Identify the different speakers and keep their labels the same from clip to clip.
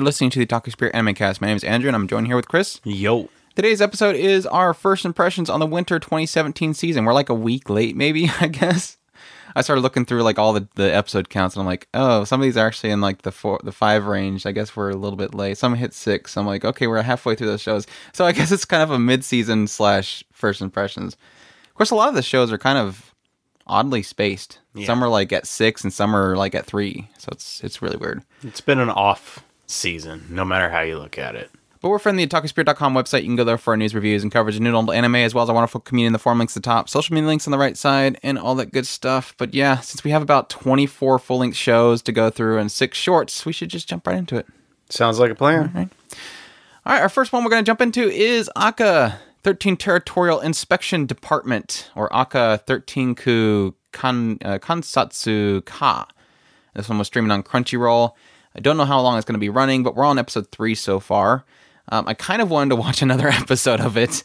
Speaker 1: you're listening to the Otaku Spirit Animecast. My name is Andrew, and I'm joined here with Chris.
Speaker 2: Yo.
Speaker 1: Today's episode is our first impressions on the winter 2017 season. We're like a week late, maybe, I guess. I started looking through like all the, the episode counts, and I'm like, oh, some of these are actually in like the four, the five range. I guess we're a little bit late. Some hit six. I'm like, okay, we're halfway through those shows. So I guess it's kind of a mid-season slash first impressions. Of course, a lot of the shows are kind of oddly spaced. Some are like at six, and some are like at three. So it's it's really weird.
Speaker 2: It's been an off season, no matter how you look at it.
Speaker 1: But we're from the OtakuSpirit.com website. You can go there for our news reviews and coverage of new and anime, as well as our wonderful community in the forum links at the top, social media links on the right side, and all that good stuff. But yeah, since we have about 24 full length shows to go through and six shorts, we should just jump right into it.
Speaker 2: Sounds like a plan.
Speaker 1: All right, our first one we're going to jump into is ACCA 13 Territorial Inspection Department, or ACCA 13 Ku kan, uh, Kansatsu Ka. This one was streaming on Crunchyroll. I don't know how long it's going to be running, but we're on episode three so far. Um, I kind of wanted to watch another episode of it.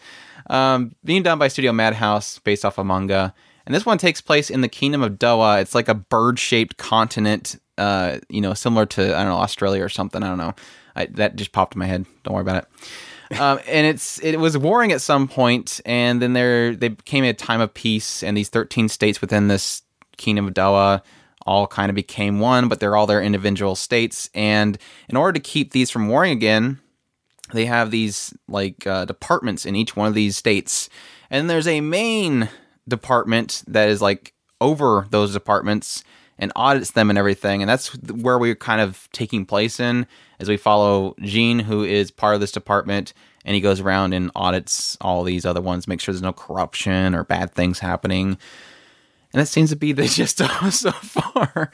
Speaker 1: Um, being done by Studio Madhouse, based off a manga. And this one takes place in the Kingdom of Dowa. It's like a bird shaped continent, uh, you know, similar to, I don't know, Australia or something. I don't know. I, that just popped in my head. Don't worry about it. um, and it's it was warring at some point, and then there they became a time of peace, and these thirteen states within this kingdom of Dowa all kind of became one, but they're all their individual states. And in order to keep these from warring again, they have these like uh, departments in each one of these states, and there's a main department that is like over those departments and audits them and everything. And that's where we're kind of taking place in as we follow Jean, who is part of this department, and he goes around and audits all these other ones, make sure there's no corruption or bad things happening. And that seems to be the gist of so far.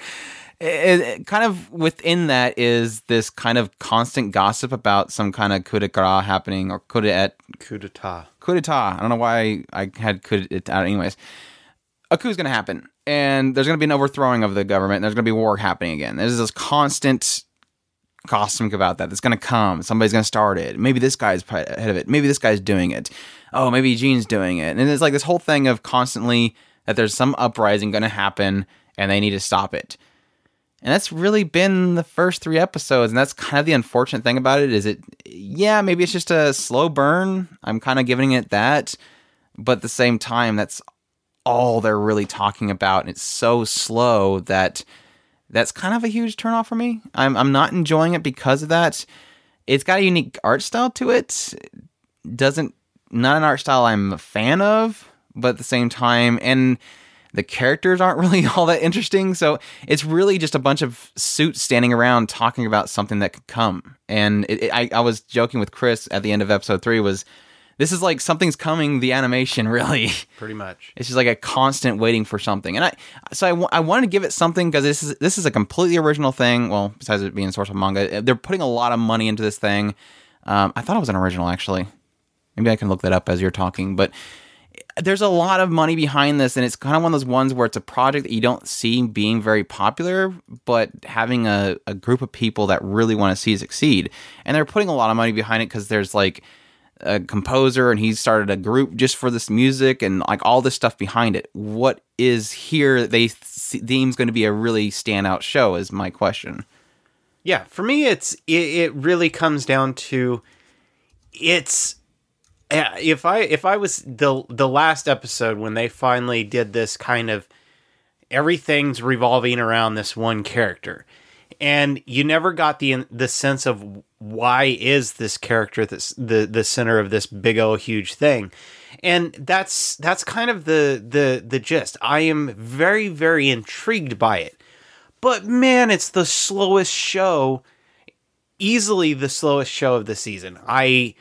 Speaker 1: It, it- kind of within that is this kind of constant gossip about some kind of coup de grace happening or coup d'etat
Speaker 2: Coup d'etat.
Speaker 1: coup d'etat. I don't know why I had coup d'etat. Anyways, a coup is going to happen, and there's going to be an overthrowing of the government. And there's going to be war happening again. There's this constant gossip about that. That's going to come. Somebody's going to start it. Maybe this guy's ahead of it. Maybe this guy's doing it. Oh, maybe Jean's doing it. And it's like this whole thing of constantly that there's some uprising going to happen, and they need to stop it. And that's really been the first three episodes, and that's kind of the unfortunate thing about it. Is it, yeah, maybe it's just a slow burn. I'm kind of giving it that, but at the same time, that's all they're really talking about, and it's so slow that that's kind of a huge turnoff for me. I'm I'm not enjoying it because of that. It's got a unique art style to it. Doesn't not an art style I'm a fan of, but at the same time, and the characters aren't really all that interesting. So it's really just a bunch of suits standing around talking about something that could come. And it, it- I, I was joking with Chris at the end of episode three was this is like something's coming. The animation really.
Speaker 2: Pretty much.
Speaker 1: It's just like a constant waiting for something. And I, so I, wa- I wanted to give it something because this is this is a completely original thing. Well, besides it being a source of manga, they're putting a lot of money into this thing. Um, I thought it was an original actually. Maybe I can look that up as you're talking, but there's a lot of money behind this, and it's kind of one of those ones where it's a project that you don't see being very popular, but having a, a group of people that really want to see succeed. And they're putting a lot of money behind it because there's like a composer and he started a group just for this music and like all this stuff behind it. What is here that they th- deem's going to be a really standout show is my question.
Speaker 2: Yeah, for me, it's it, it really comes down to it's if I if I was the the last episode when they finally did this kind of everything's revolving around this one character. And you never got the the sense of why is this character this the the center of this big old huge thing. And that's that's kind of the the the gist. I am very very intrigued by it. But man it's the slowest show easily the slowest show of the season. I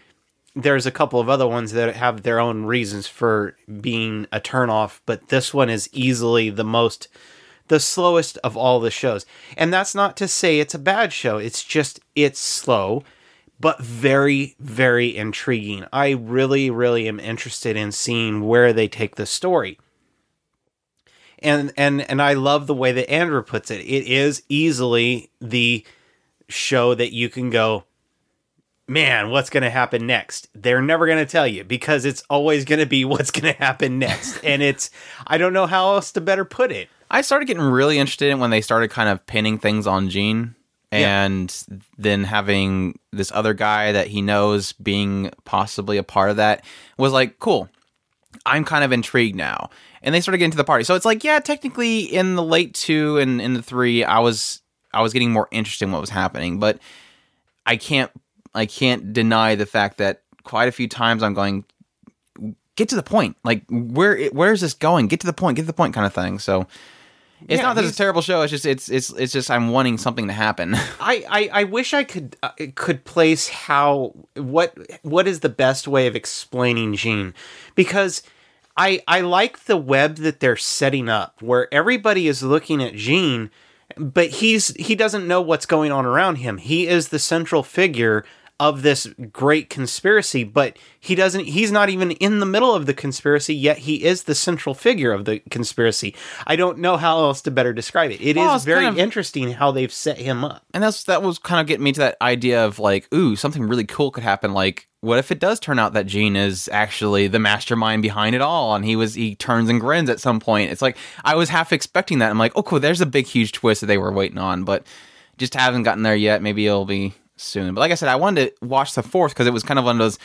Speaker 2: there's a couple of other ones that have their own reasons for being a turnoff, but this one is easily the most the slowest of all the shows. And that's not to say it's a bad show. It's just it's slow, but very very intriguing. I really really am interested in seeing where they take the story. And and and I love the way that Andrew puts it. It is easily the show that you can go man, what's going to happen next? They're never going to tell you because it's always going to be what's going to happen next. and it's, I don't know how else to better put it.
Speaker 1: I started getting really interested in when they started kind of pinning things on Jean and yeah. then having this other guy that he knows being possibly a part of that was like, cool. I'm kind of intrigued now. And they started getting to the party. So it's like, yeah, technically in the late two and in the three, I was I was getting more interested in what was happening, but I can't I can't deny the fact that quite a few times I'm going, get to the point. Like where where is this going? Get to the point. Get to the point, kind of thing. So it's yeah, not that it's a terrible show. It's just it's it's it's just I'm wanting something to happen.
Speaker 2: I, I I wish I could uh, could place how what what is the best way of explaining Jean because. I, I like the web that they're setting up where everybody is looking at Jean, but he's he doesn't know what's going on around him. He is the central figure of this great conspiracy, but he doesn't, he's not even in the middle of the conspiracy, yet he is the central figure of the conspiracy. I don't know how else to better describe it. It well, is very kind of, interesting how they've set him up.
Speaker 1: And that's, that was kind of getting me to that idea of like, ooh, something really cool could happen. Like, what if it does turn out that Jean is actually the mastermind behind it all and he was he turns and grins at some point. It's like I was half expecting that. I'm like, oh cool, there's a big huge twist that they were waiting on, but just haven't gotten there yet. Maybe it'll be soon. But like I said, I wanted to watch the fourth because it was kind of one of those.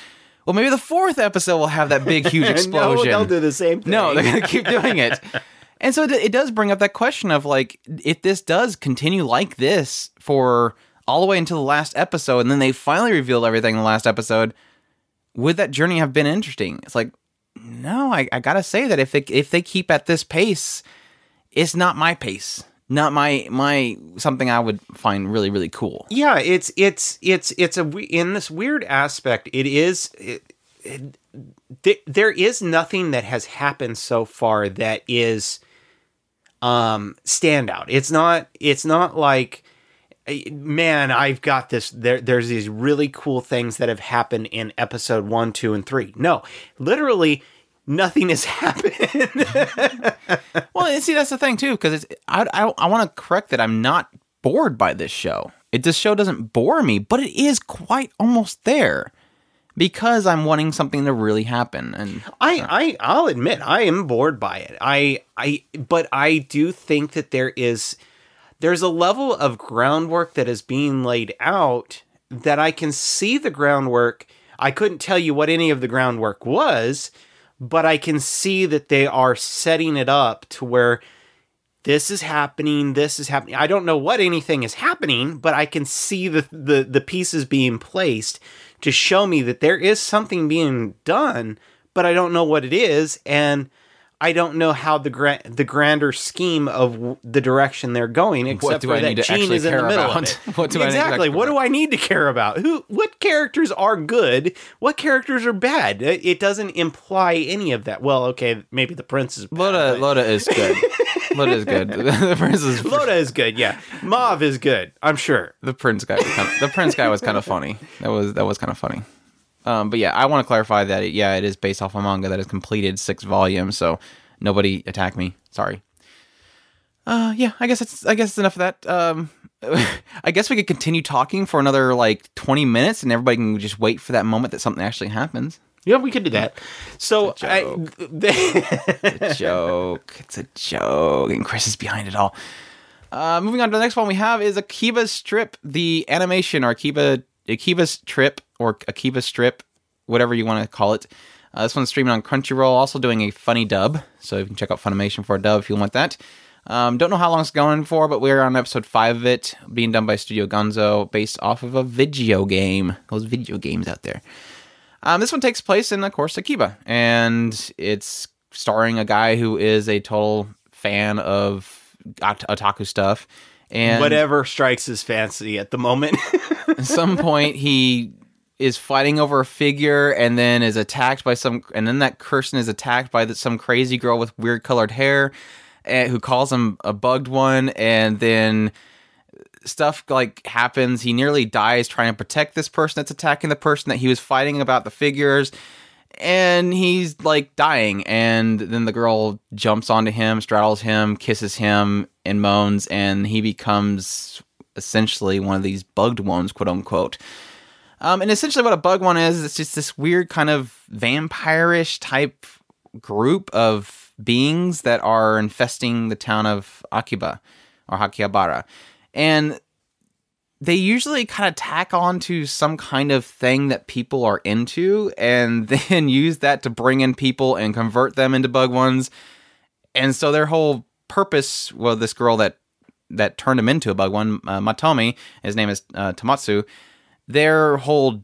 Speaker 1: Well, maybe the fourth episode will have that big, huge explosion.
Speaker 2: no, they'll do the same thing.
Speaker 1: No, they're going to keep doing it. and so it does bring up that question of like, if this does continue like this for all the way until the last episode, and then they finally reveal everything in the last episode, would that journey have been interesting? It's like, no, I, I gotta say that if they if they keep at this pace, it's not my pace not my my something I would find really really cool.
Speaker 2: Yeah, it's it's it's it's a in this weird aspect. It is it, it, th- there is nothing that has happened so far that is um standout. It's not it's not like man, I've got this. There, there's these really cool things that have happened in episode one, two, and three. No, literally, nothing has happened.
Speaker 1: well, see, that's the thing too, because it's I I, I want to correct that I'm not bored by this show. It this show doesn't bore me, but it is quite almost there because I'm wanting something to really happen. And
Speaker 2: I, I I'll admit I am bored by it. I I but I do think that there is there's a level of groundwork that is being laid out that I can see the groundwork. I couldn't tell you what any of the groundwork was, but I can see that they are setting it up to where this is happening, this is happening. I don't know what anything is happening, but I can see the the, the pieces being placed to show me that there is something being done, but I don't know what it is and I don't know how the gra- the grander scheme of w- the direction they're going, except for that Jean is in the middle about? of it. what do exactly. what do I need to care about? Who? What characters are good? What characters are bad? It, doesn't imply any of that. Well, okay, maybe the prince is. Bad,
Speaker 1: Lotta. Lotta is good. Lotta is good. the
Speaker 2: prince is. Loda is good. Yeah, Mauve is good. I'm sure.
Speaker 1: The prince guy. Kind of, the prince guy was kind of funny. That was that was kind of funny. Um, but yeah, I want to clarify that it, yeah, it is based off a manga that has completed six volumes. So nobody attack me. Sorry. Uh, yeah, I guess it's I guess it's enough of that. Um, I guess we could continue talking for another like twenty minutes, and everybody can just wait for that moment that something actually happens.
Speaker 2: Yeah, we could do that. So
Speaker 1: it's a joke. I, it's a joke. It's a joke, and Chris is behind it all. Uh, moving on to the next one we have is Akiba's Strip, the animation or Akiba Akiba's Trip or Akiba Strip whatever you want to call it. Uh, this one's streaming on Crunchyroll, also doing a funny dub, so you can check out Funimation for a dub if you want that. Um, don't know how long it's going for, but we're on episode five of it, being done by Studio Gonzo, based off of a video game. Those video games out there. Um, this one takes place in, of course, Akiba, and it's starring a guy who is a total fan of ot- otaku stuff. And
Speaker 2: Whatever strikes his fancy at the moment.
Speaker 1: at some point, he is fighting over a figure, and then is attacked by some, and then that person is attacked by the, some crazy girl with weird colored hair, and, who calls him a bugged one, and then stuff like happens. He nearly dies trying to protect this person that's attacking the person that he was fighting about the figures. And he's like dying. And then the girl jumps onto him, straddles him, kisses him, and moans. And he becomes essentially one of these bugged ones, quote unquote. Um, and essentially, what a bug one is, it's just this weird kind of vampire-ish type group of beings that are infesting the town of Akiba or Akihabara. And they usually kind of tack on to some kind of thing that people are into and then use that to bring in people and convert them into bug ones. And so their whole purpose, well, this girl that that turned him into a bug one, uh, Matome, his name is uh, Tamotsu, their whole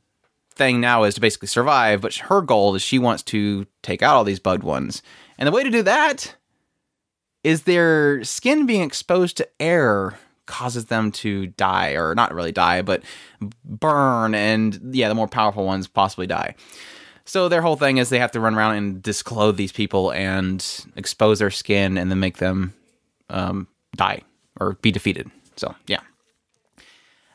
Speaker 1: thing now is to basically survive, but her goal is she wants to take out all these bugged ones. And the way to do that is their skin being exposed to air causes them to die, or not really die, but burn, and yeah, the more powerful ones possibly die. So their whole thing is they have to run around and disclothe these people and expose their skin and then make them um, die or be defeated. So yeah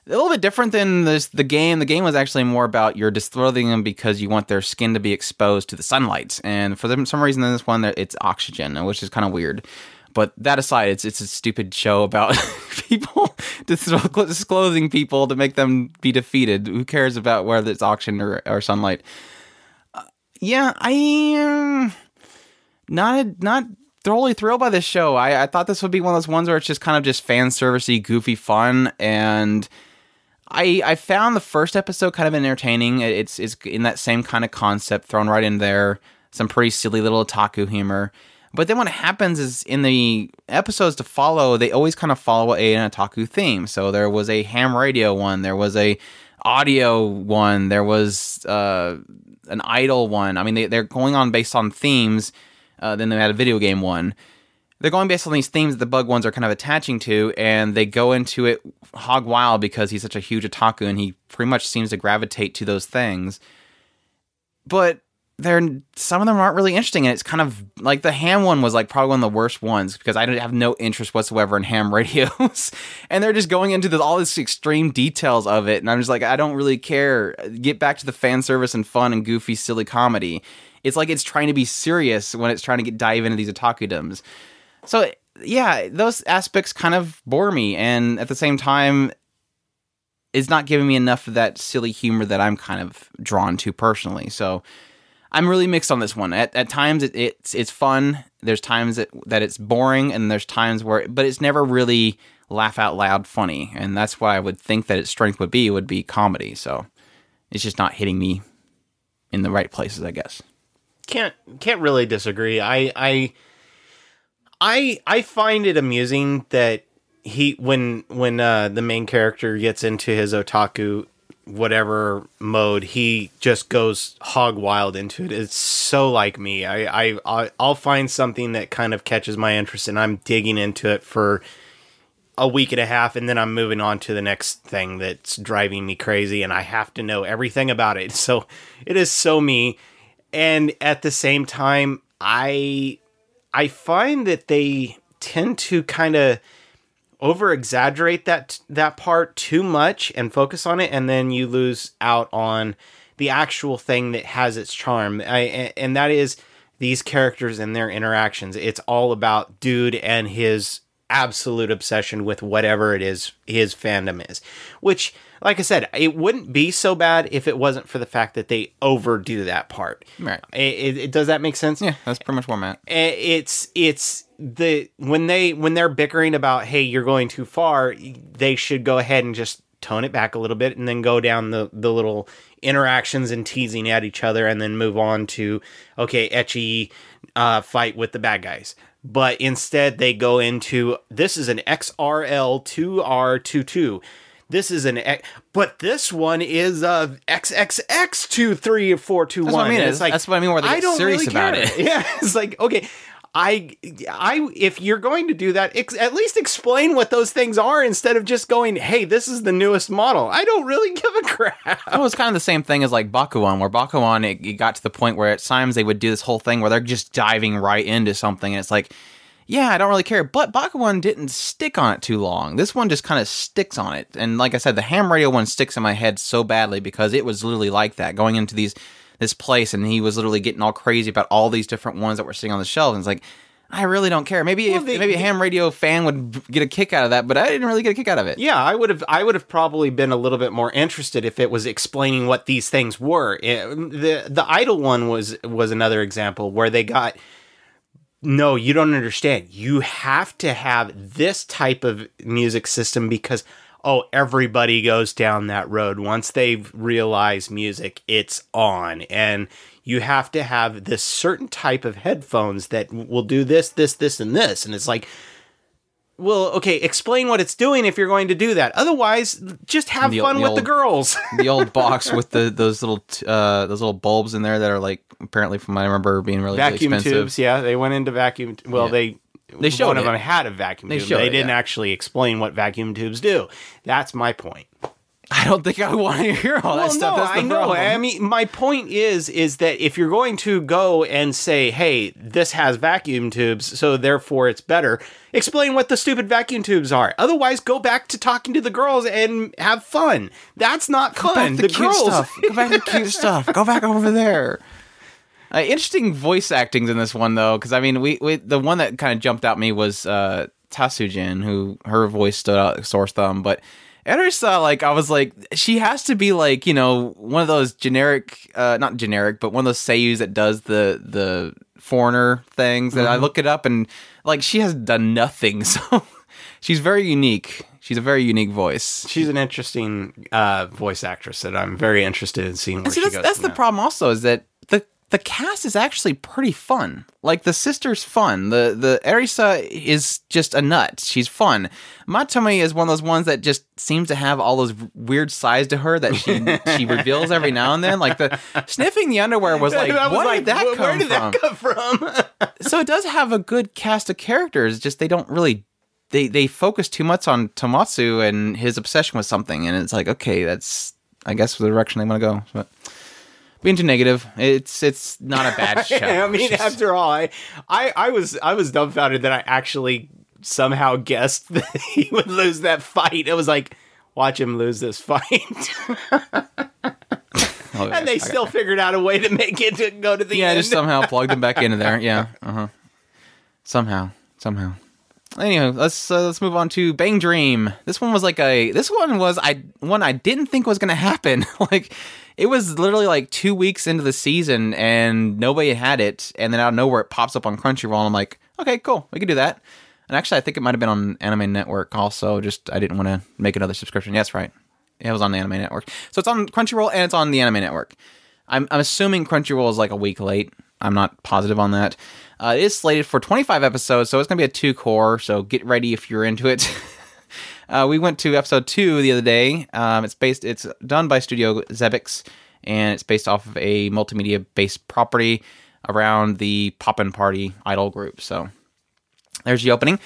Speaker 1: a little bit different than this the game. The game was actually more about you're disclothing them because you want their skin to be exposed to the sunlight, and for them, some reason in this one it's oxygen, which is kind of weird. But that aside, it's it's a stupid show about people disclosing people to make them be defeated. Who cares about whether it's oxygen or, or sunlight? Uh, yeah, I am not not thoroughly thrilled by this show. I, I thought this would be one of those ones where it's just kind of just fan servicey, goofy fun, and I I found the first episode kind of entertaining. It's it's in that same kind of concept thrown right in there. Some pretty silly little otaku humor. But then what happens is in the episodes to follow, they always kind of follow a, an otaku theme. So there was a ham radio one, there was a audio one, there was uh, an idol one. I mean, they, they're going on based on themes. Uh, then they had a video game one they're going based on these themes that the bug ones are kind of attaching to, and they go into it hog wild because he's such a huge otaku and he pretty much seems to gravitate to those things. But they're some of them aren't really interesting, and it's kind of like the ham one was like probably one of the worst ones because I have no interest whatsoever in ham radios, and they're just going into the, all this extreme details of it, and I'm just like I don't really care. Get back to the fan service and fun and goofy, silly comedy. It's like it's trying to be serious when it's trying to get dive into these otakudoms. So yeah, those aspects kind of bore me, and at the same time, it's not giving me enough of that silly humor that I'm kind of drawn to personally. So I'm really mixed on this one. At, at times, it, it's it's fun. There's times that that it's boring, and there's times where, but it's never really laugh out loud funny, and that's why I would think that its strength would be would be comedy. So it's just not hitting me in the right places, I guess.
Speaker 2: Can't can't really disagree. I I I I find it amusing that he when when uh, the main character gets into his otaku whatever mode, he just goes hog wild into it. It's so like me. I I I'll find something that kind of catches my interest, and I'm digging into it for a week and a half, and then I'm moving on to the next thing that's driving me crazy, and I have to know everything about it. So it is so me, and at the same time, I I find that they tend to kind of over exaggerate that that part too much and focus on it and then you lose out on the actual thing that has its charm. I, and that is these characters and their interactions. It's all about dude and his absolute obsession with whatever it is his fandom is which like I said, it wouldn't be so bad if it wasn't for the fact that they overdo that part.
Speaker 1: Right.
Speaker 2: It, it, does that make sense?
Speaker 1: Yeah, that's pretty much where I'm at.
Speaker 2: It's it's the when they when they're bickering about hey you're going too far, they should go ahead and just tone it back a little bit and then go down the the little interactions and teasing at each other and then move on to okay ecchi uh, fight with the bad guys but instead they go into this is an xrl 2r22 this is an X, but this one is uh XXX two three four two one.
Speaker 1: That's what I mean. It's- that's what I mean where they
Speaker 2: I don't
Speaker 1: serious
Speaker 2: really
Speaker 1: about
Speaker 2: care.
Speaker 1: it.
Speaker 2: Yeah, it's like okay, I I if you're going to do that, ex- at least explain what those things are instead of just going, "Hey, this is the newest model." I don't really give a crap.
Speaker 1: It was kind of the same thing as like Bakuon, where Bakuon it, it got to the point where at times they would do this whole thing where they're just diving right into something, and it's like, yeah, I don't really care. But Bakuon didn't stick on it too long. This one just kind of sticks on it, and like I said, the ham radio one sticks in my head so badly because it was literally like that going into these this place, and he was literally getting all crazy about all these different ones that were sitting on the shelf, and it's like. I really don't care. Maybe
Speaker 2: Well,
Speaker 1: if,
Speaker 2: they-
Speaker 1: maybe a ham radio fan would get a kick out of that, but I didn't really get a kick out of it.
Speaker 2: Yeah, I would have. I would have probably been a little bit more interested if it was explaining what these things were. It- the The idol one was was another example where they got. No, you don't understand. You have to have this type of music system because oh, everybody goes down that road. Once they realize music, it's on, and you have to have this certain type of headphones that will do this, this, this, and this, and it's like well, okay, explain what it's doing if you're going to do that. Otherwise, just have fun
Speaker 1: the
Speaker 2: with the girls.
Speaker 1: the old box with the those little t- uh those little bulbs in there that are like apparently from what I remember being really, really
Speaker 2: vacuum
Speaker 1: expensive.
Speaker 2: tubes, yeah, they went into vacuum. T- well,
Speaker 1: Yeah.
Speaker 2: they
Speaker 1: They showed
Speaker 2: one of
Speaker 1: it.
Speaker 2: them had a vacuum
Speaker 1: They
Speaker 2: tube. They
Speaker 1: it,
Speaker 2: didn't
Speaker 1: yeah.
Speaker 2: actually explain what vacuum tubes do. That's my point.
Speaker 1: I don't think I want to hear all that stuff.
Speaker 2: no,
Speaker 1: That's the
Speaker 2: I know.
Speaker 1: problem.
Speaker 2: I mean, my point is, is that if you're going to go and say, "Hey, this has vacuum tubes, so therefore it's better," explain what the stupid vacuum tubes are. Otherwise, go back to talking to the girls and have fun. That's not
Speaker 1: Go
Speaker 2: fun. The
Speaker 1: the cute
Speaker 2: girls.
Speaker 1: stuff. Go back to the cute stuff. Go back over there. Uh, interesting voice actings in this one though, because I mean, we, we the one that kind of jumped out me was uh, Tasujin, who her voice stood out sore thumb, but. Erisa, like I was like, she has to be like you know one of those generic, uh, not generic, but one of those seiyus that does the the foreigner things. And I look it up and like she has done nothing, so she's very unique. She's a very unique voice.
Speaker 2: She's an interesting uh, voice actress that I'm very interested in seeing where
Speaker 1: see,
Speaker 2: she
Speaker 1: that's, that's the problem also is that the the cast is actually pretty fun. Like the sister's fun. The the Erisa is just a nut. She's fun. Matome is one of those ones that just seems to have all those weird sides to her that she she reveals every now and then. Like the sniffing the underwear was like,
Speaker 2: was
Speaker 1: what
Speaker 2: like,
Speaker 1: did that
Speaker 2: "Wh-
Speaker 1: come
Speaker 2: where did
Speaker 1: from?
Speaker 2: that come from?
Speaker 1: so it does have a good cast of characters. Just they don't really they they focus too much on Tamotsu and his obsession with something, and it's like okay, that's I guess the direction they want to go. But being too negative, it's it's not a bad show.
Speaker 2: I mean,
Speaker 1: just-
Speaker 2: after all, I, I, I was, I was dumbfounded that I actually somehow guessed that he would lose that fight. It was like, watch him lose this fight,
Speaker 1: oh,
Speaker 2: and they still figured out a way to make it to go to the
Speaker 1: yeah,
Speaker 2: end.
Speaker 1: just somehow plugged him back into there. Yeah, uh huh. Somehow, somehow. Anyway, let's uh, let's move on to BanG Dream. This one was like a this one was I one I didn't think was gonna happen. like it was literally like two weeks into the season and nobody had it, and then out of nowhere it pops up on Crunchyroll. And I'm like, okay, cool, we can do that. And actually, I think it might have been on Anime Network also. Just I didn't want to make another subscription. Yes, right. It was on the Anime Network. So it's on Crunchyroll and it's on the Anime Network. I'm, I'm assuming Crunchyroll is like a week late. I'm not positive on that. Uh, it is slated for 25 episodes, so it's going to be a two cour. So get ready if you're into it. uh, we went to episode two the other day. Um, it's based. It's done by Studio Xebec, and it's based off of a multimedia based property around the Poppin' Party idol group. So there's the opening.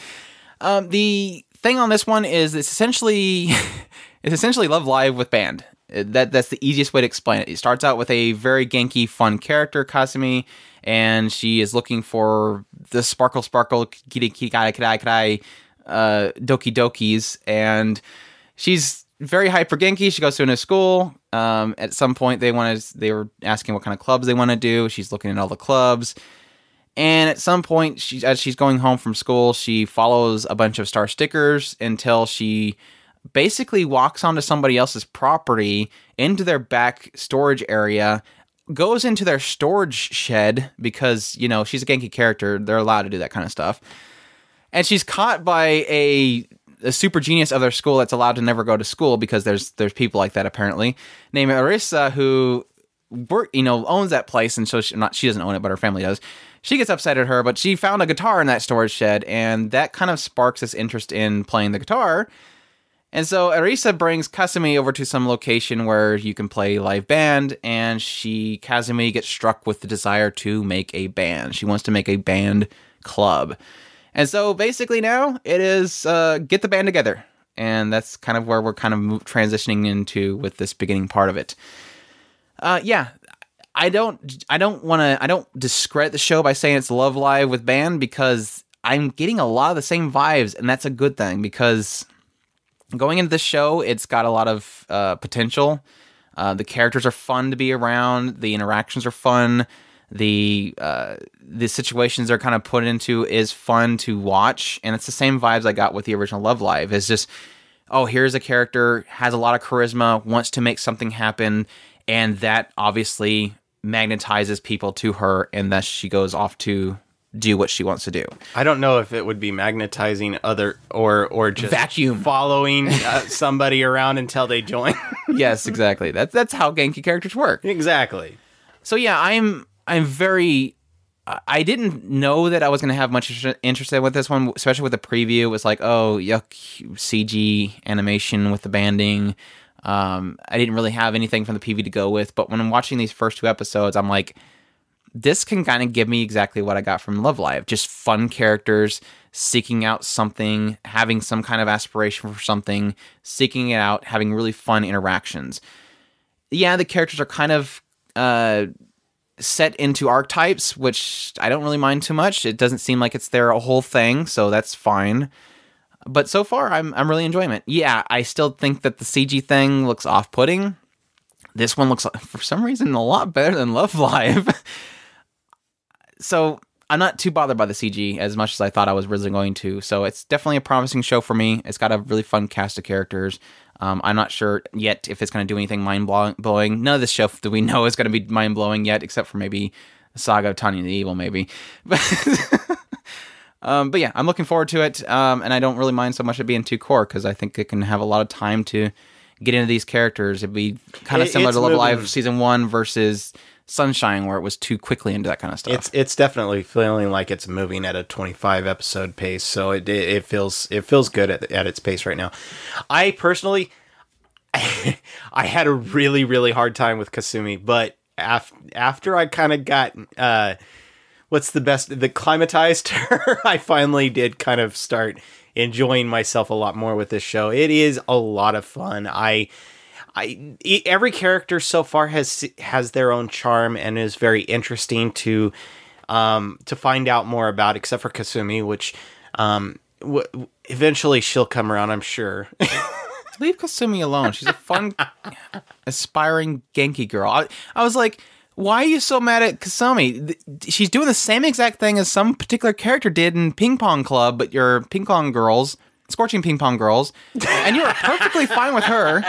Speaker 1: Um, the thing on this one is it's essentially it's essentially Love Live with band. That that's the easiest way to explain it. It starts out with a very genki, fun character, Kasumi, and she is looking for the sparkle, sparkle, kiri, kiri, kiri, kiri, kiri, uh, doki dokis, and she's very hyper genki. She goes to a new school. Um, at some point, they wanted they were asking what kind of clubs they want to do. She's looking at all the clubs. And at some point, she, as she's going home from school, she follows a bunch of star stickers until she basically walks onto somebody else's property into their back storage area, goes into their storage shed because, you know, she's a Genki character. They're allowed to do that kind of stuff. And she's caught by a a super genius of their school that's allowed to never go to school because there's there's people like that apparently named Arisa who work you know owns that place and so she, not she doesn't own it but her family does she gets upset at her but she found a guitar in that storage shed and that kind of sparks this interest in playing the guitar and so Arisa brings Kasumi over to some location where you can play live band, and she Kasumi gets struck with the desire to make a band. She wants to make a band club. And so basically now it is uh, get the band together. And that's kind of where we're kind of transitioning into with this beginning part of it. Uh, yeah, I don't I don't want to I don't discredit the show by saying it's Love Live with band because I'm getting a lot of the same vibes and that's a good thing because going into the show it's got a lot of uh, potential. Uh, the characters are fun to be around. The interactions are fun the uh, the situations they're kind of put into is fun to watch, and it's the same vibes I got with the original Love Live. It's just, oh, here's a character has a lot of charisma, wants to make something happen, and that obviously magnetizes people to her, and thus she goes off to do what she wants to do.
Speaker 2: I don't know if it would be magnetizing other or or just
Speaker 1: Vacuum.
Speaker 2: following uh, somebody around until they join.
Speaker 1: yes, exactly. That's that's how Genki characters work.
Speaker 2: exactly.
Speaker 1: So yeah, I'm I'm very. I didn't know that I was going to have much interest with this one, especially with the preview. It was like, oh, yuck, CG animation with the banding. Um, I didn't really have anything from the PV to go with, but when I'm watching these first two episodes, I'm like, this can kind of give me exactly what I got from Love Live just fun characters, seeking out something, having some kind of aspiration for something, seeking it out, having really fun interactions. Yeah, the characters are kind of uh, set into archetypes, which I don't really mind too much. It doesn't seem like it's their whole thing, so that's fine. But so far, I'm I'm really enjoying it. Yeah, I still think that the CG thing looks off-putting. This one looks, for some reason, a lot better than Love Live. so I'm not too bothered by the CG as much as I thought I was really going to. So it's definitely a promising show for me. It's got a really fun cast of characters. Um, I'm not sure yet if it's going to do anything mind blowing. None of this show that we know is going to be mind blowing yet, except for maybe Saga of Tanya the Evil, maybe. um, but yeah, I'm looking forward to it, um, and I don't really mind so much it being two cour because I think it can have a lot of time to get into these characters. It'd be kind of similar
Speaker 2: it's
Speaker 1: to Love
Speaker 2: moving.
Speaker 1: Live season one versus Sunshine, where it was too quickly into that kind of stuff.
Speaker 2: It's it's definitely feeling like it's moving at a 25 episode pace, so it it, it feels it feels good at, at its pace right now. I personally, I had a really really hard time with Kasumi, but af- after I kind of got uh, what's the best the climatized her, I finally did kind of start enjoying myself a lot more with this show. It is a lot of fun. I I every character so far has has their own charm and is very interesting to um to find out more about except for Kasumi which um w- eventually she'll come around I'm sure.
Speaker 1: Leave Kasumi alone. She's a fun, aspiring Genki girl. I, I was like, why are you so mad at Kasumi? She's doing the same exact thing as some particular character did in Ping Pong Club, but you're ping pong girls, scorching ping pong girls, and you were perfectly fine with her.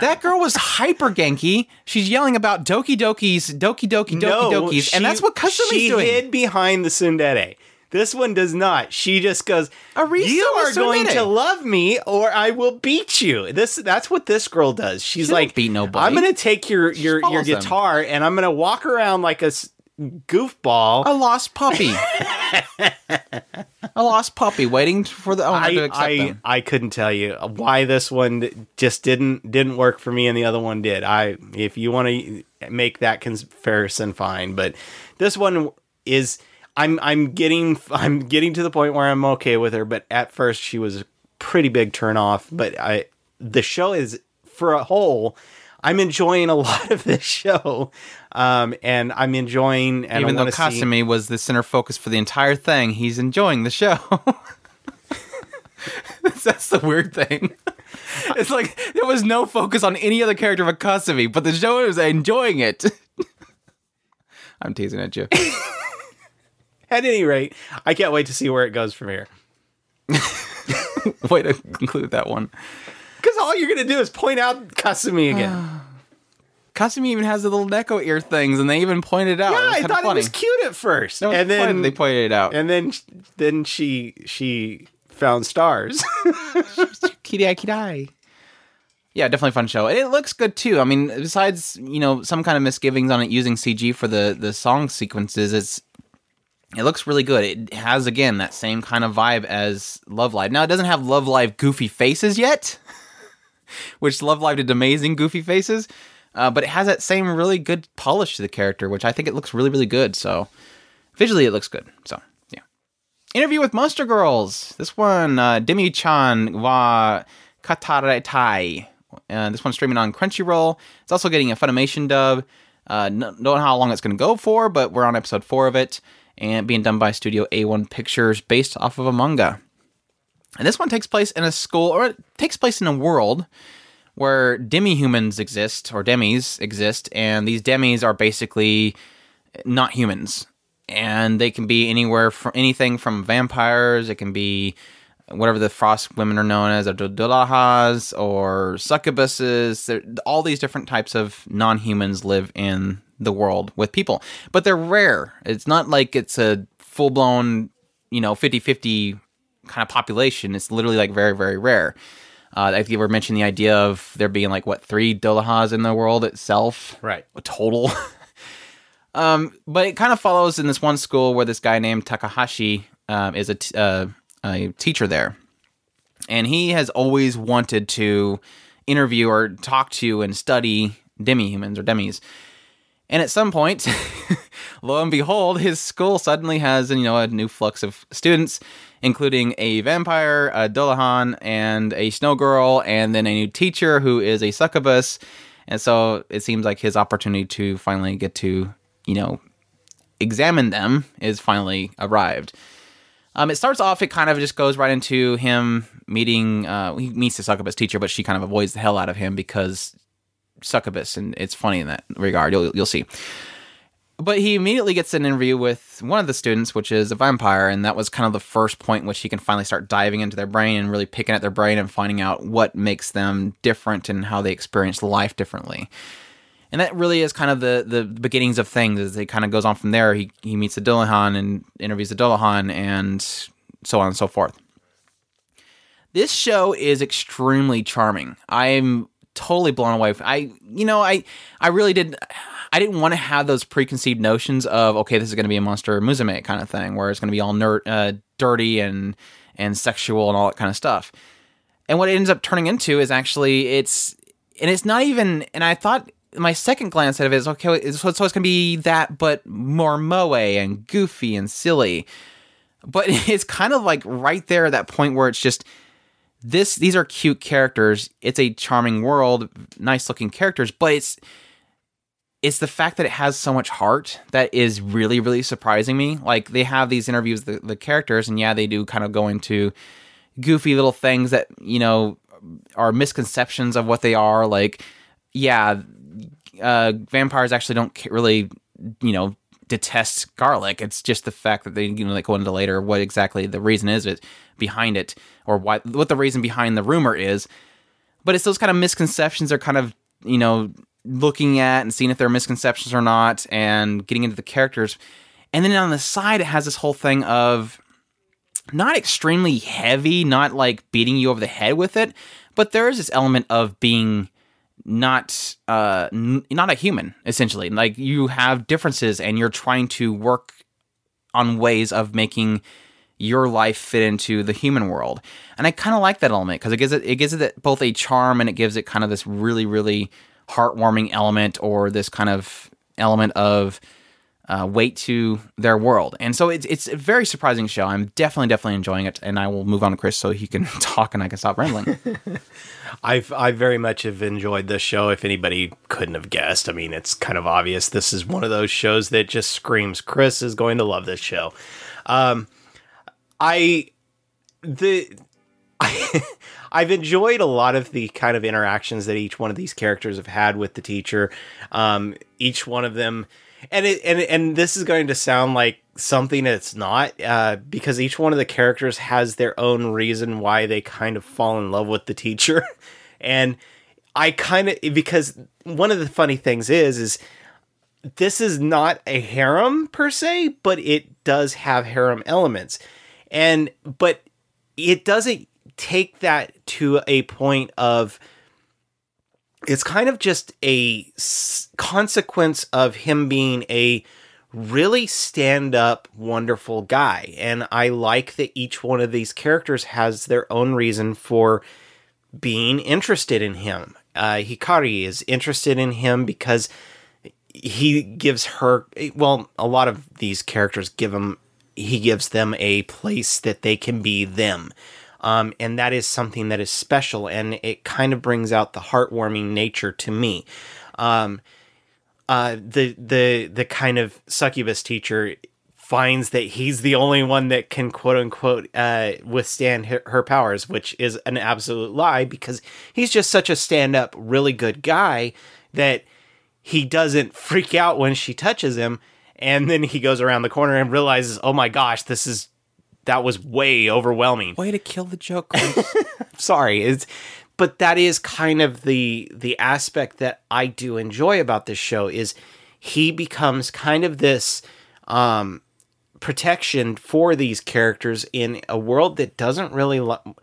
Speaker 1: That girl was hyper Genki. She's yelling about Doki Doki's, Doki Doki Doki Dokis, and that's what Kasumi's
Speaker 2: she
Speaker 1: doing.
Speaker 2: hid behind the tsundere. This one does not. She just goes,
Speaker 1: Arisa
Speaker 2: "You are going to love me, or I will beat you." This that's what this girl does. She's
Speaker 1: don't
Speaker 2: like,
Speaker 1: beat nobody.
Speaker 2: I'm going to take your your your
Speaker 1: them.
Speaker 2: guitar and I'm going to walk around like a goofball."
Speaker 1: a lost puppy. a lost puppy waiting for the owner to
Speaker 2: I
Speaker 1: accept
Speaker 2: I,
Speaker 1: them.
Speaker 2: I couldn't tell you why this one just didn't didn't work for me and the other one did. I if you want to make that comparison, fine, but this one is I'm I'm getting I'm getting to the point where I'm okay with her. But at first she was a pretty big turn off. But I the show is for a whole. I'm enjoying a lot of this show, um, and I'm enjoying. And
Speaker 1: Even though
Speaker 2: wanna see-
Speaker 1: Kasumi was the center focus for the entire thing, he's enjoying the show. That's the weird thing. It's like there was no focus on any other character but Kasumi, but the show was enjoying it. I'm teasing at you.
Speaker 2: at any rate, I can't wait to see where it goes from here.
Speaker 1: Way to conclude that one.
Speaker 2: Because all you're gonna do is point out Kasumi again.
Speaker 1: Kasumi even has the little Neko ear things, and they even pointed out.
Speaker 2: yeah, I thought
Speaker 1: funny.
Speaker 2: it was cute at first, and
Speaker 1: funny
Speaker 2: then
Speaker 1: they pointed it out.
Speaker 2: and then then she she found stars.
Speaker 1: Kidai Kidai. Yeah, definitely fun show. And it looks good too. I mean, besides, you know, some kind of misgivings on it using CG for the the song sequences, it's it looks really good. It has again that same kind of vibe as Love Live. Now it doesn't have Love Live goofy faces yet, which Love Live did amazing goofy faces. Uh, but it has that same really good polish to the character, which I think it looks really, really good. So visually, it looks good. So yeah. Interview with Monster Girls. This one, uh, Demi-chan wa Kataretai. Uh, this one's streaming on Crunchyroll. It's also getting a Funimation dub. Uh, don't know how long it's going to go for, but we're on episode four of it, and being done by Studio A1 Pictures, based off of a manga. And this one takes place in a school, or it takes place in a world where demi-humans exist, or demis exist, and these demis are basically not humans, and they can be anywhere from anything from vampires. It can be whatever the frost women are known as, or dodolahas or succubuses. They're- All these different types of non-humans live in the world with people, but they're rare. It's not like it's a full-blown, you know, 50-50 kind of population. It's literally like very, very rare. Uh, I think you were mentioning the idea of there being like what three dolahas in the world itself,
Speaker 2: Right.
Speaker 1: A total. um, but it kind of follows in this one school where this guy named Takahashi um, is a t- uh, a teacher there, and he has always wanted to interview or talk to and study demi-humans or demis. And at some point, lo and behold, his school suddenly has you know a new flux of students, including a vampire, a Dullahan, and a snow girl, and then a new teacher who is a succubus. And so it seems like his opportunity to finally get to you know examine them is finally arrived. Um, it starts off, it kind of just goes right into him meeting, uh, he meets the succubus teacher, but she kind of avoids the hell out of him because succubus, and it's funny in that regard. You'll, you'll see. But he immediately gets an interview with one of the students, which is a vampire, and that was kind of the first point in which he can finally start diving into their brain and really picking at their brain and finding out what makes them different and how they experience life differently. And that really is kind of the the beginnings of things as it kind of goes on from there. He he meets the Dullahan and interviews the Dullahan and so on and so forth. This show is extremely charming. I'm totally blown away. I you know i i really did i didn't want to have those preconceived notions of okay this is going to be a monster musume kind of thing where it's going to be all nerd, uh, dirty and and sexual and all that kind of stuff. And what it ends up turning into is actually it's and it's not even and i thought my second glance at it is okay so, it's gonna be that but more moe and goofy and silly. But it's kind of like right there at that point where it's just this these are cute characters. It's a charming world nice looking characters but it's it's the fact that it has so much heart that is really really surprising me. Like they have these interviews the, the characters and yeah they do kind of go into goofy little things that you know are misconceptions of what they are. Like yeah uh, vampires actually don't really you know detest garlic. It's just the fact that they you know like go into later what exactly the reason is it behind it or why what the reason behind the rumor is. But it's those kind of misconceptions they're kind of you know looking at and seeing if they're misconceptions or not and getting into the characters and then on the side it has this whole thing of not extremely heavy, not like beating you over the head with it, but there is this element of being not uh n- not a human essentially. Like you have differences and you're trying to work on ways of making your life fit into the human world. And I kind of like that element because it gives it it gives it both a charm and it gives it kind of this really really heartwarming element or this kind of element of uh, weight to their world. And so it's it's a very surprising show. I'm definitely definitely enjoying it, and I will move on to Chris so he can talk and I can stop rambling.
Speaker 2: I've I very much have enjoyed this show. If anybody couldn't have guessed, I mean, it's kind of obvious. This is one of those shows that just screams Chris is going to love this show. Um, I the I've enjoyed a lot of the kind of interactions that each one of these characters have had with the teacher. Um, each one of them, and it and and this is going to sound like something that's not, uh, because each one of the characters has their own reason why they kind of fall in love with the teacher, and I kind of because one of the funny things is is this is not a harem per se, but it does have harem elements. And but it doesn't take that to a point of it's kind of just a consequence of him being a really stand up wonderful guy. And i like that each one of these characters has their own reason for being interested in him. Uh, hikari is interested in him because he gives her well a lot of these characters give him he gives them a place that they can be them um, and that is something that is special and it kind of brings out the heartwarming nature to me um, uh, the the the kind of succubus teacher finds that he's the only one that can quote unquote uh, withstand her, her powers, which is an absolute lie because he's just such a stand up, really good guy that he doesn't freak out when she touches him. And then he goes around the corner and realizes, oh my gosh, this is that was way overwhelming.
Speaker 1: Way to kill the joke.
Speaker 2: Sorry, it's but that is kind of the the aspect that I do enjoy about this show is he becomes kind of this um protection for these characters in a world that doesn't really lo-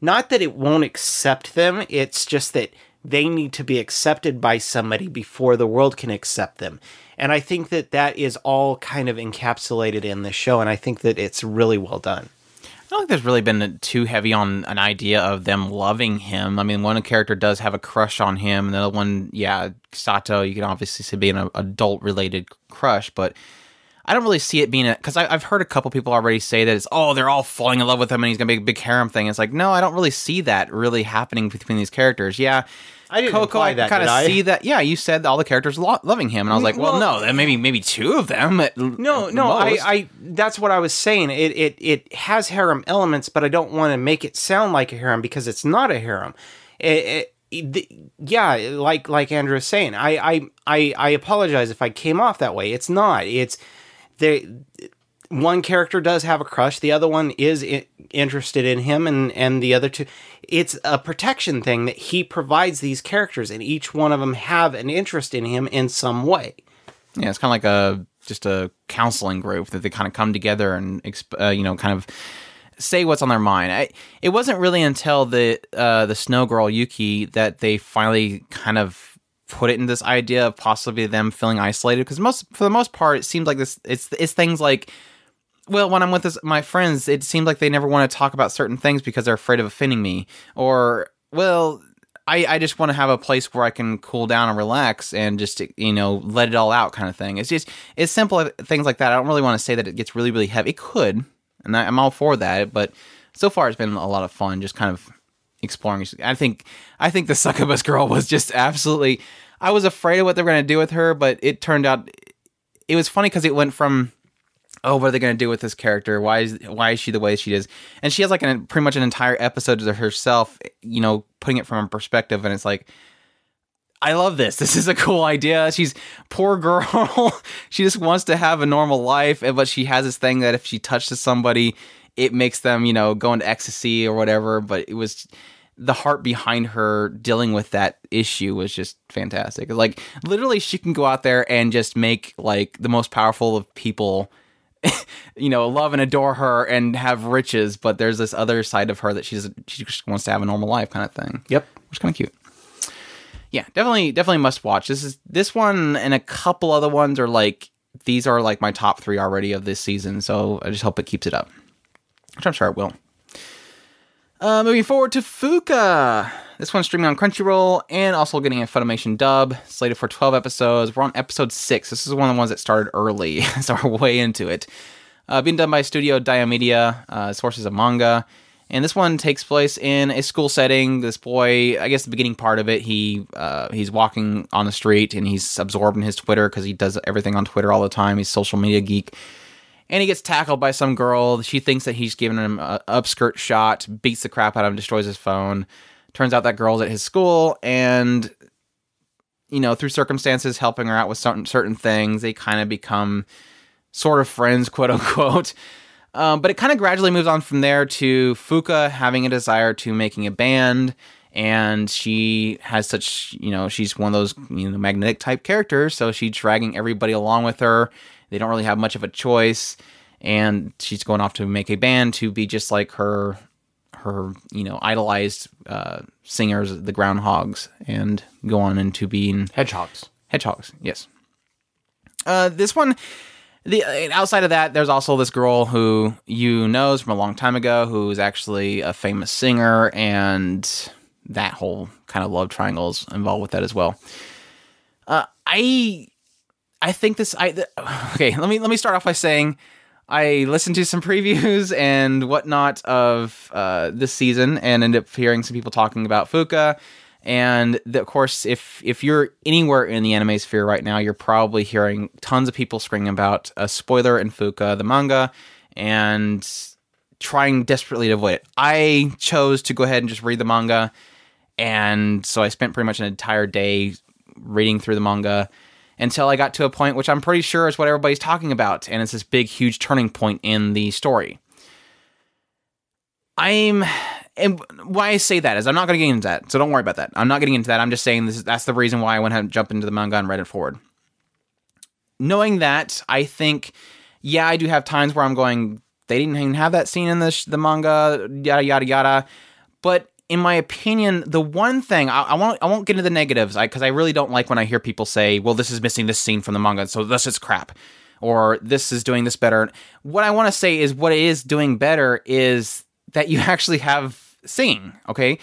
Speaker 2: not that it won't accept them it's just that they need to be accepted by somebody before the world can accept them and i think that that is all kind of encapsulated in this show and i think that it's really well done
Speaker 1: I don't think there's really been too heavy on an idea of them loving him. I mean, one character does have a crush on him, and the other one, yeah, Sato, you can obviously see being an adult related crush, but I don't really see it being a because I've heard a couple people already say that it's oh they're all falling in love with him and he's gonna be a big harem thing. It's like no, I don't really see that really happening between these characters. Yeah,
Speaker 2: I didn't
Speaker 1: Coco, I
Speaker 2: that,
Speaker 1: kind of
Speaker 2: I?
Speaker 1: see that. Yeah, you said all the characters lo- loving him, and I was like, well,
Speaker 2: Well-
Speaker 1: no, maybe maybe two of them.
Speaker 2: No, no, I. I, that's what I was saying. It, it, it has harem elements, but I don't want to make it sound like a harem because it's not a harem. It, it, yeah, like, like Andrew was saying, I, I, I, I apologize if I came off that way. It's not. It's they. One character does have a crush. The other one is I- interested in him, and and the other two. It's a protection thing that he provides these characters, and each one of them have an interest in him in some way.
Speaker 1: Yeah, it's kind of like a just a counseling group that they kind of come together and exp- uh, you know kind of say what's on their mind. I, it wasn't really until the uh, the snow girl Yuki that they finally kind of put it in this idea of possibly them feeling isolated because most for the most part it seems like this it's it's things like well, when I'm with this, my friends, it seems like they never want to talk about certain things because they're afraid of offending me. Or, well, I, I just want to have a place where I can cool down and relax and just, you know, let it all out kind of thing. It's just, it's simple things like that. I don't really want to say that it gets really, really heavy. It could, and I, I'm all for that. But so far, it's been a lot of fun just kind of exploring. I think, I think the succubus girl was just absolutely, I was afraid of what they were going to do with her, but it turned out, it was funny because it went from, oh, what are they going to do with this character? Why is why is she the way she is? And she has like an, pretty much an entire episode to herself, you know, putting it from a perspective, and it's like. I love this. This is a cool idea. She's poor girl. she just wants to have a normal life, but she has this thing that if she touches somebody, it makes them, you know, go into ecstasy or whatever. But it was the heart behind her dealing with that issue was just fantastic. Like literally, she can go out there and just make like the most powerful of people you know, love and adore her and have riches, but there's this other side of her that she's she just wants to have a normal life kind of thing.
Speaker 2: Yep.
Speaker 1: Which kind of cute. Yeah, definitely definitely must watch. This is this one and a couple other ones are like these are like my top 3 already of this season, so I just hope it keeps it up. Which I'm sure it will. Uh, moving forward to Fuuka. This one's streaming on Crunchyroll and also getting a Funimation dub, slated for 12 episodes. We're on episode 6. This is one of the ones that started early, so we're way into it. Uh, being done by Studio Diomedéa, uh, sources of manga. And this one takes place in a school setting. This boy, I guess the beginning part of it, he uh, he's walking on the street and he's absorbed in his Twitter because he does everything on Twitter all the time. He's social media geek and he gets tackled by some girl. She thinks that he's giving him an upskirt shot, beats the crap out of him, destroys his phone. Turns out that girl's at his school, and you know, through circumstances, helping her out with certain certain things, they kind of become sort of friends, quote unquote. Um, but it kind of gradually moves on from there to Fuuka having a desire to making a band, and she has such, you know, she's one of those you know magnetic type characters, so she's dragging everybody along with her. They don't really have much of a choice, and she's going off to make a band to be just like her her you know idolized uh, singers, the Groundhogs, and go on into being
Speaker 2: Hedgehogs.
Speaker 1: hedgehogs. Yes. Uh, this one, the uh, outside of that, there's also this girl who you knows from a long time ago, who is actually a famous singer, and that whole kind of love triangles involved with that as well. Uh, I, I think this. I okay. Let me let me start off by saying. I listened to some previews and whatnot of uh, this season, and ended up hearing some people talking about Fuuka. And the, of course, if if you're anywhere in the anime sphere right now, you're probably hearing tons of people screaming about a spoiler in Fuuka, the manga, and trying desperately to avoid it. I chose to go ahead and just read the manga, and so I spent pretty much an entire day reading through the manga until I got to a point which I'm pretty sure is what everybody's talking about, and it's this big, huge turning point in the story. I'm and why I say that is I'm not going to get into that, so don't worry about that. I'm not getting into that. I'm just saying this. Is, that's the reason why I went ahead and jumped into the manga and read it forward. Knowing that, I think, yeah, I do have times where I'm going. They didn't even have that scene in the sh- the manga, yada yada yada. But in my opinion, the one thing I, I won't I won't get into the negatives because I, I really don't like when I hear people say, "Well, this is missing this scene from the manga, so this is crap," or "This is doing this better." What I want to say is, what it is doing better is that you actually have singing. Okay,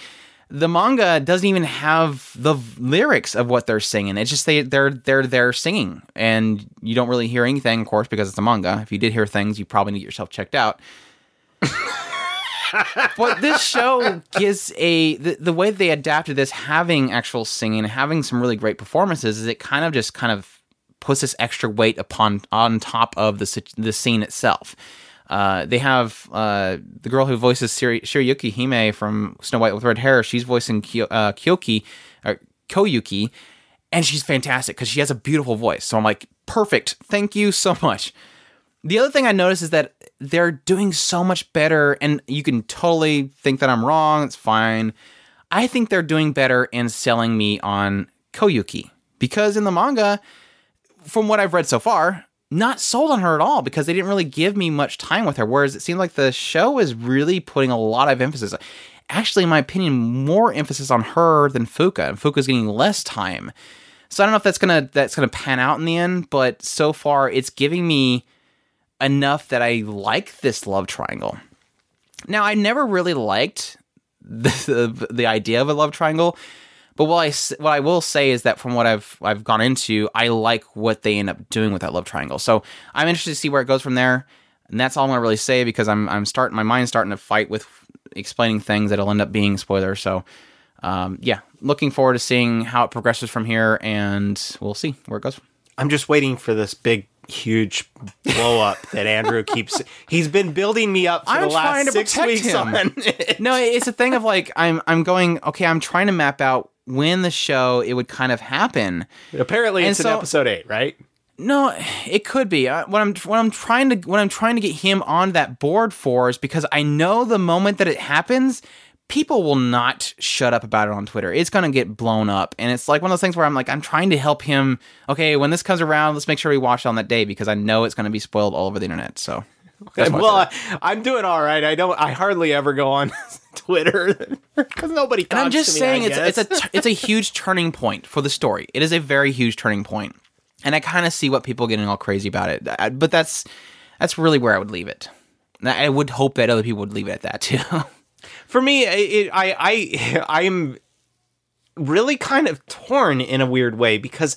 Speaker 1: the manga doesn't even have the lyrics of what they're singing. It's just they they're they're they're singing, and you don't really hear anything, of course, because it's a manga. If you did hear things, you probably need yourself checked out. But this show gives a the, the way they adapted this, having actual singing, having some really great performances, is it kind of just kind of puts this extra weight upon on top of the the scene itself. Uh, they have uh, the girl who voices Shirayuki Hime from Snow White with Red Hair. She's voicing Kyo- uh, Kyoki Koyuki, and she's fantastic because she has a beautiful voice. So I'm like, perfect. Thank you so much. The other thing I noticed is that they're doing so much better, and you can totally think that I'm wrong. It's fine. I think they're doing better in selling me on Koyuki because in the manga, from what I've read so far, not sold on her at all because they didn't really give me much time with her. Whereas it seemed like the show is really putting a lot of emphasis, actually, in my opinion, more emphasis on her than Fuuka, and Fuuka's getting less time. So I don't know if that's gonna that's gonna pan out in the end, but so far it's giving me enough that I like this love triangle. Now I never really liked the the, the idea of a love triangle, but what I what I will say is that from what I've I've gone into, I like what they end up doing with that love triangle. So I'm interested to see where it goes from there, and that's all I'm gonna really say because I'm I'm starting my mind's starting to fight with explaining things that'll end up being spoilers. So um, yeah, looking forward to seeing how it progresses from here, and we'll see where it goes.
Speaker 2: I'm just waiting for this big, huge blow up that Andrew keeps. He's been building me up for
Speaker 1: I'm
Speaker 2: the last
Speaker 1: trying to
Speaker 2: six weeks
Speaker 1: him.
Speaker 2: on.
Speaker 1: no, it's a thing of like I'm I'm going okay. I'm trying to map out when the show it would kind of happen.
Speaker 2: Apparently,
Speaker 1: And
Speaker 2: it's
Speaker 1: so-
Speaker 2: in episode eight, right?
Speaker 1: No, it could be. Uh, what I'm what I'm trying to what I'm trying to get him on that board for is because I know the moment that it happens, people will not shut up about it on Twitter. It's gonna get blown up, and it's like one of those things where I'm like, I'm trying to help him. Okay, when this comes around, let's make sure we watch it on that day because I know it's gonna be spoiled all over the internet. So,
Speaker 2: well, I, I'm doing all right. I don't. I hardly ever go on Twitter because nobody.
Speaker 1: And I'm just
Speaker 2: to me,
Speaker 1: saying it's it's a it's a huge turning point for the story. It is a very huge turning point, and I kind of see what people are getting all crazy about it. I- But that's that's really where I would leave it. I would hope that other people would leave it at that too.
Speaker 2: for me. It, I I I'm really kind of torn in a weird way because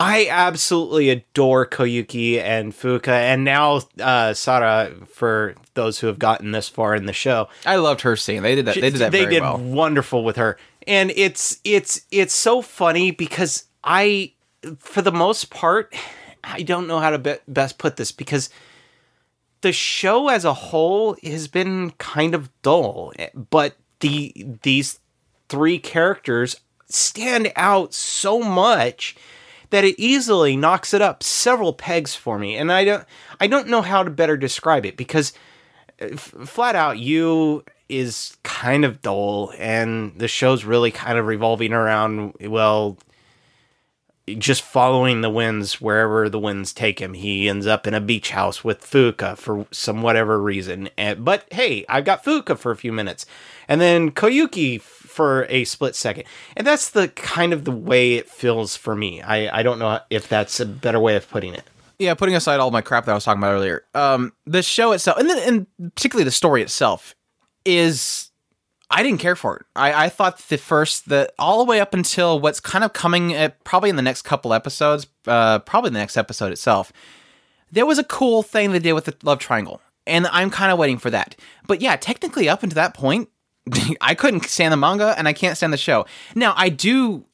Speaker 2: I absolutely adore Koyuki and Fuuka, and now uh, Sara. For those who have gotten this far in the show,
Speaker 1: I loved her scene. They did that. They did that
Speaker 2: they did
Speaker 1: well.
Speaker 2: wonderful with her and it's it's it's so funny because i for the most part i don't know how to be- best put this because the show as a whole has been kind of dull eh, but the these three characters stand out so much that it easily knocks it up several pegs for me. And i don't i don't know how to better describe it because eh, f- flat out you is kind of dull and the show's really kind of revolving around well just following the winds wherever the winds take him. He ends up in a beach house with Fuuka for some whatever reason. And, but hey, I've got Fuuka for a few minutes, and then Koyuki for a split second, and that's the kind of the way it feels for me. I I don't know if that's a better way of putting it.
Speaker 1: yeah, putting aside all my crap that I was talking about earlier, um, the show itself, and then, and particularly the story itself, is I didn't care for it. I, I thought the first, the all the way up until what's kind of coming, at, probably in the next couple episodes, uh, probably the next episode itself, there was a cool thing they did with the love triangle, and I'm kind of waiting for that. But yeah, technically, up until that point, I couldn't stand the manga, and I can't stand the show. Now, I do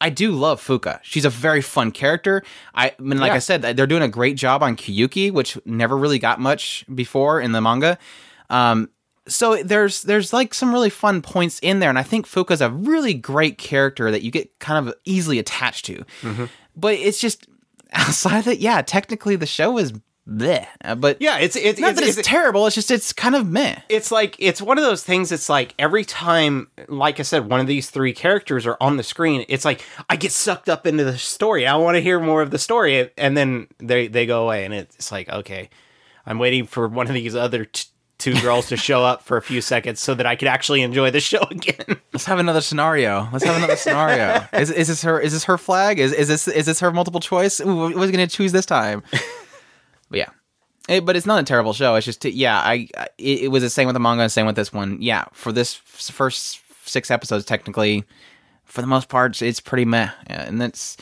Speaker 1: I do love Fuuka. She's a very fun character. I, I mean, like
Speaker 2: Yeah.
Speaker 1: I said, they're doing a great job on Koyuki, which never really got much before in the manga. Um, so there's there's like some really fun points in there, and I think Fuuka's a really great character that you get kind of easily attached to. Mm-hmm. But it's just outside of that, yeah. Technically, the show is bleh. But
Speaker 2: Yeah, it's it's
Speaker 1: not
Speaker 2: it's,
Speaker 1: that it's,
Speaker 2: it's,
Speaker 1: terrible. It's just it's kind of meh.
Speaker 2: it's like it's one of those things it's like every time like i said one of these three characters are on the screen it's like i get sucked up into the story i want to hear more of the story and then they they go away and it's like okay i'm waiting for one of these other t- two girls to show up for a few seconds so that i could actually enjoy the show again
Speaker 1: Let's have another scenario. Let's have another scenario. Is, is this her? Is this her flag? Is, is this is this her multiple choice? Ooh, what was going to choose this time? but yeah, It- but it's not a terrible show. It's just yeah, I, I it, it was the same with the manga, same with this one. Yeah, for this f- first six episodes, technically, for the most part, it's pretty meh, Yeah, and that's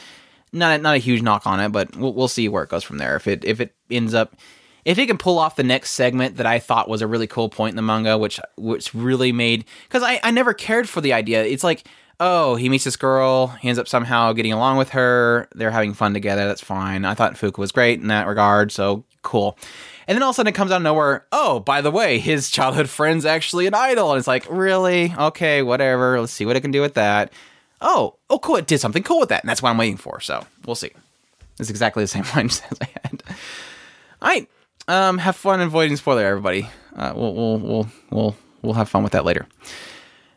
Speaker 1: not not a huge knock on it. But we'll, we'll see where it goes from there. If it if it ends up. If it can pull off the next segment that I thought was a really cool point in the manga, which which really made because I, I never cared for the idea. It's like, oh, he meets this girl, he ends up somehow getting along with her, they're having fun together, that's fine. I thought Fuuka was great in that regard, so cool. And then all of a sudden it comes out of nowhere, oh, by the way, his childhood friend's actually an idol. And it's like, really? Okay, whatever. Let's see what it can do with that. Oh, oh, cool. It did something cool with that. And that's what I'm waiting for. So we'll see. It's exactly the same mindset as I had. All right. Um, have fun avoiding spoiler, everybody. Uh, we'll, we'll, we'll, we'll, we'll have fun with that later.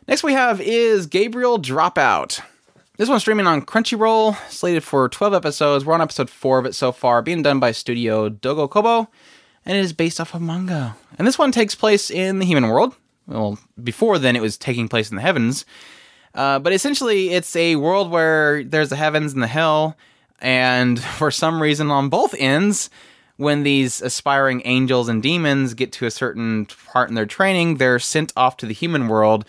Speaker 1: Next we have is Gabriel Dropout. This one's streaming on Crunchyroll, slated for 12 episodes. We're on episode 4 of it so far, being done by Studio Doga Kobo, and it is based off of manga. And this one takes place in the human world. Well, before then, it was taking place in the heavens. Uh, but essentially, it's a world where there's the heavens and the hell, and for some reason, on both ends, when these aspiring angels and demons get to a certain part in their training, they're sent off to the human world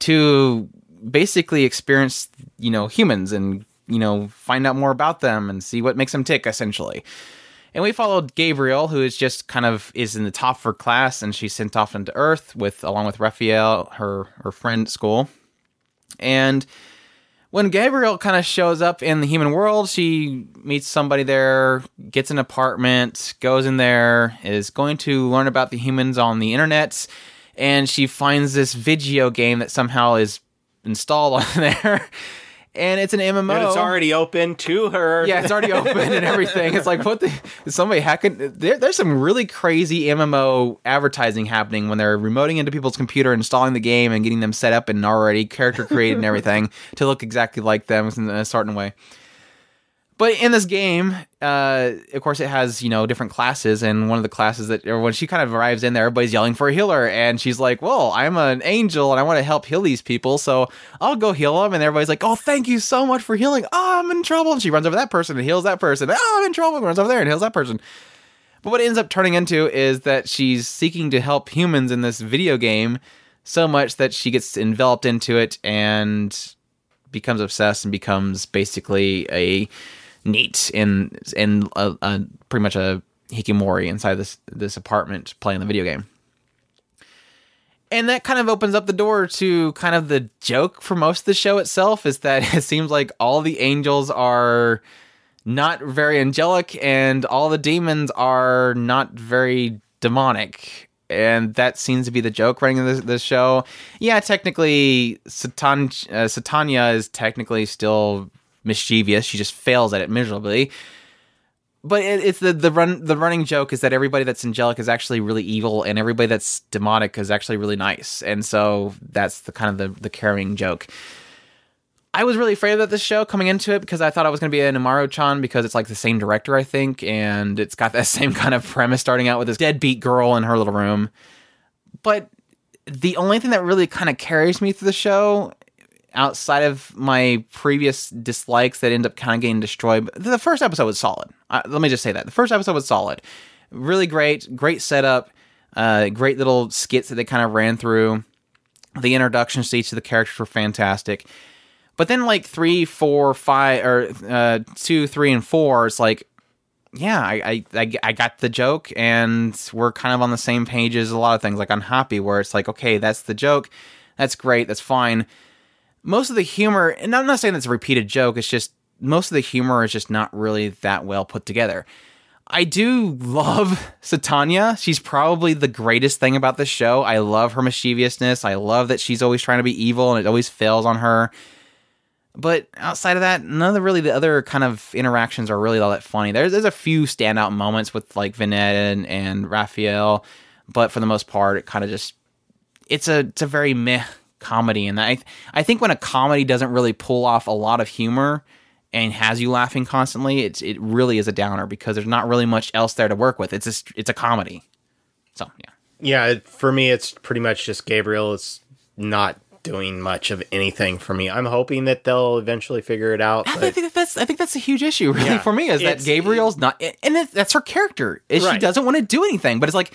Speaker 1: to basically experience, you know, humans and, you know, find out more about them and see what makes them tick, essentially. And we followed Gabriel, who is just kind of is in the top of her class, and she's sent off into Earth with along with Raphael, her her friend at school. And when Gabriel kind of shows up in the human world, she meets somebody there, gets an apartment, goes in there, is going to learn about the humans on the internet, and she finds this video game that somehow is installed on there. And it's an MMO.
Speaker 2: and it's already open to her
Speaker 1: Yeah, it's already open and everything. It's like, what the? Is somebody hacking? There, there's some really crazy MMO advertising happening when they're remoting into people's computer, installing the game, and getting them set up and already character created and everything to look exactly like them in a certain way. But in this game, uh, of course, it has you know different classes, and one of the classes that, when she kind of arrives in there, everybody's yelling for a healer, and she's like, "Well, I'm an angel, and I want to help heal these people, so I'll go heal them." And everybody's like, "Oh, thank you so much for healing. Oh, I'm in trouble." And she runs over that person and heals that person. Oh, I'm in trouble. And runs over there and heals that person. But what it ends up turning into is that she's seeking to help humans in this video game so much that she gets enveloped into it and becomes obsessed and becomes basically a NEET in in a, a pretty much a hikikomori inside this this apartment playing the video game. And that kind of opens up the door to kind of the joke for most of the show itself is that it seems like all the angels are not very angelic and all the demons are not very demonic and that seems to be the joke running in this, this show yeah technically Satan, uh, satania is technically still mischievous. She just fails at it miserably. But it, it's the the run the running joke is that everybody that's angelic is actually really evil and everybody that's demonic is actually really nice. And so that's the kind of the the carrying joke. I was really afraid about this show coming into it because I thought I was going to be an Umaru-chan because it's like the same director, I think, and it's got that same kind of premise starting out with this deadbeat girl in her little room. But the only thing that really kind of carries me through the show outside of my previous dislikes that end up kind of getting destroyed the first episode was solid. Uh, let me just say that. The first episode was solid. Really great great setup uh, great little skits that they kind of ran through. The introductions to each of the characters were fantastic. But then like three four five or uh, two three and four it's like yeah I, I i got the joke and we're kind of on the same page as a lot of things. Like on happy where it's like okay that's the joke. That's great. That's fine most of the humor, and I'm not saying that's a repeated joke, it's just most of the humor is just not really that well put together. I do love Satania. She's probably the greatest thing about the show. I love her mischievousness. I love that she's always trying to be evil and it always fails on her. But outside of that, none of the really the other kind of interactions are really all that funny. There's there's a few standout moments with like Vignette and, and Raphael, but for the most part, it kind of just it's a it's a very meh comedy and I I think when a comedy doesn't really pull off a lot of humor and has you laughing constantly, it's it really is a downer because there's not really much else there to work with. It's just it's a comedy. So, yeah.
Speaker 2: Yeah, for me it's pretty much just Gabriel is not doing much of anything for me. I'm hoping that they'll eventually figure it out.
Speaker 1: I think that's I think that's a huge issue really yeah, for me is that Gabriel's not and that's her character. Is right. she doesn't want to do anything, but it's like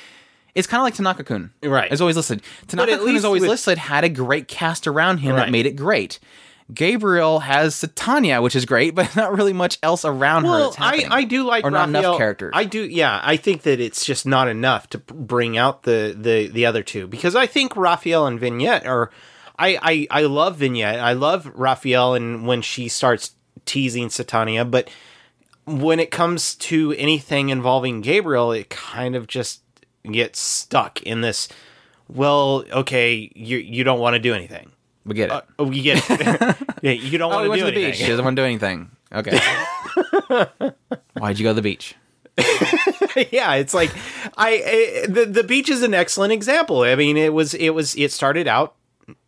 Speaker 1: it's kind of like Tanaka Kun.
Speaker 2: Right.
Speaker 1: Is always listed. Tanaka Kun is always with... listed, had a great cast around him right. that made it great. Gabriel has Satania, which is great, but not really much else around well, her. I,
Speaker 2: I do like
Speaker 1: or
Speaker 2: Raphael.
Speaker 1: not enough characters.
Speaker 2: I do, yeah. I think that it's just not enough to bring out the the the other two because I think Raphael and Vignette are. I I I love Vignette. I love Raphael, and when she starts teasing Satania, but when it comes to anything involving Gabriel, it kind of just get stuck in this. Well, okay, you you don't want to do anything.
Speaker 1: We get it. Uh,
Speaker 2: oh, we get it. yeah, you don't
Speaker 1: oh,
Speaker 2: want to
Speaker 1: do
Speaker 2: to
Speaker 1: anything. She doesn't want to do anything. Okay. Why'd you go to the beach?
Speaker 2: yeah, it's like I, I the the beach is an excellent example. I mean, it was it was it started out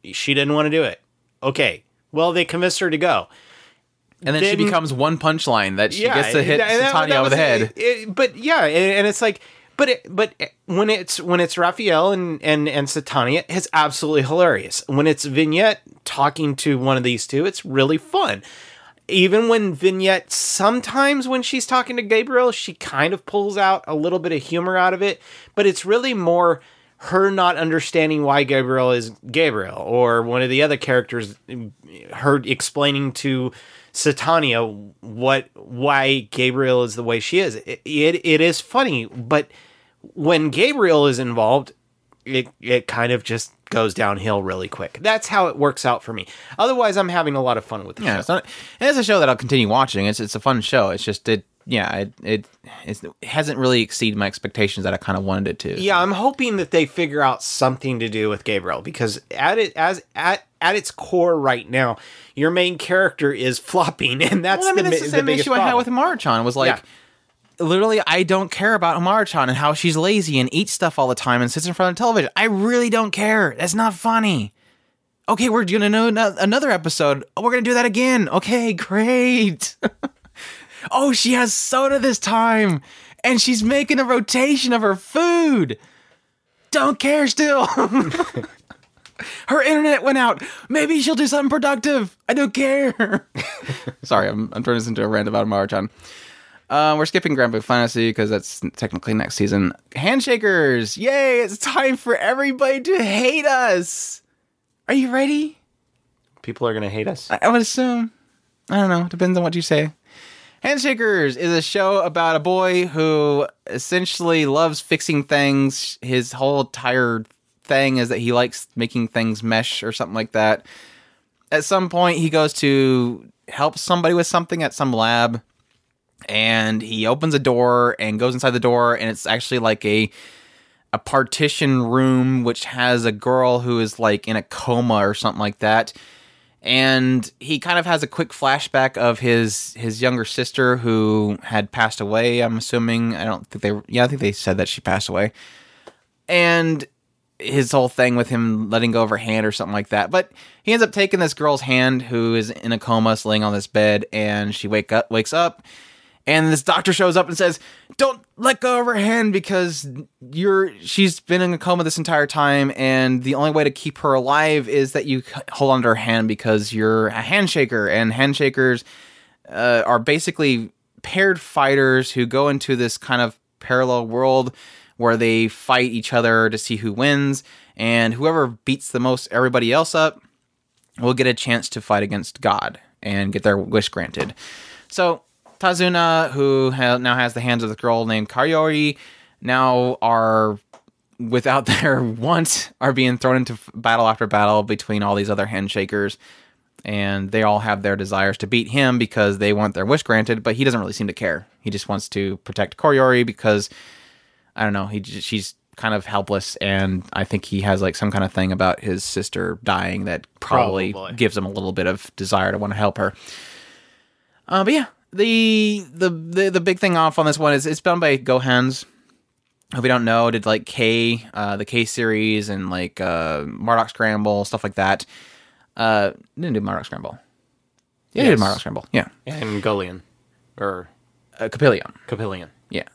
Speaker 2: she didn't want to do it. Okay, well they convinced her to go.
Speaker 1: And then, then she becomes one punchline that she yeah, gets to hit that, Tanya over the head.
Speaker 2: It, it, but yeah, and, and, it's like but it, but when it's when it's Raphael and and and Satania, it's absolutely hilarious. When it's Vignette talking to one of these two, it's really fun. Even when Vignette, sometimes when she's talking to Gabriel, she kind of pulls out a little bit of humor out of it, but it's really more her not understanding why Gabriel is Gabriel, or one of the other characters, her explaining to Satania what why Gabriel is the way she is. It, it, it is funny, but when Gabriel is involved, it it kind of just goes downhill really quick. That's how it works out for me. Otherwise, I'm having a lot of fun with the
Speaker 1: yeah,
Speaker 2: show.
Speaker 1: It's, not, it's a show that I'll continue watching. It's it's a fun show. It's just it yeah it it, it hasn't really exceeded my expectations that I kind of wanted it to.
Speaker 2: Yeah, I'm hoping that they figure out something to do with Gabriel because at it as at at its core right now, your main character is flopping, and that's well, I mean, the, that's the, same issue
Speaker 1: problem.
Speaker 2: I
Speaker 1: had with Umaru-chan was like. Yeah literally I don't care about Umaru-chan and how she's lazy and eats stuff all the time and sits in front of television. I really don't care. That's not funny. Okay, we're gonna know another episode. Oh, we're gonna do that again. Okay, great. oh, she has soda this time, and she's making a rotation of her food. Don't care still. her internet went out. Maybe she'll do something productive. I don't care. Sorry, I'm, I'm turning this into a rant about Umaru-chan. Uh, we're skipping Grand Granblue Fantasy because that's technically next season. Hand Shakers! Yay! It's time for everybody to hate us! Are you ready?
Speaker 2: People are going to hate us.
Speaker 1: I, I would assume. I don't know. Depends on what you say. Hand Shakers is a show about a boy who essentially loves fixing things. His whole entire thing is that he likes making things mesh or something like that. At some point, he goes to help somebody with something at some lab and he opens a door and goes inside the door and it's actually like a a partition room which has a girl who is like in a coma or something like that. And he kind of has a quick flashback of his his younger sister who had passed away i'm assuming. I don't think they yeah i think they said that she passed away. And his whole thing with him letting go of her hand or something like that. But he ends up taking this girl's hand who is in a coma, laying on this bed, and she wake up, wakes up, and this doctor shows up and says, "Don't let go of her hand because you're she's been in a coma this entire time, and the only way to keep her alive is that you hold onto her hand because you're a handshaker, and handshakers uh, are basically paired fighters who go into this kind of parallel world." Where they fight each other to see who wins, and whoever beats the most everybody else up will get a chance to fight against God and get their wish granted. So Tazuna, who ha- now has the hands of the girl named Koyori, now are without their want are being thrown into f- battle after battle between all these other handshakers. And they all have their desires to beat him because they want their wish granted but he doesn't really seem to care. He just wants to protect Koyori because i don't know he j- she's kind of helpless and i think he has like some kind of thing about his sister dying that probably,
Speaker 2: Probably.
Speaker 1: gives him a little bit of desire to want to help her. Uh, but yeah the, the the the big thing off on this one is it's done by GoHands if we don't know, did like K, uh, the K series and like uh, Mardock Scramble, stuff like that. Uh, didn't do Mardock Scramble. Yeah, he did
Speaker 2: Yes.
Speaker 1: Mardock Scramble. Yeah.
Speaker 2: and Gullion or
Speaker 1: Uh, Coppelion.
Speaker 2: Coppelion.
Speaker 1: Yeah.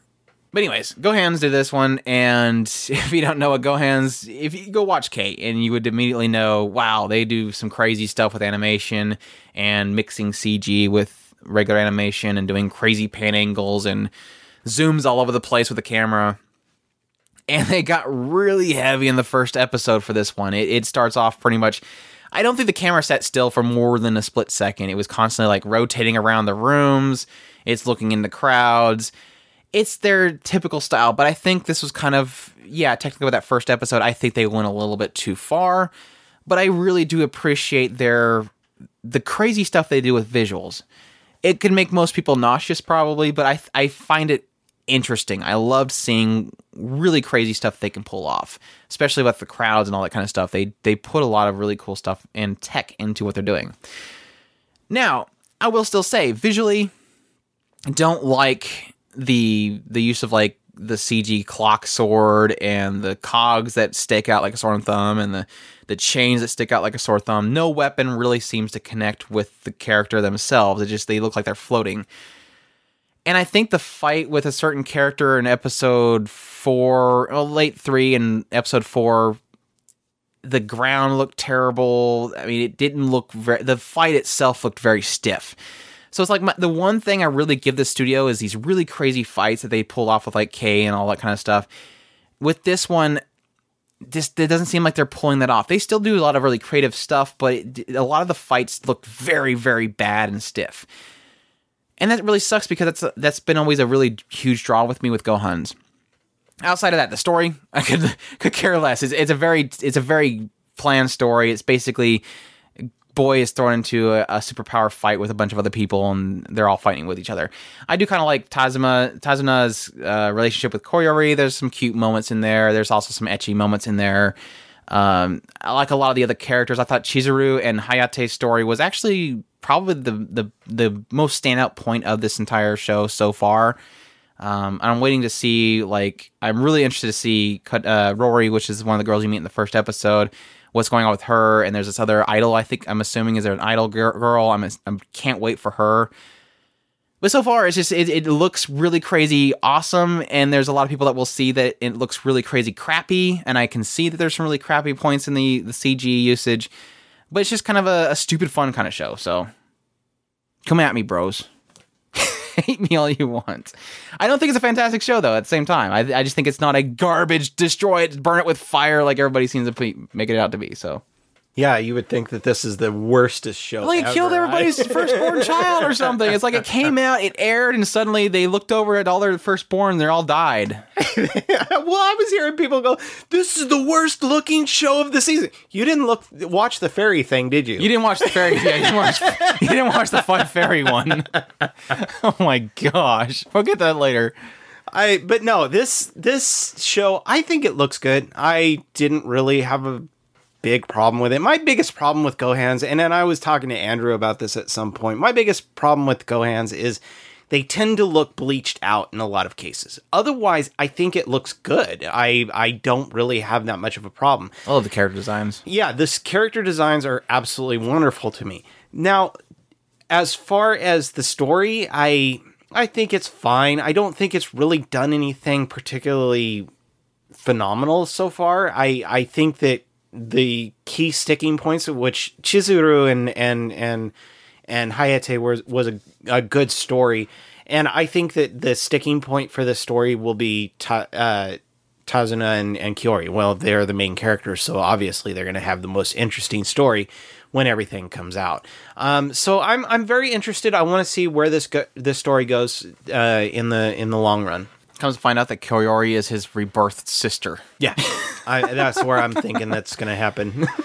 Speaker 1: But anyways, GoHands did this one, and if you don't know what GoHands, if you go watch K, and you would immediately know, wow, they do some crazy stuff with animation and mixing CG with regular animation and doing crazy pan angles and zooms all over the place with the camera. And they got really heavy in the first episode for this one. It, it starts off pretty much. I don't think the camera sat still for more than a split second. It was constantly like rotating around the rooms. It's looking in the crowds it's their typical style, but I think this was kind of yeah, technically with that first episode, I think they went a little bit too far. But I really do appreciate their the crazy stuff they do with visuals. It can make most people nauseous probably, but I I find it interesting. I love seeing really crazy stuff they can pull off, especially with the crowds and all that kind of stuff. They they put a lot of really cool stuff and tech into what they're doing. Now, I will still say visually don't like the the use of like the CG clock sword and the cogs that stick out like a sword and thumb and the the chains that stick out like a sore thumb. No weapon really seems to connect with the character themselves. It just they look like they're floating. And I think the fight with a certain character in episode four, well, late three and episode four, the ground looked terrible. I mean, it didn't look very. The fight itself looked very stiff. So it's like my, the one thing I really give the studio is these really crazy fights that they pull off with like K and all that kind of stuff. With this one, this it doesn't seem like they're pulling that off. They still do a lot of really creative stuff, but it, a lot of the fights look very, very bad and stiff. And that really sucks because that's that's been always a really huge draw with me with GoHands. Outside of that, the story I could could care less. It's, it's a very it's a very planned story. It's basically boy is thrown into a, a superpower fight with a bunch of other people, and they're all fighting with each other. I do kind of like Tazuma Tazuna's uh, relationship with Koyori. There's some cute moments in there. There's also some ecchi moments in there. Um, I like a lot of the other characters. I thought Chizuru and Hayate's story was actually probably the the the most standout point of this entire show so far. Um, I'm waiting to see like I'm really interested to see uh, Rory, which is one of the girls you meet in the first episode. What's going on with her? And there's this other idol. I think I'm assuming is there an idol girl? I'm I can't wait for her. But so far, it's just it, it looks really crazy awesome, and there's a lot of people that will see that it looks really crazy crappy, and I can see that there's some really crappy points in the the CG usage, but it's just kind of a, a stupid fun kind of show. So come at me, bros. Hate me all you want. I don't think it's a fantastic show though. At the same time, I, I just think it's not a garbage, destroy it, burn it with fire like everybody seems to make it out to be. So
Speaker 2: Yeah, you would think that this is the worstest show.
Speaker 1: like it killed
Speaker 2: ever.
Speaker 1: everybody's firstborn child or something. It's like it came out, it aired, and suddenly they looked over at all their firstborn, and they all died.
Speaker 2: well, I was hearing people go, "This is the worst looking show of the season." You didn't look watch the fairy thing, did you?
Speaker 1: You didn't watch the fairy. Yeah, you didn't watch. You didn't watch the fun fairy one. oh my gosh, we'll get that later.
Speaker 2: I but no, this this show, I think it looks good. I didn't really have a big problem with it. My biggest problem with GoHands, and then I was talking to Andrew about this at some point. My biggest problem with GoHands is they tend to look bleached out in a lot of cases. Otherwise, I think it looks good. I I don't really have that much of a problem.
Speaker 1: I love the character designs.
Speaker 2: Yeah, this character designs are absolutely wonderful to me. Now, as far as the story, I I think it's fine. I don't think it's really done anything particularly phenomenal so far. I I think that the key sticking points of which Chizuru and and and and Hayate was was a, a good story, and I think that the sticking point for the story will be ta, uh, Tazuna and, and Koyori. Well, they're the main characters, so obviously they're going to have the most interesting story when everything comes out. Um, so I'm I'm very interested. I want to see where this go- this story goes uh, in the in the long run.
Speaker 1: Comes to find out that Koyori is his rebirthed sister.
Speaker 2: Yeah, I, that's where I'm thinking that's going to happen.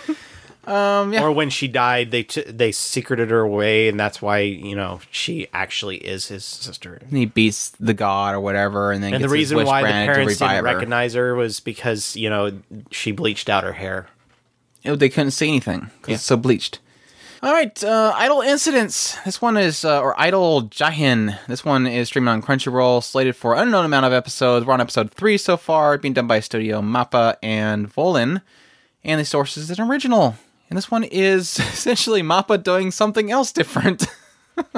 Speaker 1: Um, yeah.
Speaker 2: or when she died, they t- they secreted her away, and that's why you know she actually is his sister.
Speaker 1: And he beats the god or whatever, and then
Speaker 2: And the reason why the parents didn't recognize her was because you know she bleached out her hair.
Speaker 1: Oh, they couldn't see anything it's so bleached. All right, uh, Idol Incidents. This one is, uh, or Idol Jihen. This one is streaming on Crunchyroll, slated for an unknown amount of episodes. We're on episode three so far, being done by Studio Mappa and VOLN. And the source is an original. And this one is essentially Mappa doing something else different.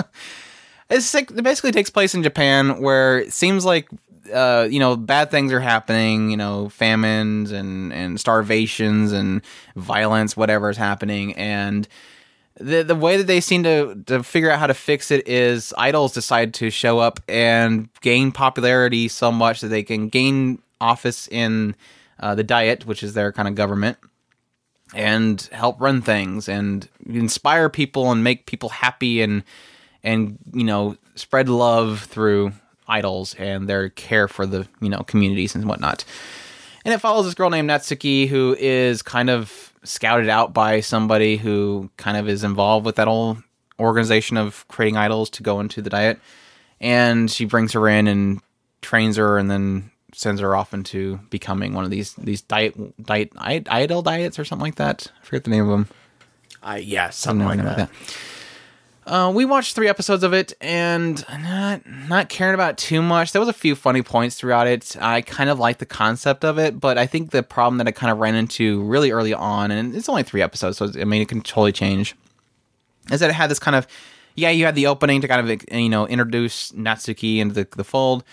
Speaker 1: it's like, it basically takes place in Japan, where it seems like uh, you know bad things are happening. You know, famines and and starvations and violence, whatever is happening, and the the way that they seem to to figure out how to fix it is idols decide to show up and gain popularity so much that they can gain office in uh, the diet, which is their kind of government, and help run things and inspire people and make people happy and and you know spread love through idols and their care for the you know communities and whatnot. And it follows this girl named Natsuki who is kind of scouted out by somebody who kind of is involved with that whole organization of creating idols to go into the diet. And she brings her in and trains her and then sends her off into becoming one of these these diet diet idol diets or something like that. I forget the name of them.
Speaker 2: Uh, yeah, something like
Speaker 1: Something
Speaker 2: that.
Speaker 1: Uh, we watched three episodes of it and not not caring about too much. There was a few funny points throughout it. I kind of like the concept of it, but I think the problem that I kind of ran into really early on, and it's only three episodes, so I mean it can totally change, is that it had this kind of yeah, you had the opening to kind of you know introduce Natsuki into the, the fold,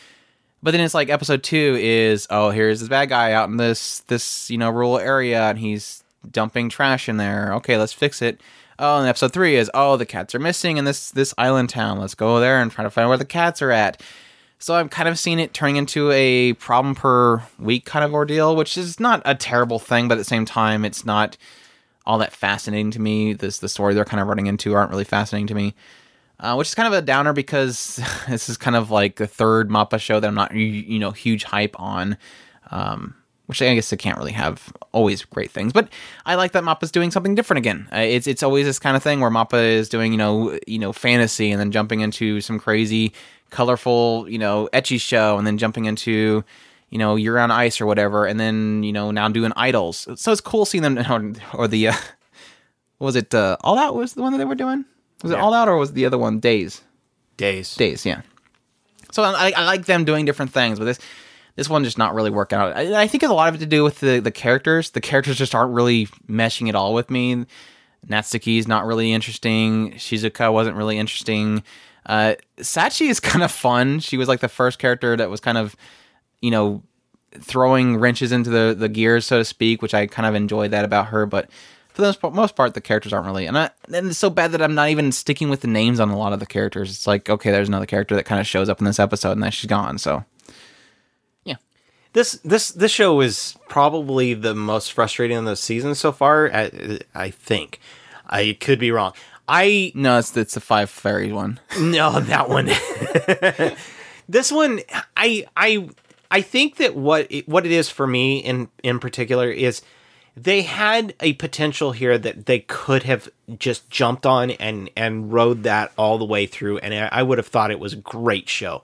Speaker 1: but then it's like episode two is oh here's this bad guy out in this this you know rural area and he's dumping trash in there. Okay, let's fix it. Oh, and episode three is oh the cats are missing in this this island town. Let's go there and try to find where the cats are at. So I'm kind of seeing it turning into a problem per week kind of ordeal, which is not a terrible thing, but at the same time, it's not all that fascinating to me. This the story they're kind of running into aren't really fascinating to me, uh, which is kind of a downer because this is kind of like the third Mappa show that I'm not you, you know huge hype on. Um, which I guess it can't really have always great things, but I like that Mappa's doing something different again. Uh, it's it's always this kind of thing where Mappa is doing you know you know fantasy and then jumping into some crazy, colorful you know ecchi show and then jumping into you know Yuri on Ice or whatever and then you know now doing idols. So it's cool seeing them or, or the uh, what was it uh, All Out was the one that they were doing. Was it All Out or was the other one Days?
Speaker 2: Days.
Speaker 1: days yeah so I, I like them doing different things but this this one just not really working out. I, I think a lot of it to do with the the characters. The characters just aren't really meshing at all with me. Natsuki's not really interesting. Shizuka wasn't really interesting. Uh sachi is kind of fun. She was like the first character that was kind of you know throwing wrenches into the the gears so to speak which i kind of enjoyed that about her. But for the most- part, the characters aren't really, and, I, and it's so bad that I'm not even sticking with the names on a lot of the characters. It's like, okay, there's another character that kind of shows up in this episode, and then she's gone. So,
Speaker 2: This this this show is probably the most frustrating of the season so far. I, I think. I could be wrong. I
Speaker 1: no, it's it's the five fairies one.
Speaker 2: No, that one. this one, I I I think that what it, what it is for me in in particular is they had a potential here that they could have just jumped on and and rode that all the way through, and I, I would have thought it was a great show.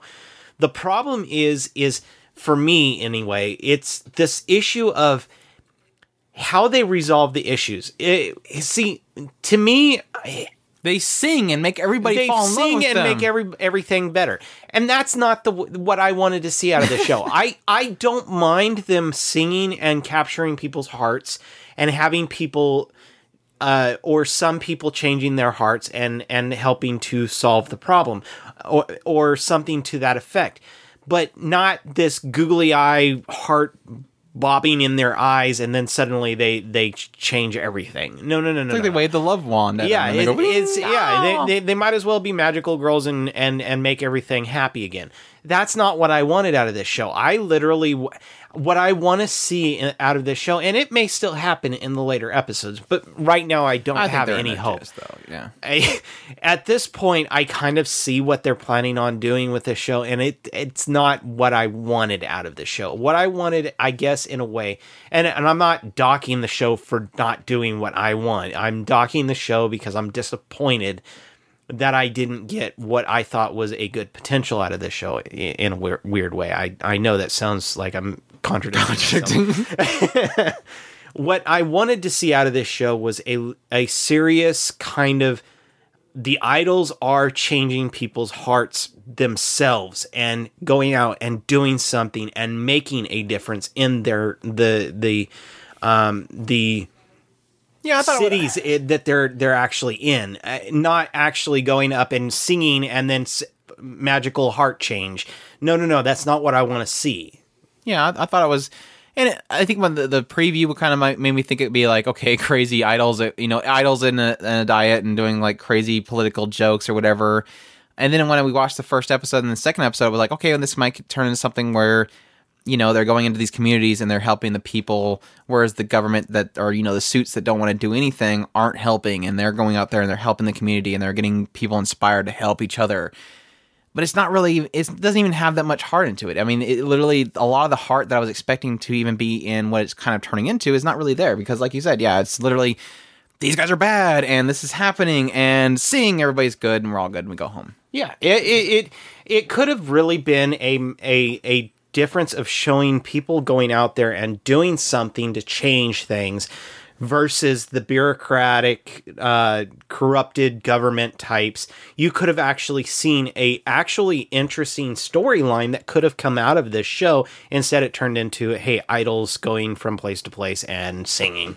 Speaker 2: The problem is is for me anyway, it's this issue of how they resolve the issues. It, see, to me, I-
Speaker 1: They sing and make everybody
Speaker 2: they
Speaker 1: fall in love
Speaker 2: sing
Speaker 1: with
Speaker 2: and
Speaker 1: them.
Speaker 2: make every everything better and that's not the what i wanted to see out of the show i i don't mind them singing and capturing people's hearts and having people uh, or some people changing their hearts and and helping to solve the problem or or something to that effect but not this googly eye heart bobbing in their eyes and then suddenly they they change everything no no no no,
Speaker 1: It's like
Speaker 2: no.
Speaker 1: they wave the love wand. At
Speaker 2: Yeah, it,
Speaker 1: go,
Speaker 2: it's yeah. They, they, they might as well be magical girls and and and make everything happy again. That's not what I wanted out of this show. I literally what I want to see in- out of this show, and it may still happen in the later episodes, but right now I don't
Speaker 1: I
Speaker 2: have any hope.
Speaker 1: though. Yeah.
Speaker 2: I, at this point, I kind of see what they're planning on doing with this show, and it it's not what I wanted out of the show. What I wanted, I guess, in a way, and and I'm not docking the show for not doing what I want. I'm docking the show because I'm disappointed that I didn't get what I thought was a good potential out of this show in a weird, weird way. I I know that sounds like I'm contradicting. myself what I wanted to see out of this show was a a serious kind of the idols are changing people's hearts themselves and going out and doing something and making a difference in their the the um the
Speaker 1: Yeah, I thought
Speaker 2: cities it, that they're they're actually in, uh, not actually going up and singing and then s- magical heart change. No, no, no, that's not what I want to see.
Speaker 1: Yeah, I, I thought it was, and it, I think when the, the preview kind of made me think it'd be like, okay, crazy idols, uh, you know, idols in a, in a diet and doing like crazy political jokes or whatever. And then when we watched the first episode and the second episode, we're like, okay, well, this might turn into something where, you know, they're going into these communities and they're helping the people, whereas the government that, are you know, the suits that don't want to do anything aren't helping and they're going out there and they're helping the community and they're getting people inspired to help each other. But it's not really it doesn't even have that much heart into it. I mean it literally a lot of the heart that i was expecting to even be in what it's kind of turning into is not really there because like you said yeah it's literally these guys are bad and this is happening and seeing everybody's good and we're all good and we go home.
Speaker 2: Yeah, it it it, it could have really been a a a difference of showing people going out there and doing something to change things versus the bureaucratic uh, corrupted government types you could have actually seen a actually interesting storyline that could have come out of this show. Instead it turned into hey idols going from place to place and singing.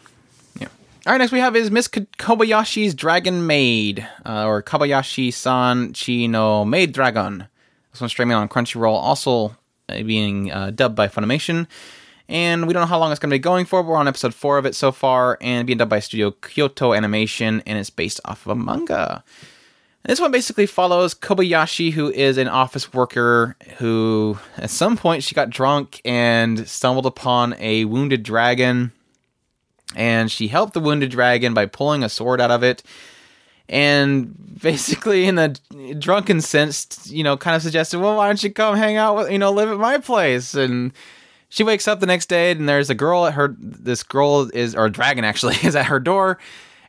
Speaker 1: Yeah. All right next we have is miss kobayashi's dragon maid uh, or kobayashi san chi no maid dragon. This one's streaming on crunchyroll also being uh, dubbed by funimation and we don't know how long it's going to be going for. But we're on episode four of it so far, and being dubbed by Studio Kyoto Animation, and it's based off of a manga. And this one basically follows Kobayashi, who is an office worker who, at some point, she got drunk and stumbled upon a wounded dragon, and she helped the wounded dragon by pulling a sword out of it. And basically, in a drunken sense, you know, kind of suggested, well, why don't you come hang out with, you know, live at my place? And she wakes up the next day and there's a girl at her this girl is or dragon actually is at her door.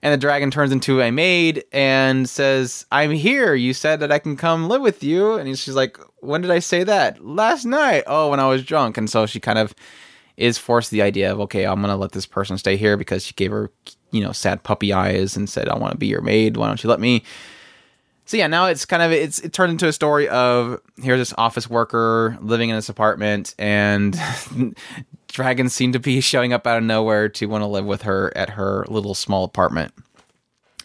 Speaker 1: And the dragon turns into a maid and says i'm here. You said that i can come live with you. And she's like when did i say that? Last night. Oh when i was drunk. And so she kind of is forced the idea of okay i'm gonna let this person stay here because she gave her you know sad puppy eyes and said i want to be your maid why don't you let me so yeah, now it's kind of it's it turned into a story of here's this office worker living in this apartment, and dragons seem to be showing up out of nowhere to want to live with her at her little small apartment.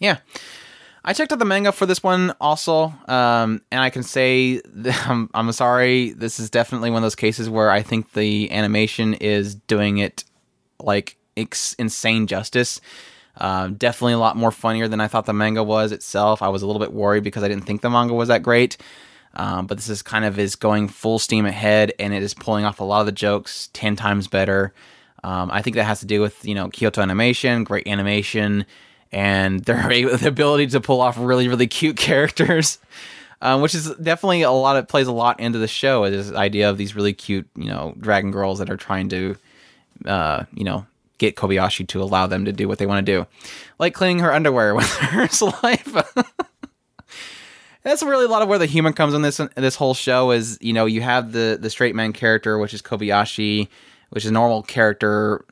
Speaker 1: Yeah, I checked out the manga for this one also, um, and I can say I'm, I'm sorry. This is definitely one of those cases where I think the animation is doing it like ex- insane justice. Um, definitely a lot more funnier than I thought the manga was itself. I was a little bit worried because I didn't think the manga was that great. Um, but this is kind of is going full steam ahead, and it is pulling off a lot of the jokes ten times better. Um, I think that has to do with you know Kyoto Animation, great animation, and their the ability to pull off really really cute characters, um, which is definitely a lot. It plays a lot into the show. This idea of these really cute you know dragon girls that are trying to uh, you know get Kobayashi to allow them to do what they want to do, like cleaning her underwear with her saliva. That's really a lot of where the humor comes in this this whole show. Is you know you have the the straight man character, which is Kobayashi, which is a normal character,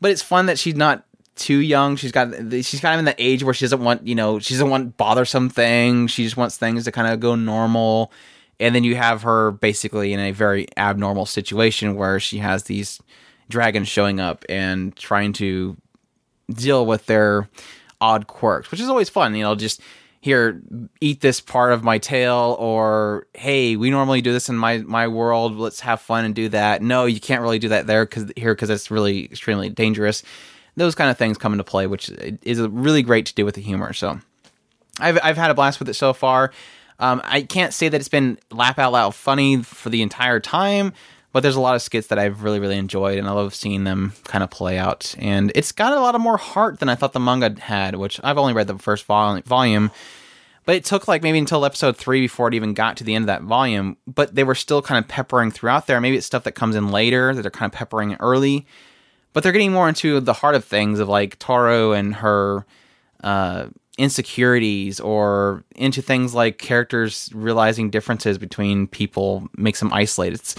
Speaker 1: but it's fun that she's not too young. She's got she's kind of in the age where she doesn't want you know she doesn't want bothersome things. She just wants things to kind of go normal. And then you have her basically in a very abnormal situation where she has these dragons showing up and trying to deal with their odd quirks, which is always fun. You know, just here eat this part of my tail or hey we normally do this in my my world. Let's have fun and do that. No you can't really do that there because here because it's really extremely dangerous. Those kind of things come into play which is really great to do with the humor. So i've, I've had a blast with it so far. Um, i can't say that it's been laugh out loud funny for the entire time but there's a lot of skits that I've really, really enjoyed, and I love seeing them kind of play out. And it's got a lot of more heart than I thought the manga had, which I've only read the first vol- volume. But it took like maybe until episode three before it even got to the end of that volume. But they were still kind of peppering throughout there. Maybe it's stuff that comes in later that they're kind of peppering early. But they're getting more into the heart of things of like Tohru and her uh, insecurities or into things like characters realizing differences between people makes them isolated. It's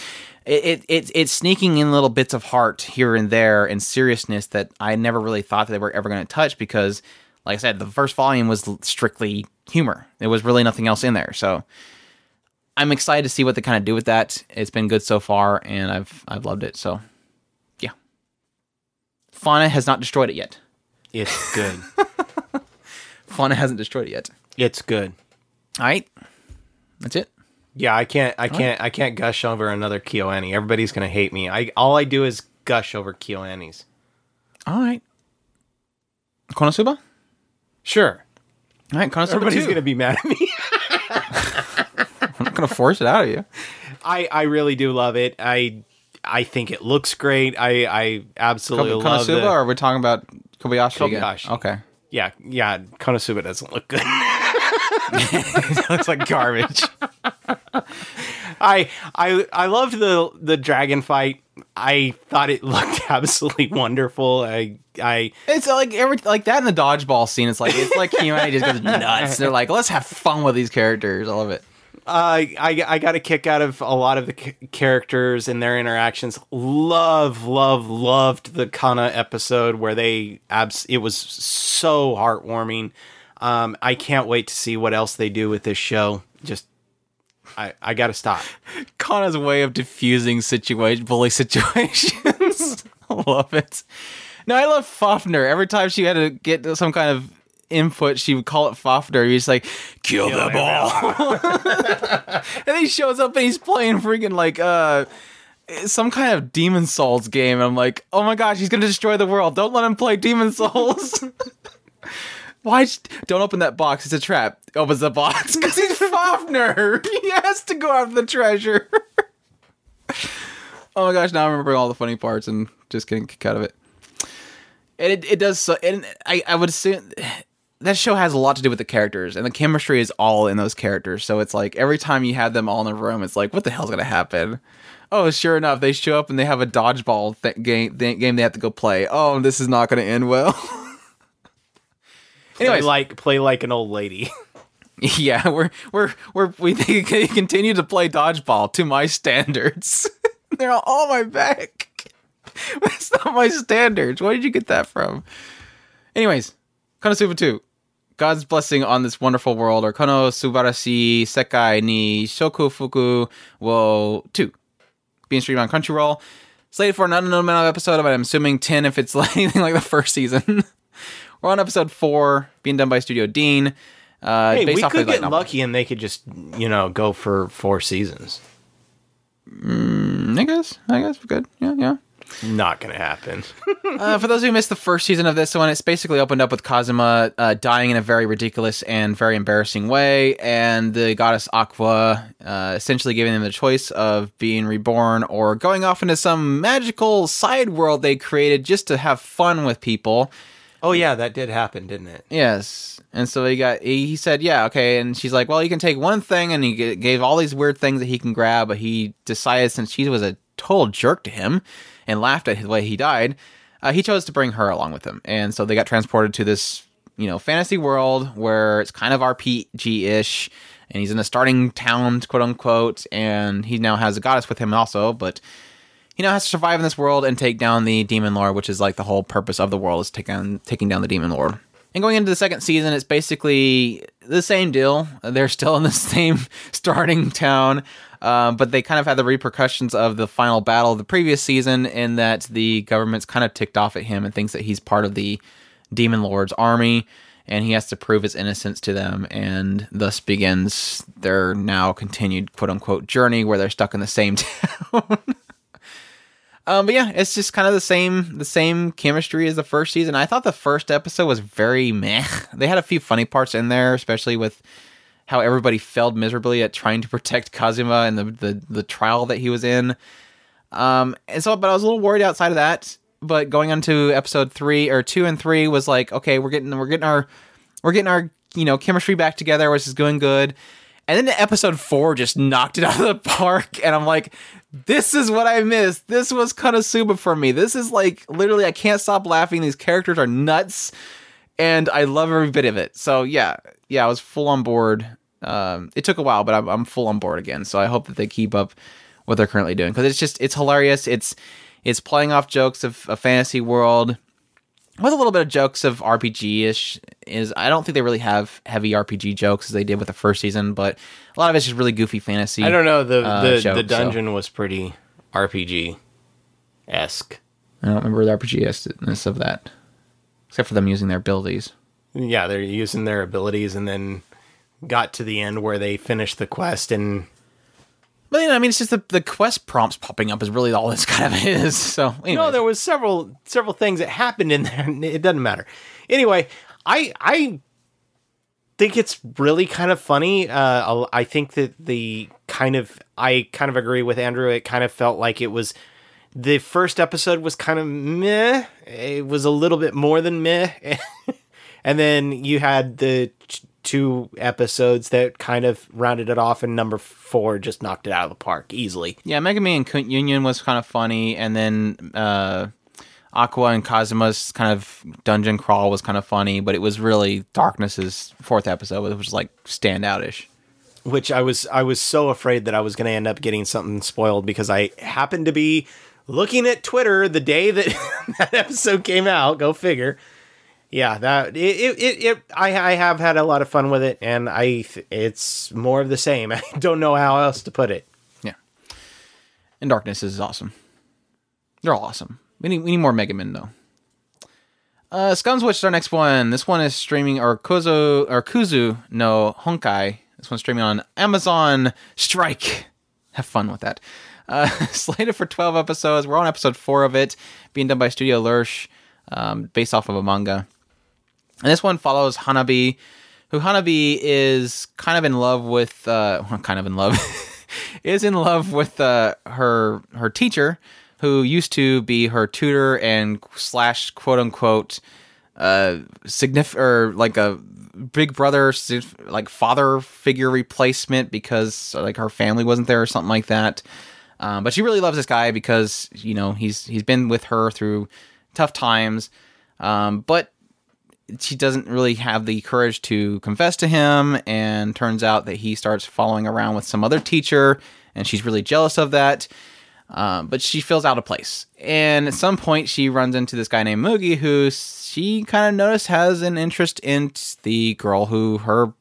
Speaker 1: it, it it's sneaking in little bits of heart here and there and seriousness that I never really thought that they were ever going to touch because, like I said, the first volume was strictly humor. There was really nothing else in there. So I'm excited to see what they kind of do with that. It's been good so far, and I've I've loved it. So yeah, Fauna has not destroyed it yet.
Speaker 2: It's good.
Speaker 1: Fauna hasn't destroyed it yet.
Speaker 2: it's good.
Speaker 1: All right, that's it.
Speaker 2: Yeah, I can't. I can't. I can't gush over another KyoAni. Everybody's gonna hate me. I all I do is gush over KyoAnis.
Speaker 1: All right, Konosuba.
Speaker 2: Sure,
Speaker 1: All right, Konosuba
Speaker 2: everybody's
Speaker 1: two.
Speaker 2: gonna be mad at me.
Speaker 1: I'm not gonna force it out of you.
Speaker 2: I I really do love it. I I think it looks great. I I absolutely
Speaker 1: Kob-
Speaker 2: love
Speaker 1: Konosuba,
Speaker 2: the,
Speaker 1: or we're talking about Kobayashi? again?
Speaker 2: Kobayashi.
Speaker 1: Okay.
Speaker 2: Yeah, yeah. Konosuba doesn't look good.
Speaker 1: it looks like garbage.
Speaker 2: I I I loved the the dragon fight. I thought it looked absolutely wonderful. I I
Speaker 1: It's like every like that in the dodgeball scene. It's like it's like humanity just goes nuts. They're like, let's have fun with these characters. I love it.
Speaker 2: I I got a kick out of a lot of the c- characters and their interactions. Love, love, loved the Kanna episode where they abs. It was so heartwarming. Um, I can't wait to see what else they do with this show. Just, I I gotta stop.
Speaker 1: Kanna's way of diffusing situation bully situations. I love it. No, I love Fafnir. Every time she had to get some kind of input, she would call it Fafnir. He's like, kill, them all. and he shows up and he's playing freaking like uh some kind of Demon's Souls game. I'm like, oh my gosh, he's gonna destroy the world. Don't let him play Demon's Souls. Why? Don't open that box. It's a trap. Opens the box because he's Fafnir. He has to go after the treasure. oh my gosh! Now I'm remembering all the funny parts and just getting a kick out of it. And it, it does so. And I I would assume that show has a lot to do with the characters, and the chemistry is all in those characters. So it's like every time you have them all in a room, it's like, what the hell's gonna happen? Oh, sure enough, they show up and they have a dodgeball th- game th- game they have to go play. Oh, this is not gonna end well. anyway
Speaker 2: like play like an old lady.
Speaker 1: Yeah, we're we're we're we continue to play dodgeball to my standards. They're all on my back. That's not my standards. Where did you get that from? Anyways, Konosuba 2. God's blessing on this wonderful world, or Kono Subarashi Sekai ni Shokufuku wo 2. Being streamed on Crunchyroll. Slated for an unknown amount of episode, but I'm assuming 10 if it's like anything like the first season. We're on episode 4, being done by Studio Dean. Uh,
Speaker 2: Hey,
Speaker 1: based
Speaker 2: we
Speaker 1: off
Speaker 2: could get lucky and they could just you know go for four seasons.
Speaker 1: I guess. I guess we're good. Yeah, yeah.
Speaker 2: Not gonna happen.
Speaker 1: Uh, for those who missed the first season of this one, it's basically opened up with Kazuma uh, dying in a very ridiculous and very embarrassing way, and the goddess Aqua uh, essentially giving them the choice of being reborn or going off into some magical side world they created just to have fun with people.
Speaker 2: oh yeah, that did happen, didn't it?
Speaker 1: Yes. And so he got, he, he said, yeah, okay. And she's like, well, you can take one thing. And he g- gave all these weird things that he can grab. But he decided, since she was a total jerk to him and laughed at the way he died, uh, he chose to bring her along with him. And so they got transported to this, you know, fantasy world where it's kind of RPG ish. And he's in a starting town, quote unquote. And he now has a goddess with him also. But he now has to survive in this world and take down the demon lord, which is like the whole purpose of the world is taking taking down the demon lord. And going into the second season, it's basically the same deal. They're still in the same starting town, um, but they kind of had the repercussions of the final battle of the previous season in that the government's kind of ticked off at him and thinks that he's part of the demon lord's army and he has to prove his innocence to them and thus begins their now continued quote unquote journey where they're stuck in the same town. Um but yeah it's just kind of the same the same chemistry as the first season. I thought the first episode was very meh. They had a few funny parts in there especially with how everybody failed miserably at trying to protect kazuma and the the, the trial that he was in um and so but i was a little worried outside of that but going on to episode three or two and three was like, okay, we're getting we're getting our we're getting our you know chemistry back together, which is going good. And then episode four just knocked it out of the park, and I'm like, this is what I missed. This was Konosuba for me. This is like literally, I can't stop laughing. These characters are nuts, and I love every bit of it. So yeah, yeah, I was full on board. Um, it took a while, but I'm, I'm full on board again. So I hope that they keep up what they're currently doing because it's just it's hilarious. It's it's playing off jokes of a fantasy world with a little bit of jokes of RPG ish. Is I don't think they really have heavy RPG jokes as they did with the first season, but a lot of it's just really goofy fantasy.
Speaker 2: I don't know. The
Speaker 1: uh,
Speaker 2: the,
Speaker 1: joke,
Speaker 2: the dungeon was pretty RPG esque.
Speaker 1: I don't remember the RPG-ness of that, except for them using their abilities.
Speaker 2: Yeah, they're using their abilities and then got to the end where they finished the quest and
Speaker 1: But you know, I mean, it's just the, the quest prompts popping up is really all this kind of is. So anyway,
Speaker 2: No, there was several several things that happened in there. It doesn't matter. Anyway, I I think it's really kind of funny. Uh, I think that the kind of I kind of agree with Andrew. It kind of felt like it was the first episode was kind of meh. It was a little bit more than meh, and then you had the two episodes that kind of rounded it off, and number four just knocked it out of the park easily.
Speaker 1: Yeah, Megumin and Kunt Union was kind of funny, and then uh, Aqua and Kazuma's kind of dungeon crawl was kind of funny, but it was really Darkness's fourth episode, which was like standoutish.
Speaker 2: which I was I was so afraid that I was going to end up getting something spoiled because I happened to be looking at Twitter the day that that episode came out. Go figure. Yeah, that it it, it, I I have had a lot of fun with it, and I it's more of the same. I don't know how else to put it.
Speaker 1: Yeah, and Darkness is awesome. They're all awesome. We need we need more Megumin though. Uh, Scum's Wish is our next one. This one is streaming or Kuzu or Kuzu no Honkai. This one's streaming on Anime Strike. Have fun with that. Uh, slated for 12 episodes. We're on episode four of it, being done by Studio Lerche, um, based off of a manga. And this one follows Hanabi, who Hanabi is kind of in love with, uh, well, kind of in love, is in love with uh, her her teacher, who used to be her tutor and slash quote unquote uh signif or like a big brother like father figure replacement because like her family wasn't there or something like that um, but she really loves this guy because you know he's he's been with her through tough times. Um, but she doesn't really have the courage to confess to him. And turns out that he starts following around with some other teacher and she's really jealous of that. Um, but she feels out of place. And at some point she runs into this guy named Mugi who she kind of noticed has an interest in the girl who her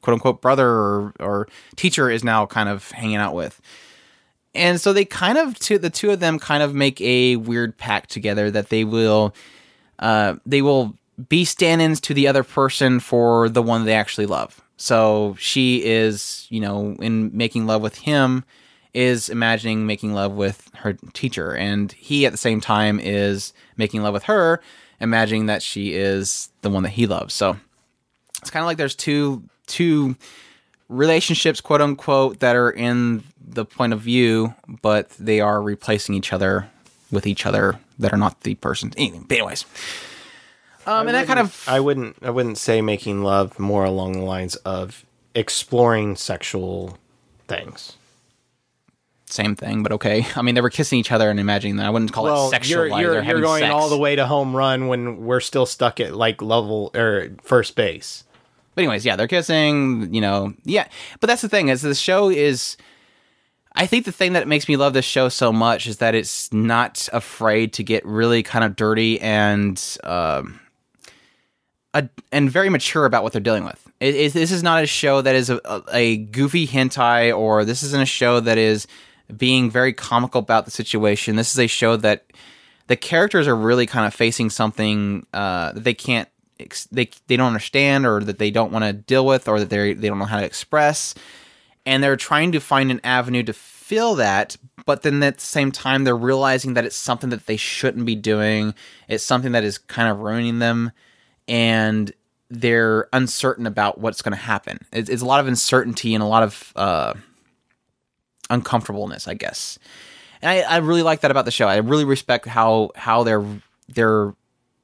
Speaker 1: quote unquote brother or, or teacher is now kind of hanging out with and so they kind of the two of them kind of make a weird pact together that they will uh, they will be stand-ins to the other person for the one they actually love. So she is, you know, in making love with him, is imagining making love with her teacher, and he at the same time is making love with her, imagining that she is the one that he loves. So it's kind of like there's two two relationships, quote unquote, that are in the point of view, but they are replacing each other with each other that are not the person. Anyways, um, and that kind of
Speaker 2: I wouldn't I wouldn't say making love more along the lines of exploring sexual things.
Speaker 1: same thing, but okay. I mean, they were kissing each other and imagining that. I wouldn't call it sexual.
Speaker 2: you're you're, you're going all the way to home run when we're still stuck at like level or first base.
Speaker 1: But anyways, yeah, they're kissing. You know, yeah. But that's the thing is the show is. I think the thing that makes me love this show so much is that it's not afraid to get really kind of dirty and um, a, and very mature about what they're dealing with. It, it, this is not a show that is a, a goofy hentai, or this isn't a show that is being very comical about the situation. This is a show that the characters are really kind of facing something uh, that they can't they they don't understand or that they don't want to deal with or that they they don't know how to express and they're trying to find an avenue to fill that but then at the same time they're realizing that it's something that they shouldn't be doing. It's something that is kind of ruining them and they're uncertain about what's going to happen. It's, it's, a lot of uncertainty and a lot of uh, uncomfortableness i guess. And I, I really like that about the show. I really respect how how they're they're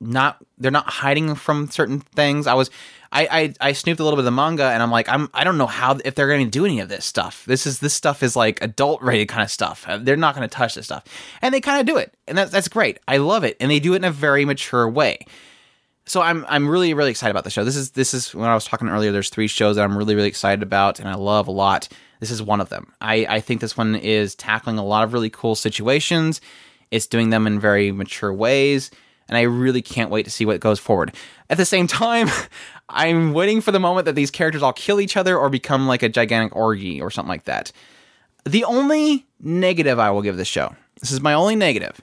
Speaker 1: not they're not hiding from certain things. I was I, I I snooped a little bit of the manga and I'm like I'm I don't know how if they're going to do any of this stuff. This is this stuff is like adult rated kind of stuff. Uh, they're not going to touch this stuff, and they kind of do it, and that's that's great. I love it, and they do it in a very mature way. So I'm I'm really really excited about the show. This is this is when I was talking earlier. There's three shows that I'm really really excited about, and I love a lot. This is one of them. I I think this one is tackling a lot of really cool situations. It's doing them in very mature ways and I really can't wait to see what goes forward. At the same time, I'm waiting for the moment that these characters all kill each other or become like a gigantic orgy or something like that. The only negative I will give this show, this is my only negative.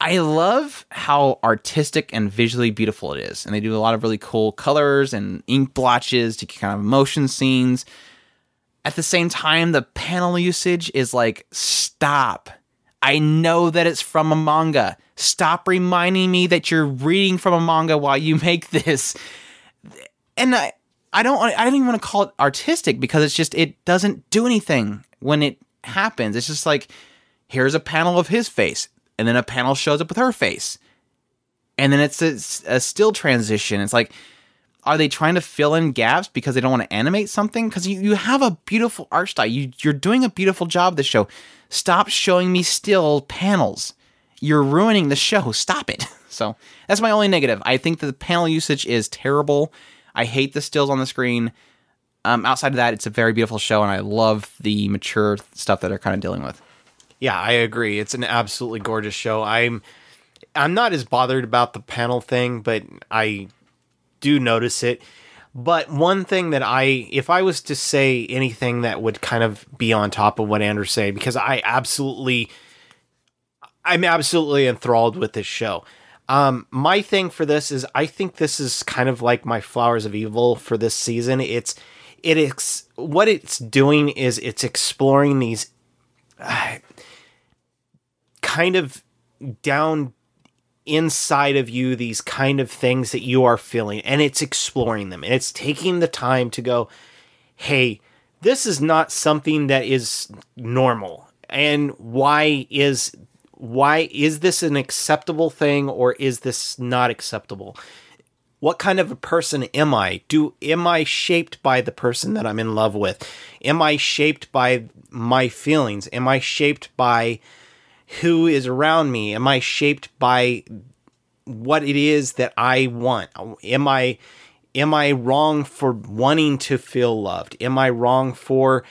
Speaker 1: I love how artistic and visually beautiful it is. And they do a lot of really cool colors and ink blotches to kind of motion scenes. At the same time, the panel usage is like, stop. I know that it's from a manga. Stop reminding me that you're reading from a manga while you make this. And I, I don't, I don't even want to call it artistic because it's just it doesn't do anything when it happens. It's just like here's a panel of his face, and then a panel shows up with her face, and then it's a, a still transition. It's like are they trying to fill in gaps because they don't want to animate something? Because you, you have a beautiful art style. You, you're doing a beautiful job this show. Stop showing me still panels you're ruining the show. Stop it. So that's my only negative. I think that the panel usage is terrible. I hate the stills on the screen. Um, outside of that, it's a very beautiful show, and I love the mature stuff that they're kind of dealing with.
Speaker 2: Yeah, I agree. It's an absolutely gorgeous show. I'm I'm not as bothered about the panel thing, but I do notice it. But one thing that I, if I was to say anything that would kind of be on top of what Andrew said, because I absolutely I'm absolutely enthralled with this show. Um, my thing for this is I think this is kind of like my Flowers of Evil for this season. It's it is what it's doing is it's exploring these uh, kind of down inside of you these kind of things that you are feeling and it's exploring them and it's taking the time to go hey this is not something that is normal and why is why is this an acceptable thing or is this not acceptable? What kind of a person am I? Do am I shaped by the person that I'm in love with? Am I shaped by my feelings? Am I shaped by who is around me? Am I shaped by what it is that I want? Am I am I wrong for wanting to feel loved? Am I wrong for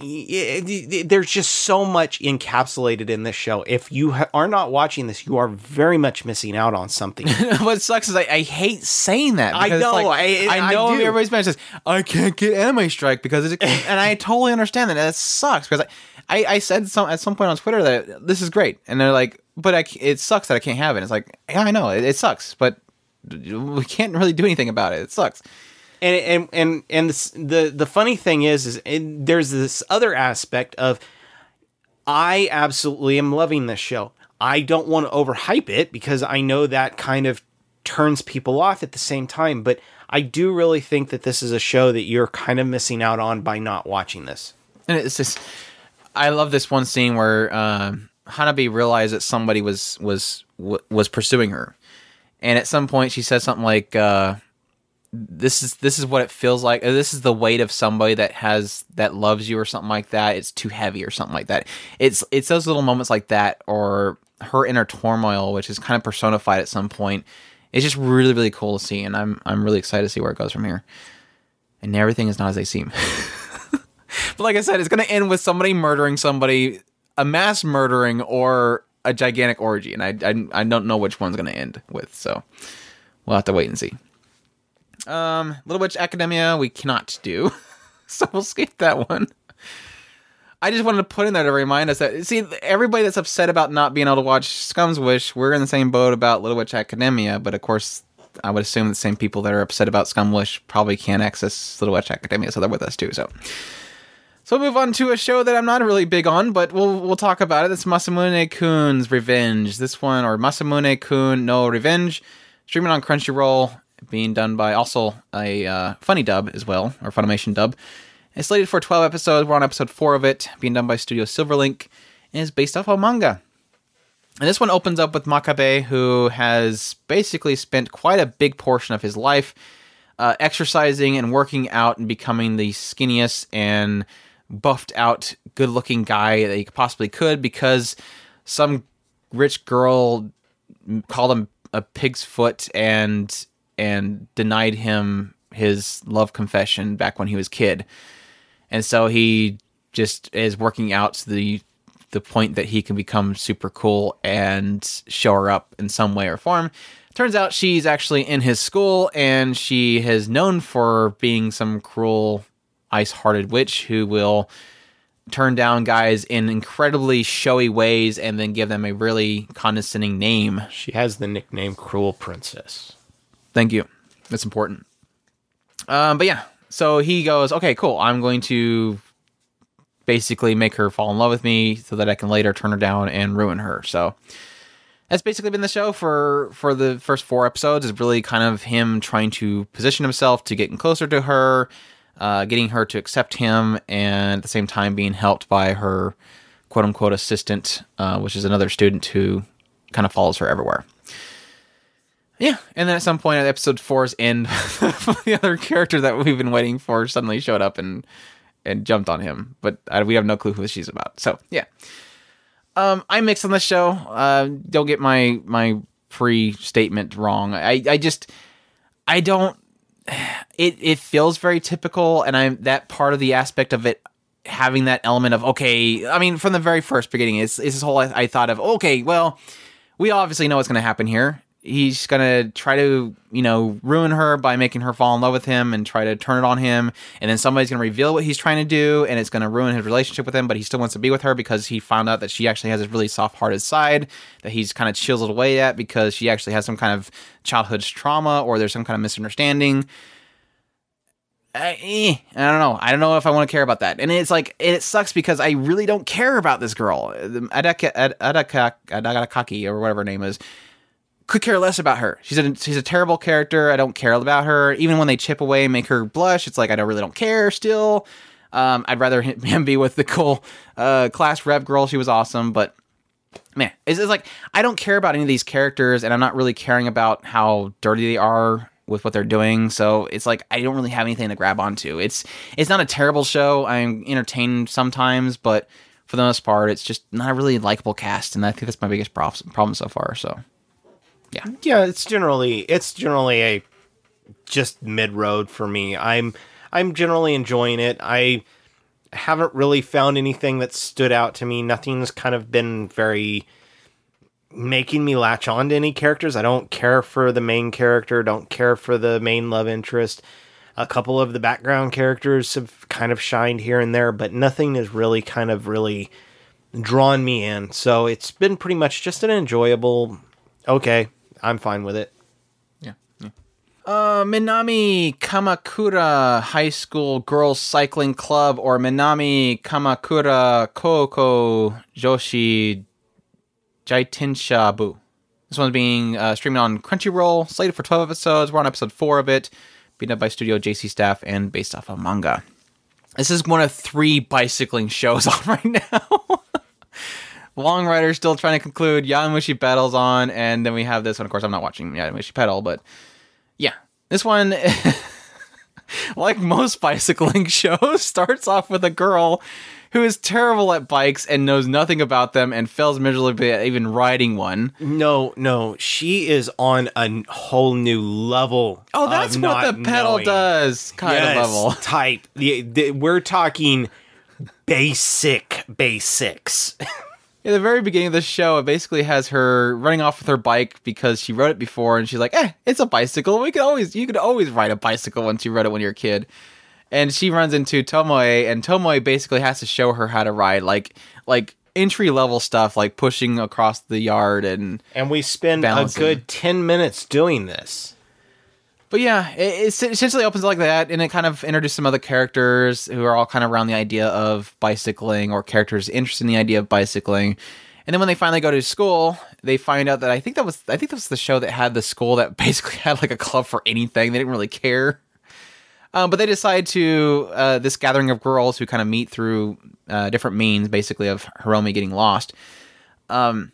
Speaker 2: there's just so much encapsulated in this show. If you ha- are not watching this, you are very much missing out on something.
Speaker 1: what sucks is I, I hate saying that.
Speaker 2: I know.
Speaker 1: Like,
Speaker 2: I,
Speaker 1: I, know
Speaker 2: I
Speaker 1: everybody's mad says I can't get anime strike because it's and I totally understand that. That sucks because I, I, said some at some point on Twitter that this is great, and they're like, but I, it sucks that I can't have it. It's like yeah, I know it sucks, but we can't really do anything about it. It sucks
Speaker 2: and and and and the the funny thing is is there's this other aspect of I absolutely am loving this show. I don't want to overhype it because I know that kind of turns people off at the same time, but I do really think that this is a show that you're kind of missing out on by not watching this.
Speaker 1: And it's just I love this one scene where uh, Hanabi realized that somebody was was was pursuing her. And at some point she says something like uh, this is this is what it feels like. This is the weight of somebody that has that loves you or something like that. It's too heavy or something like that. It's it's those little moments like that or her inner turmoil, which is kind of personified at some point. It's just really really cool to see, and I'm I'm really excited to see where it goes from here. And everything is not as they seem. but like I said, it's going to end with somebody murdering somebody, a mass murdering, or a gigantic orgy, and I I, I don't know which one's going to end with. So we'll have to wait and see. Um, Little Witch Academia, we cannot do, so we'll skip that one. I just wanted to put in there to remind us that see everybody that's upset about not being able to watch Scum's Wish, we're in the same boat about Little Witch Academia, but of course I would assume the same people that are upset about Scum Wish probably can't access Little Witch Academia, so they're with us too. So, so we'll move on to a show that I'm not really big on, but we'll we'll talk about it. It's Masamune Kun's Revenge. This one, or Masamune Kun no Revenge, streaming on Crunchyroll, being done by also a uh, funny dub as well, or Funimation dub. It's slated for 12 episodes. We're on episode 4 of it, being done by Studio Silverlink, and is based off a manga. And this one opens up with Makabe, who has basically spent quite a big portion of his life uh, exercising and working out and becoming the skinniest and buffed out, good looking guy that he possibly could because some rich girl called him a pig's foot and and denied him his love confession back when he was kid and so he just is working out the the point that he can become super cool and show her up in some way or form. Turns out she's actually in his school and she is known for being some cruel, ice hearted witch who will turn down guys in incredibly showy ways and then give them a really condescending name.
Speaker 2: She has the nickname Cruel Princess.
Speaker 1: Thank you. That's important. Um, but yeah, so he goes, okay, cool. I'm going to basically make her fall in love with me so that I can later turn her down and ruin her. So that's basically been the show for for the first four episodes. Is really kind of him trying to position himself to getting closer to her, uh, getting her to accept him, and at the same time being helped by her quote unquote assistant, uh, which is another student who kind of follows her everywhere. Yeah, and then at some point at episode four's end, the other character that we've been waiting for suddenly showed up and and jumped on him, but uh, we have no clue who she's about. So yeah, um, I mix on the show. Uh, don't get my my pre statement wrong. I I just I don't. It it feels very typical, and I'm that part of the aspect of it having that element of okay. I mean, from the very first beginning, it's, it's this whole I, I thought of okay, well, we obviously know what's going to happen here he's gonna try to you know ruin her by making her fall in love with him and try to turn it on him and then somebody's gonna reveal what he's trying to do and it's gonna ruin his relationship with him but he still wants to be with her because he found out that she actually has this really soft-hearted side that he's kind of chiseled away at because she actually has some kind of childhood trauma or there's some kind of misunderstanding I, eh, I don't know. I don't know if I want to care about that. And it's like it sucks because I really don't care about this girl, Adaka Adaka Adakaki or whatever her name is could care less about her. She's a she's a terrible character. I don't care about her. Even when they chip away and make her blush, it's like I don't really don't care still. Um, I'd rather him be with the cool uh, class rev girl. She was awesome, but man, it's, it's like I don't care about any of these characters, and I'm not really caring about how dirty they are with what they're doing. So it's like I don't really have anything to grab onto. It's it's not a terrible show. I'm entertained sometimes, but for the most part, it's just not a really likable cast, and I think that's my biggest problem so far. So yeah.
Speaker 2: Yeah it's generally it's generally a just mid road for me. I'm i'm generally enjoying it. I haven't really found anything that stood out to me. Nothing's kind of been very making me latch on to any characters. I don't care for the main character don't care for the main love interest. A couple of the background characters have kind of shined here and there but nothing has really kind of really drawn me in. So it's been pretty much just an enjoyable okay I'm fine with it.
Speaker 1: Yeah. yeah. Uh, Minami Kamakura High School Girls Cycling Club or Minami Kamakura Koko Joshi Jitenshabu. This one's being uh, streamed on Crunchyroll, slated for 12 episodes. We're on episode 4 of it, being up by Studio JC staff and based off of manga. This is one of three bicycling shows on right now. Long Rider still trying to conclude. Yowamushi Pedal's on, and then we have this one. Of course, I'm not watching Yowamushi Pedal, but yeah, this one, like most bicycling shows, starts off with a girl who is terrible at bikes and knows nothing about them and fails miserably at even riding one.
Speaker 2: No, no, she is on a whole new level.
Speaker 1: Oh, that's what the pedal
Speaker 2: knowing.
Speaker 1: does, kind
Speaker 2: Yes,
Speaker 1: of level.
Speaker 2: type. The, the, we're talking basic basics.
Speaker 1: At the very beginning of the show, it basically has her running off with her bike because she rode it before, and she's like, "Eh, it's a bicycle. We could always, you could always ride a bicycle once you rode it when you're a kid." And she runs into Tomoe, and Tomoe basically has to show her how to ride, like like entry level stuff, like pushing across the yard and
Speaker 2: and we spend
Speaker 1: Balancing.
Speaker 2: a good 10 minutes doing this.
Speaker 1: But yeah, it, it essentially opens like that, and it kind of introduces some other characters who are all kind of around the idea of bicycling, or characters interested in the idea of bicycling. And then when they finally go to school, they find out that I think that was I think that was the show that had the school that basically had like a club for anything. They didn't really care. Um, but they decide to uh, this gathering of girls who kind of meet through uh, different means, basically of Hiromi getting lost. Um,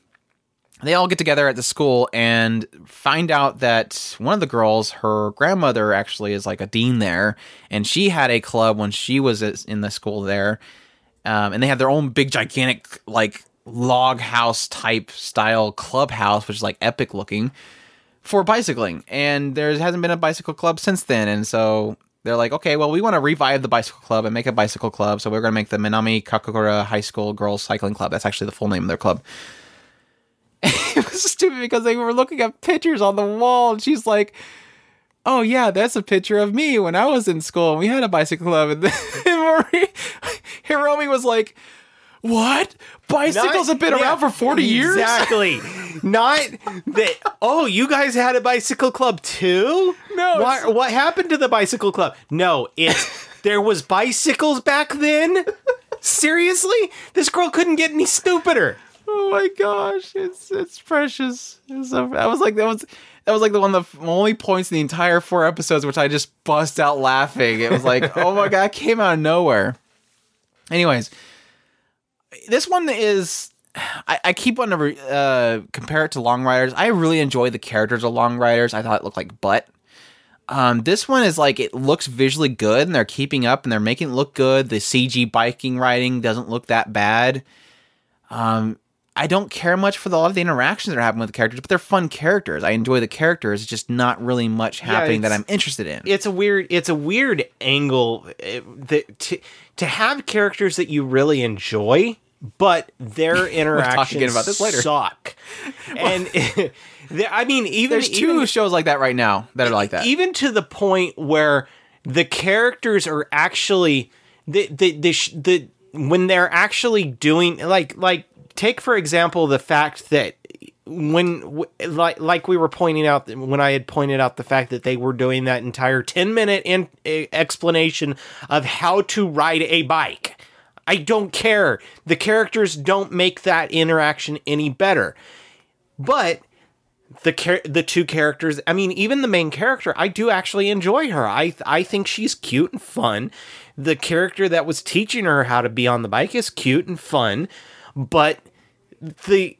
Speaker 1: they all get together at the school and find out that one of the girls, her grandmother, actually is like a dean there, and she had a club when she was in the school there, um, and they have their own big, gigantic, like log house type style clubhouse, which is like epic looking for bicycling. And there hasn't been a bicycle club since then, and so they're like, okay, well, we want to revive the bicycle club and make a bicycle club, so we're going to make the Minami Kamakura High School Girls Cycling Club. That's actually the full name of their club it was stupid because they were looking at pictures on the wall and she's like oh yeah that's a picture of me when i was in school and we had a bicycle club and then Marie, hiromi was like what bicycles
Speaker 2: Not-
Speaker 1: have been
Speaker 2: yeah,
Speaker 1: around for 40 years
Speaker 2: Exactly. Not that. Oh, you guys had a bicycle club too?
Speaker 1: No,
Speaker 2: What, what happened to the bicycle club? No, it's there was bicycles back then. Seriously, this girl couldn't get any stupider.
Speaker 1: Oh my gosh it's it's precious it's so, i was like that was that was like the one of the only points in the entire four episodes which i just bust out laughing it was like oh my god it came out of nowhere anyways this one is I, I keep wanting to uh, compare it to Long Riders. I really enjoy the characters of Long Riders. I thought it looked like butt. Um, this one is like it looks visually good, and they're keeping up, and they're making it look good. The CG biking riding doesn't look that bad. Um, I don't care much for the, a lot of the interactions that are happening with the characters, but they're fun characters. I enjoy the characters. It's just not really much happening that I'm interested in.
Speaker 2: It's a weird. It's a weird angle uh, that to to have characters that you really enjoy, but their interactions
Speaker 1: about this later.
Speaker 2: suck. And I mean, even
Speaker 1: There's two
Speaker 2: even,
Speaker 1: shows like that right now that are like that.
Speaker 2: even to the point where the characters are actually the the the, sh- the when they're actually doing like like take for example the fact that when like like we were pointing out when I had pointed out the fact that they were doing that entire 10 minute in, explanation of how to ride a bike. I don't care. The characters don't make that interaction any better. But the char- the two characters i mean even the main character i do actually enjoy her. I i think she's cute and fun. The character that was teaching her how to be on the bike is cute and fun but the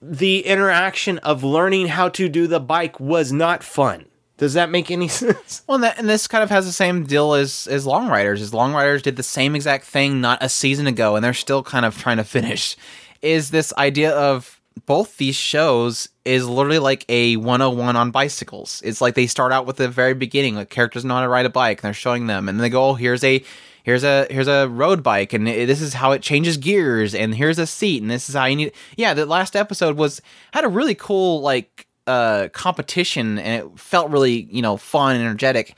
Speaker 2: the interaction of learning how to do the bike was not fun does that make any sense
Speaker 1: Well, and, that, and this kind of has the same deal as as Long Riders. As Long Riders did the same exact thing not a season ago, and they're still kind of trying to finish. Is this idea of both these shows is literally like a 101 on bicycles. It's like they start out with the very beginning, like characters know how to ride a bike, and they're showing them, and they go, oh, here's a here's a here's a road bike, and this is how it changes gears, and here's a seat, and this is how you need. Yeah, the last episode was had a really cool like uh competition, and it felt really you know fun and energetic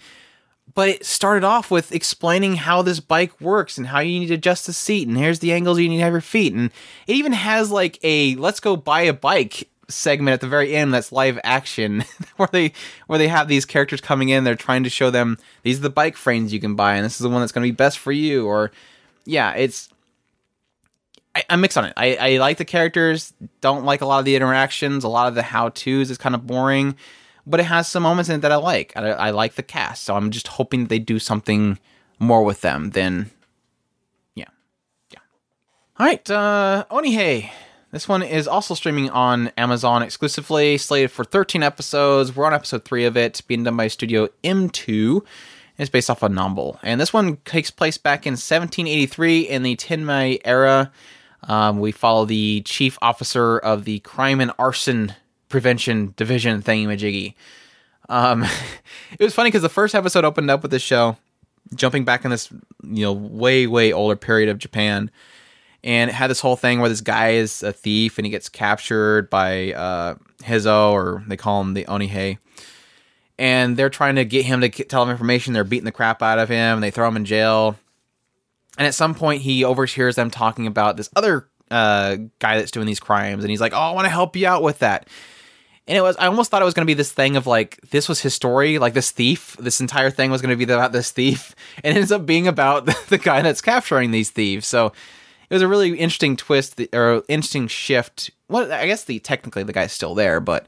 Speaker 1: but it started off with explaining how this bike works and how you need to adjust the seat and here's the angles you need to have your feet and it even has like a let's go buy a bike segment at the very end that's live action where they where they have these characters coming in they're trying to show them these are the bike frames you can buy and this is the one that's going to be best for you or yeah it's I, I'm mixed on it. I, I like the characters, don't like a lot of the interactions, a lot of the how tos is kind of boring, but it has some moments in it that I like. I, I like the cast, so I'm just hoping they do something more with them than, yeah, yeah. All right, uh, Onihei. This one is also streaming on Amazon exclusively, slated for 13 episodes. We're on episode three of it, being done by Studio M2, It's based off of Namble, and this one takes place back in 1783 in the Tenmei era. Um, we follow the chief officer of the Crime and Arson Prevention Division thingy Um, it was funny because the first episode opened up with this show, jumping back in this you know way way older period of Japan, and it had this whole thing where this guy is a thief and he gets captured by uh, Heizo or they call him the Onihei, and they're trying to get him to tell them information. They're beating the crap out of him. And they throw him in jail, and at some point he overhears them talking about this other uh, guy that's doing these crimes, and he's like, "Oh, I want to help you out with that." and it was i almost thought it was going to be this thing of like this was his story like this thief this entire thing was going to be about this thief and it ends up being about the guy that's capturing these thieves so it was a really interesting twist or interesting shift well i guess the technically the guy's still there but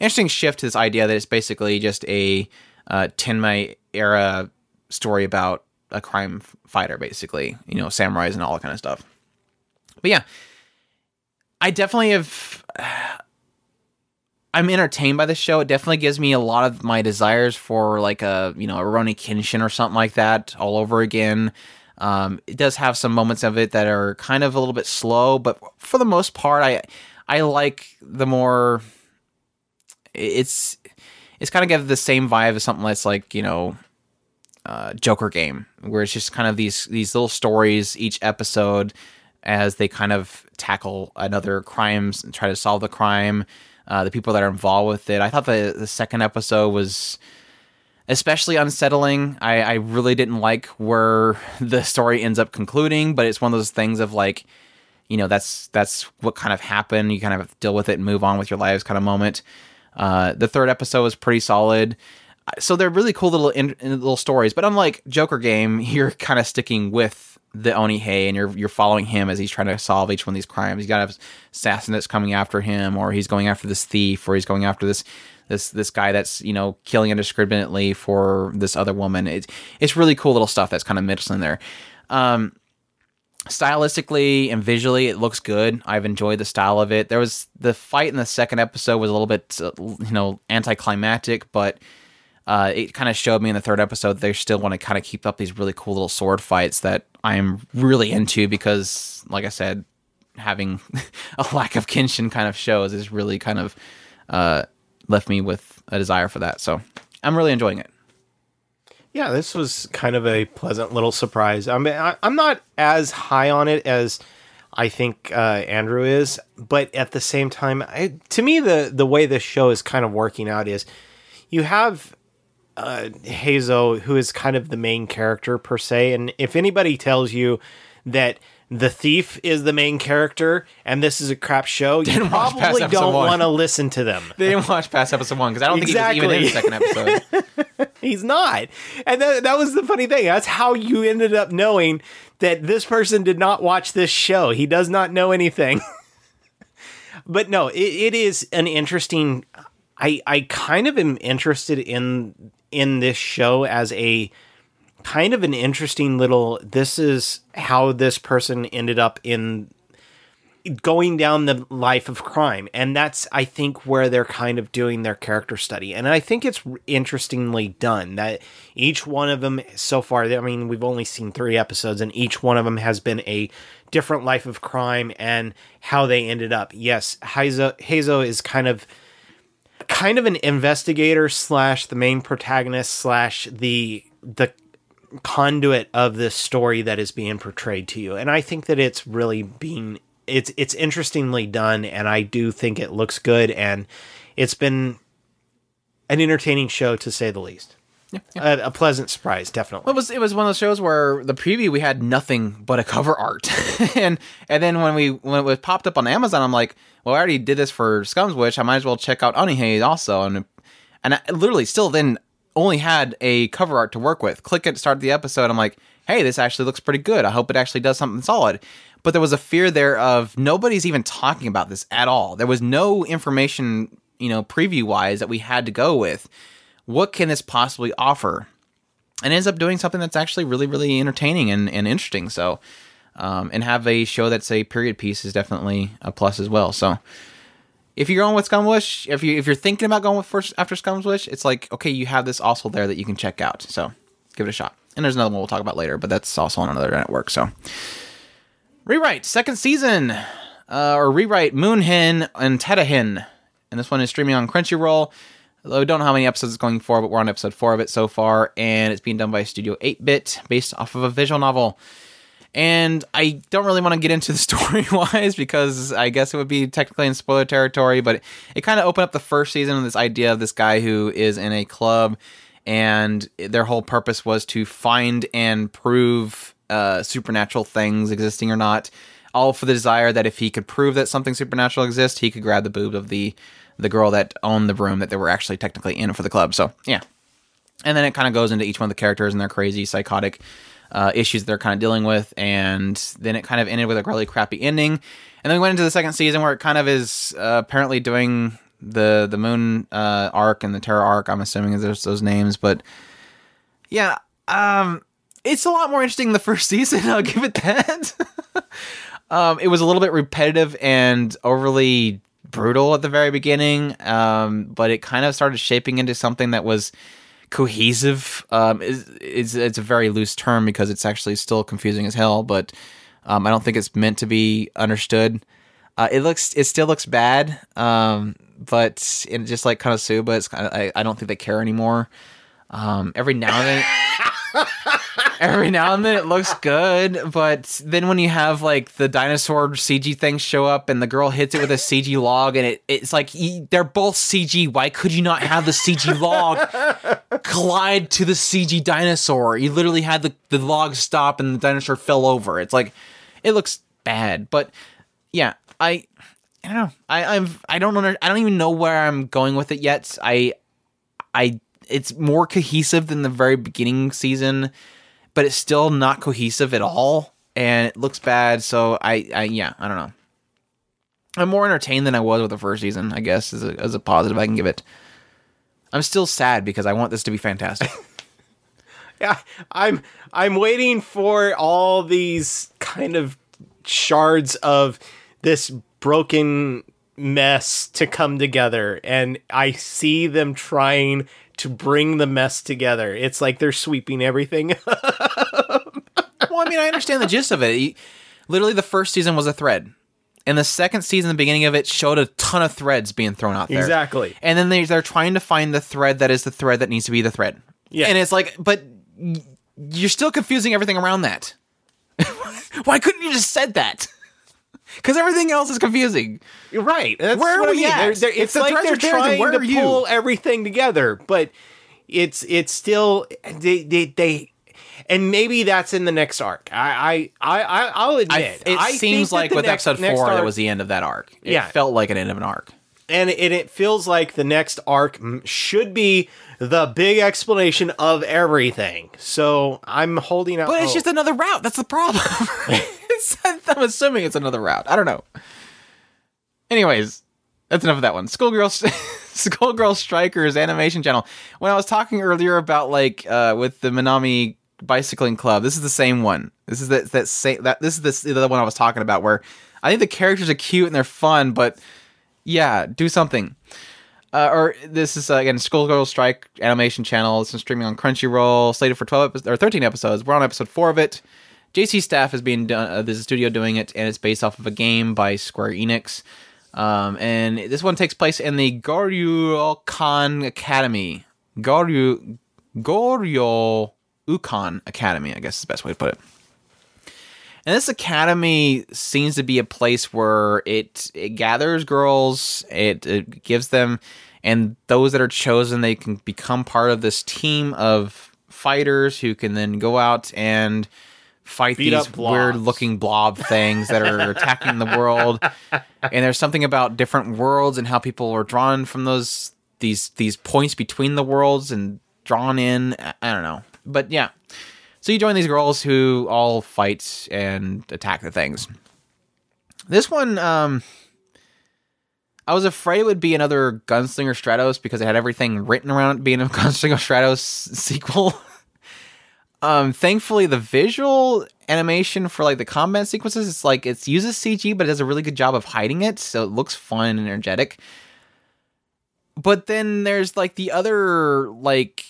Speaker 1: interesting shift to this idea that it's basically just a uh, tenmei era story about a crime fighter basically you know samurais and all that kind of stuff but yeah i definitely have I'm entertained by the show. It definitely gives me a lot of my desires for like a you know a Rurouni Kenshin or something like that all over again. Um, it does have some moments of it that are kind of a little bit slow, but for the most part, I I like the more. It's it's kind of got the same vibe as something that's like you know uh, Joker game, where it's just kind of these these little stories each episode as they kind of tackle another crimes and try to solve the crime uh, the people that are involved with it. I thought the the second episode was especially unsettling. I, I really didn't like where the story ends up concluding, but it's one of those things of like, you know, that's that's what kind of happened. You kind of deal with it and move on with your lives, kind of moment. Uh, the third episode was pretty solid. So they're really cool little in, little stories, but unlike Joker Game, you're kind of sticking with the Oni Onihei and you're you're following him as he's trying to solve each one of these crimes. He's got assassinates coming after him, or he's going after this thief, or he's going after this this this guy that's you know killing indiscriminately for this other woman. It's it's really cool little stuff that's kind of mixed in there. Um, stylistically and visually, it looks good. I've enjoyed the style of it. There was the fight in the second episode was a little bit you know anticlimactic, but uh, it kind of showed me in the third episode they still want to kind of keep up these really cool little sword fights that I'm really into because, like I said, having a lack of Kenshin kind of shows is really kind of uh, left me with a desire for that. So I'm really enjoying it.
Speaker 2: Yeah, this was kind of a pleasant little surprise. I mean, I, am not as high on it as I think uh, Andrew is, but at the same time, I, to me, the the way this show is kind of working out is you have uh, Heizo, who is kind of the main character per se. And if anybody tells you that the thief is the main character and this is a crap show, you didn't probably don't want to listen to them.
Speaker 1: They didn't watch past episode one because I don't exactly. think he was even in the second
Speaker 2: episode. He's not. And that, that was the funny thing. That's how you ended up knowing that this person did not watch this show. He does not know anything. but no, it, it is an interesting. I I kind of am interested in in this show as a kind of an interesting little this is how this person ended up in going down the life of crime. And that's i think where they're kind of doing their character study. And i think it's interestingly done that each one of them so far i mean we've only seen three episodes and each one of them has been a different life of crime and how they ended up. Yes heizo, heizo is kind of kind of an investigator slash the main protagonist slash the the conduit of this story that is being portrayed to you and i think that it's really being it's it's interestingly done and i do think it looks good and it's been an entertaining show to say the least yeah, yeah. A, a, pleasant surprise, definitely.
Speaker 1: Well, it was it was one of those shows where the preview we had nothing but a cover art, and and then when we when it was popped up on Amazon, I'm like, well, I already did this for Scum's Wish. I might as well check out Onihei also, and and I literally still then only had a cover art to work with. Click it, start the episode. I'm like, hey, this actually looks pretty good. I hope it actually does something solid. But there was a fear there of nobody's even talking about this at all. There was no information, you know, preview wise that we had to go with what can this possibly offer? And ends up doing something that's actually really, really entertaining and, and interesting. So, um, and have a show that's a period piece is definitely a plus as well. So, if you're going with Scum's Wish, if you if you're thinking about going with first after Scum's Wish, it's like okay, you have this also there that you can check out. So, give it a shot. And there's another one we'll talk about later, but that's also on another network. So, rewrite second season, uh, or rewrite Moon-hen and Terra-hen, and this one is streaming on Crunchyroll. Although we don't know how many episodes it's going for, but we're on episode four of it so far, and it's being done by Studio 8 Bit, based off of a visual novel. And I don't really want to get into the story wise because I guess it would be technically in spoiler territory, but it kind of opened up the first season with this idea of this guy who is in a club and their whole purpose was to find and prove uh, supernatural things existing or not. All for the desire that if he could prove that something supernatural exists, he could grab the boob of the the girl that owned the room that they were actually technically in for the club. So yeah, and then it kind of goes into each one of the characters and their crazy psychotic uh, issues they're kind of dealing with, and then it kind of ended with a really crappy ending. And then we went into the second season where it kind of is uh, apparently doing the the moon uh, arc and the terror arc. I'm assuming is those, those names, but yeah, um, it's a lot more interesting than the first season. I'll give it that. um, it was a little bit repetitive and overly brutal at the very beginning, um, but it kind of started shaping into something that was cohesive. Um, is it's, it's a very loose term because it's actually still confusing as hell, but um, I don't think it's meant to be understood. Uh, it looks, it still looks bad, um, but it just like Konosuba, it's kind of, I, I don't think they care anymore. Um, every now and then, every now and then it looks good, but then when you have like the dinosaur CG things show up and the girl hits it with a CG log and it, it's like they're both CG. Why could you not have the CG log collide to the CG dinosaur? You literally had the, the log stop and the dinosaur fell over. It's like it looks bad, but yeah, I I don't know. I I'm I don't know. I don't even know where I'm going with it yet. I I it's more cohesive than the very beginning season, but it's still not cohesive at all, and it looks bad. So I, I yeah, I don't know. I'm more entertained than I was with the first season. I guess as a, as a positive, I can give it. I'm still sad because I want this to be fantastic.
Speaker 2: yeah, I'm I'm waiting for all these kind of shards of this broken mess to come together and I see them trying to bring the mess together. It's like they're sweeping everything.
Speaker 1: well, I mean, I understand the gist of it. Literally, the first season was a thread. And the second season, the beginning of it, showed a ton of threads being thrown out there.
Speaker 2: Exactly.
Speaker 1: And then they, they're trying to find the thread that is the thread that needs to be the thread.
Speaker 2: Yeah.
Speaker 1: And it's like, but you're still confusing everything around that. Why couldn't you just said that? Because everything else is confusing.
Speaker 2: You're right. That's
Speaker 1: where are we
Speaker 2: I mean.
Speaker 1: at?
Speaker 2: They're, they're, it's
Speaker 1: the
Speaker 2: like they're trying to
Speaker 1: you?
Speaker 2: pull everything together, but it's it's still they they, they and maybe that's in the next arc. I I I I'll admit
Speaker 1: I, it
Speaker 2: I
Speaker 1: seems like with
Speaker 2: next,
Speaker 1: episode four
Speaker 2: arc,
Speaker 1: that was the end of that arc. It
Speaker 2: Yeah.
Speaker 1: felt like an end of an arc.
Speaker 2: and it, it feels like the next arc should be the big explanation of everything. So I'm holding out.
Speaker 1: But it's just another route. That's the problem. I'm assuming it's another route. I don't know. Anyways, that's enough of that one. Schoolgirl, Schoolgirl Strikers animation channel. When I was talking earlier about like uh, with the Minami Bicycling Club, this is the same one. This is that that same that this is the, the other one I was talking about where I think the characters are cute and they're fun, but yeah, do something. Uh, or this is uh, again Schoolgirl Strike animation channel. It's been streaming on Crunchyroll, slated for twelve episodes, or thirteen episodes. We're on episode four of it. JC Staff is being done. Uh, there's a studio doing it, and it's based off of a game by Square Enix. Um, and this one takes place in the Goryeo-kan Academy. Goryu Goryeo-ukan Academy, I guess is the best way to put it. And this academy seems to be a place where it it gathers girls, it, it gives them, and those that are chosen, they can become part of this team of fighters who can then go out and fight
Speaker 2: Beat
Speaker 1: these weird looking blob things that are attacking the world. And there's something about different worlds and how people are drawn from those these these points between the worlds and drawn in. I don't know, but yeah. So you join these girls who all fight and attack the things. This one, um, I was afraid it would be another Gunslinger Stratos because it had everything written around it being a Gunslinger Stratos sequel. um, thankfully, the visual animation for like the combat sequences, it's like it uses CG, but it does a really good job of hiding it, so it looks fun and energetic. But then there's like the other like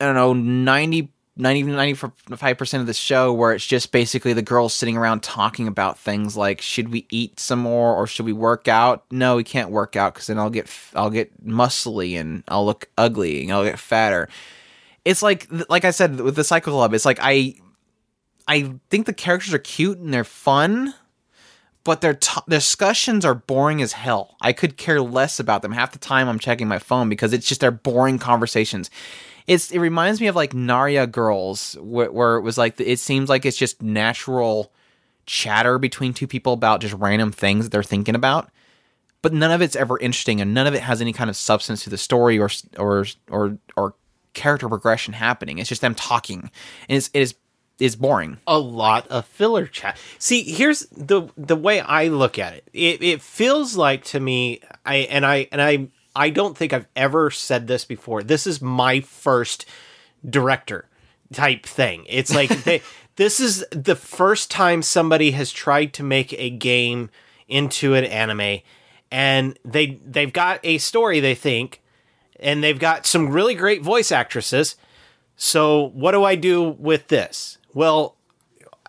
Speaker 1: I don't know ninety not even 95% of the show where it's just basically the girls sitting around talking about things like should we eat some more or should we work out no we can't work out because then i'll get i'll get muscly and i'll look ugly and i'll get fatter it's like like i said with the cycle club it's like i i think the characters are cute and they're fun but their t- discussions are boring as hell. I could care less about them. Half the time I'm checking my phone because it's just their boring conversations. It's it reminds me of like Narya Girls, where, where it was like it seems like it's just natural chatter between two people about just random things that they're thinking about, but none of it's ever interesting and none of it has any kind of substance to the story or or or or character progression happening. It's just them talking, and it's it is is boring.
Speaker 2: a lot of filler chat. See, here's the the way I look at it. It it feels like to me I and I and I I don't think I've ever said this before. This is my first director type thing. It's like they this is the first time somebody has tried to make a game into an anime and they they've got a story they think and they've got some really great voice actresses. So what do I do with this? Well,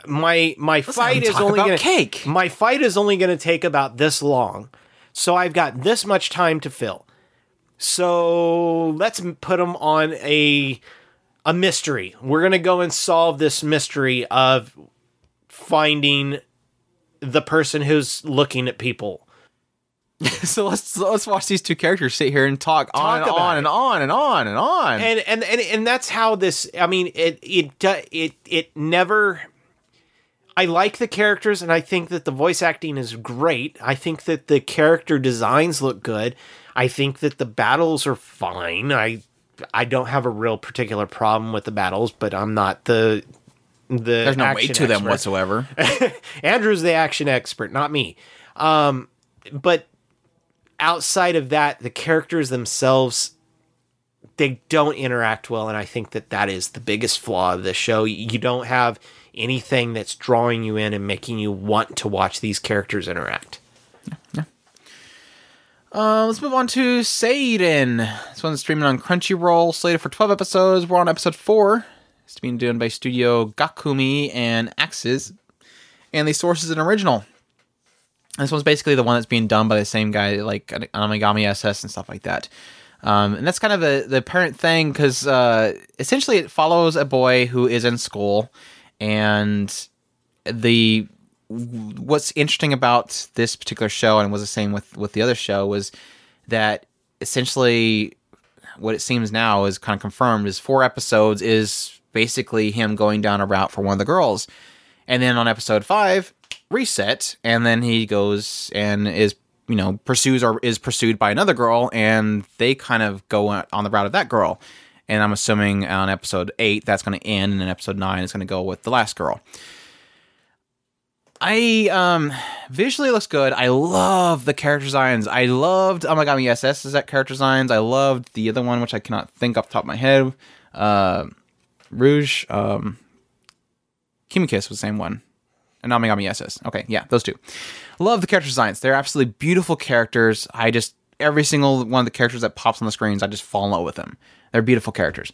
Speaker 2: my my fight is only gonna
Speaker 1: cake.
Speaker 2: My fight is only gonna take about this long, so I've got this much time to fill. So let's put them on a a mystery. We're gonna go and solve this mystery of finding the person who's looking at people.
Speaker 1: so let's so let's watch these two characters sit here and talk, on and on and on and on and on.
Speaker 2: and and and and that's how this i mean it it it it never i like the characters and i think that the voice acting is great i think that the character designs look good i think that the battles are fine i i don't have a real particular problem with the battles but i'm not the the
Speaker 1: There's no weight to them
Speaker 2: expert.
Speaker 1: whatsoever.
Speaker 2: Andrew's the action expert, not me. Um, but outside of that, the characters themselves they don't interact well, and I think that that is the biggest flaw of the show. You don't have anything that's drawing you in and making you want to watch these characters interact.
Speaker 1: Uh, let's move on to Seiren. This one's streaming on Crunchyroll, slated for 12 episodes. We're on episode 4. It's being done by Studio Gokumi and AXsiZ. And the source is an original. This one's basically the one that's being done by the same guy, like Amagami SS and stuff like that. Um, and that's kind of the, the apparent thing because uh, essentially it follows a boy who is in school. And the what's interesting about this particular show and was the same with with the other show was that essentially what it seems now is kind of confirmed is four episodes is basically him going down a route for one of the girls and then on episode five reset and then he goes and is you know pursues or is pursued by another girl and they kind of go on the route of that girl and i'm assuming on episode eight that's going to end and then episode nine is going to go with the last girl I um visually looks good. I love the character designs. I loved oh my god, Amagami is that character designs. I loved the other one, which I cannot think off the top of my head. Uh, Rouge, um, KimiKiss was the same one. And Amagami SS. Okay, yeah, those two. Love the character designs. They're absolutely beautiful characters. I just every single one of the characters that pops on the screens, I just fall in love with them. They're beautiful characters.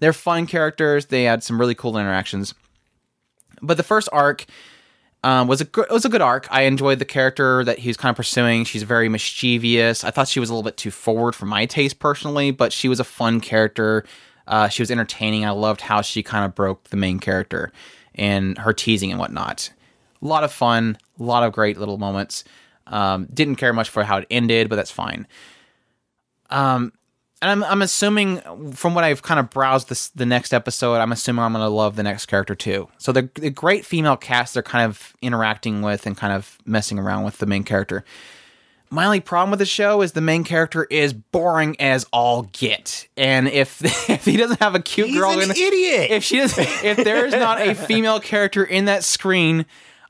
Speaker 1: They're fun characters. They had some really cool interactions. But the first arc um, was a good, was a good arc. I enjoyed the character that he was kind of pursuing. She's very mischievous. I thought she was a little bit too forward for my taste personally, but she was a fun character. Uh, she was entertaining. I loved how she kind of broke the main character and her teasing and whatnot. A lot of fun, a lot of great little moments. Um, didn't care much for how it ended, but that's fine. Um, and I'm, I'm assuming from what I've kind of browsed this the next episode, I'm assuming I'm gonna love the next character too. So the the great female cast they're kind of interacting with and kind of messing around with the main character. My only problem with the show is the main character is boring as all get, and if if he doesn't have a cute
Speaker 2: He's
Speaker 1: girl
Speaker 2: an
Speaker 1: in
Speaker 2: idiot.
Speaker 1: if she does if there is not a female character in that screen,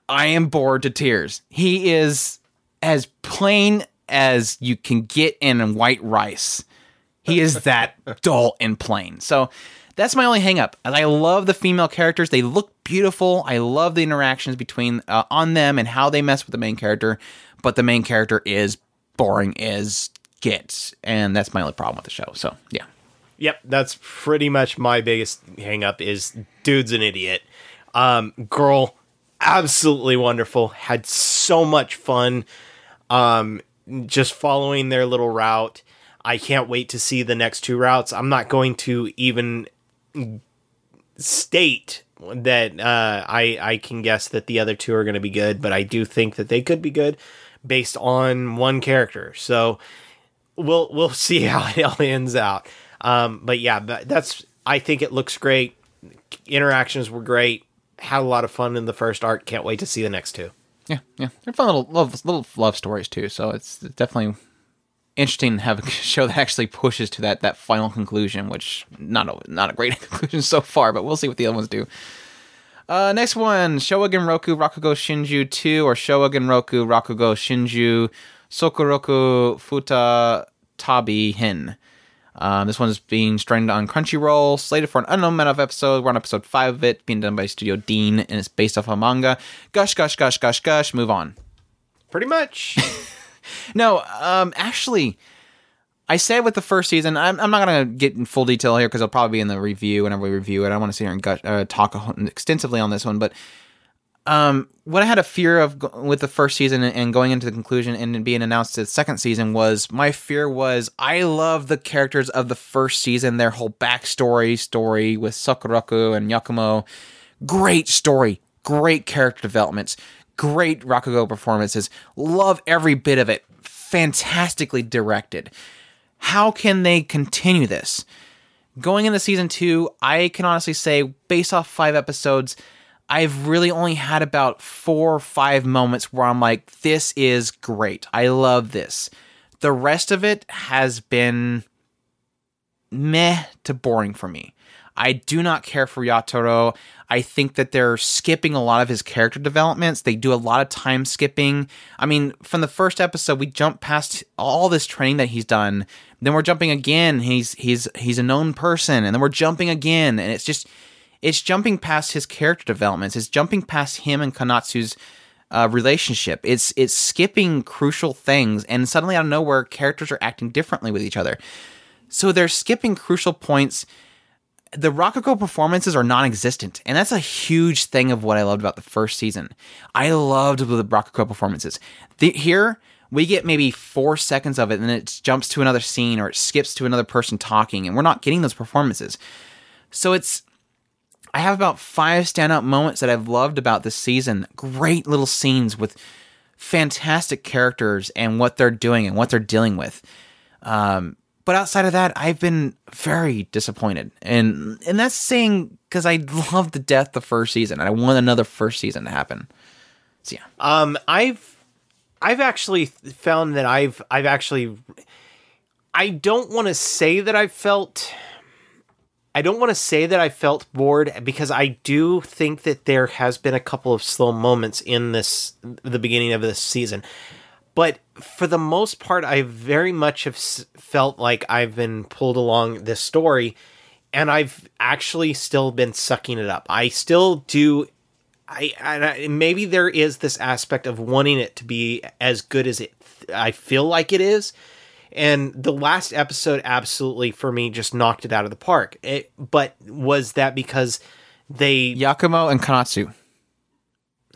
Speaker 1: I am bored to tears. He is as plain as you can get in white rice. He is that dull and plain. So that's my only hangup. I love the female characters. They look beautiful. I love the interactions between uh, on them and how they mess with the main character. But the main character is boring as gets, and that's my only problem with the show. So yeah.
Speaker 2: Yep, that's pretty much my biggest hang up is dude's an idiot. Um, girl, absolutely wonderful. Had so much fun. Um, just following their little route. I can't wait to see the next two routes. I'm not going to even state that uh, I I can guess that the other two are going to be good, but I do think that they could be good based on one character. So we'll we'll see how it all ends out. Um, but yeah, that's I think it looks great. Interactions were great. Had a lot of fun in the first arc. Can't wait to see the next two.
Speaker 1: Yeah, yeah, they're fun little love little love stories too. So it's definitely interesting to have a show that actually pushes to that that final conclusion, which not a not a great conclusion so far, but we'll see what the other ones do. Uh, next one, Showa Roku Rakugo Shinju 2 or Showa Roku Rakugo Shinju Sokuroku Futa Tabi Hin. Um, this one's being streamed on Crunchyroll, slated for an unknown amount of episodes. We're on episode 5 of it, being done by Studio Deen, and it's based off a manga. Gush, gush, gush, gush, gush. Move on.
Speaker 2: Pretty much.
Speaker 1: no, um, actually, I said with the first season, I'm, I'm not going to get in full detail here because it'll probably be in the review whenever we review it. I don't want to sit here and gush, uh, talk extensively on this one, but um, what I had a fear of with the first season and going into the conclusion and being announced to the second season was my fear was I love the characters of the first season, their whole backstory story with Sukeroku and Yakumo. Great story, great character developments, great Rakugo performances. Love every bit of it. Fantastically directed. How can they continue this? Going into season two, I can honestly say, based off five episodes, I've really only had about four or five moments where I'm like, this is great. I love this. The rest of it has been meh to boring for me. I do not care for Yotaro. I think that they're skipping a lot of his character developments. They do a lot of time skipping. I mean, from the first episode, we jump past all this training that he's done. Then we're jumping again. He's he's he's a known person, and then we're jumping again, and it's just it's jumping past his character developments. It's jumping past him and Konatsu's uh, relationship. It's it's skipping crucial things, and suddenly out of nowhere, characters are acting differently with each other. So they're skipping crucial points. The Rakugo performances are non-existent, and that's a huge thing of what I loved about the first season. I loved the Rakugo performances. The, here we get maybe four seconds of it, and then it jumps to another scene or it skips to another person talking, and we're not getting those performances. So it's I have about five standout moments that I've loved about this season. Great little scenes with fantastic characters and what they're doing and what they're dealing with. Um, but outside of that, I've been very disappointed, and and that's saying because I loved the death the first season, and I want another first season to happen. So yeah,
Speaker 2: um, I've I've actually found that I've I've actually I don't want to say that I've felt I don't want to say that I felt bored because I do think that there has been a couple of slow moments in this the beginning of this season. But for the most part I very much have felt like I've been pulled along this story and I've actually still been sucking it up. I still do I, I maybe there is this aspect of wanting it to be as good as it I feel like it is and the last episode absolutely for me just knocked it out of the park. It, but was that because they
Speaker 1: Yakumo and Konatsu?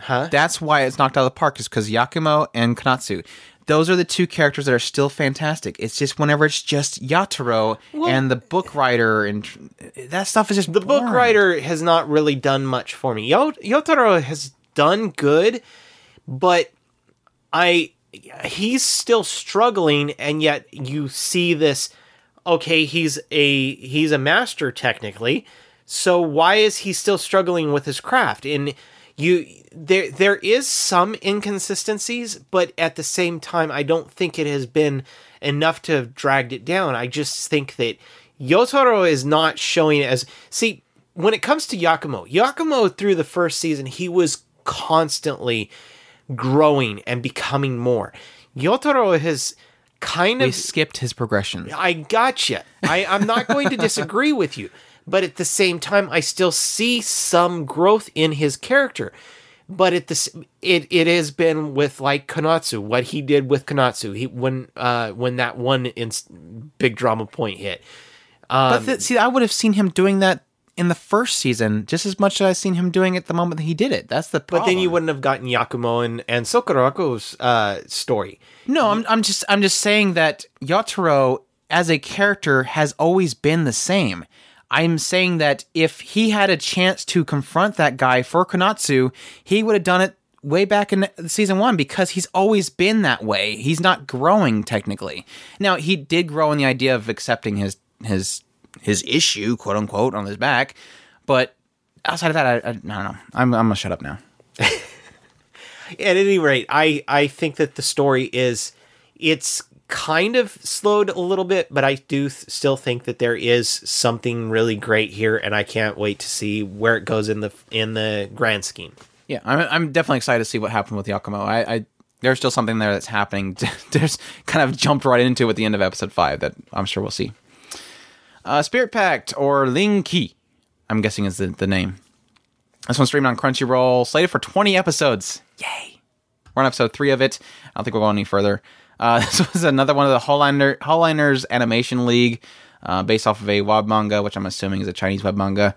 Speaker 2: Huh?
Speaker 1: That's why it's knocked out of the park is because Yakumo and Konatsu. Those are the two characters that are still fantastic. It's just whenever it's just Yotaro well, and the book writer and that stuff is just
Speaker 2: the
Speaker 1: boring.
Speaker 2: book writer has not really done much for me. Yotaro has done good, but I he's still struggling and yet you see this okay he's a he's a master technically so why is he still struggling with his craft? And you there there is some inconsistencies but at the same time I don't think it has been enough to have dragged it down. I just think that Yotaro is not showing as see when it comes to Yakumo Yakumo through the first season he was constantly growing and becoming more. Yotaro has kind
Speaker 1: we
Speaker 2: of
Speaker 1: skipped his progression.
Speaker 2: I gotcha. I, I'm not going to disagree with you, but at the same time, I still see some growth in his character. But at this, it it has been with like Konatsu, what he did with Konatsu, he when uh when that one in big drama point hit.
Speaker 1: but th- see, I would have seen him doing that in the first season just as much as I've seen him doing it the moment that he did it. That's the
Speaker 2: But then you wouldn't have gotten Yakumo and, and Sukeroku's uh, story.
Speaker 1: No, I'm I'm just I'm just saying that Yotaro as a character has always been the same. I'm saying that if he had a chance to confront that guy for Konatsu, he would have done it way back in season one because he's always been that way. He's not growing technically. Now he did grow in the idea of accepting his his his issue, quote unquote, on his back, but outside of that, I, I, I don't know. I'm I'm gonna shut up now.
Speaker 2: At any rate, I I think that the story is it's kind of slowed a little bit, but I do th- still think that there is something really great here, and I can't wait to see where it goes in the in the grand scheme.
Speaker 1: Yeah, I'm, I'm definitely excited to see what happened with Yakumo. I, I there's still something there that's happening. there's kind of jumped right into at the end of episode five that I'm sure we'll see. Uh, Spirit Pact or Ling Qi, I'm guessing is the, the name. This one's streamed on Crunchyroll, slated for 20 episodes. Yay! We're on episode three of it. I don't think we'll go any further. Uh, this was another one of the Haoliner, Animation League, uh, based off of a web manga, which I'm assuming is a Chinese web manga.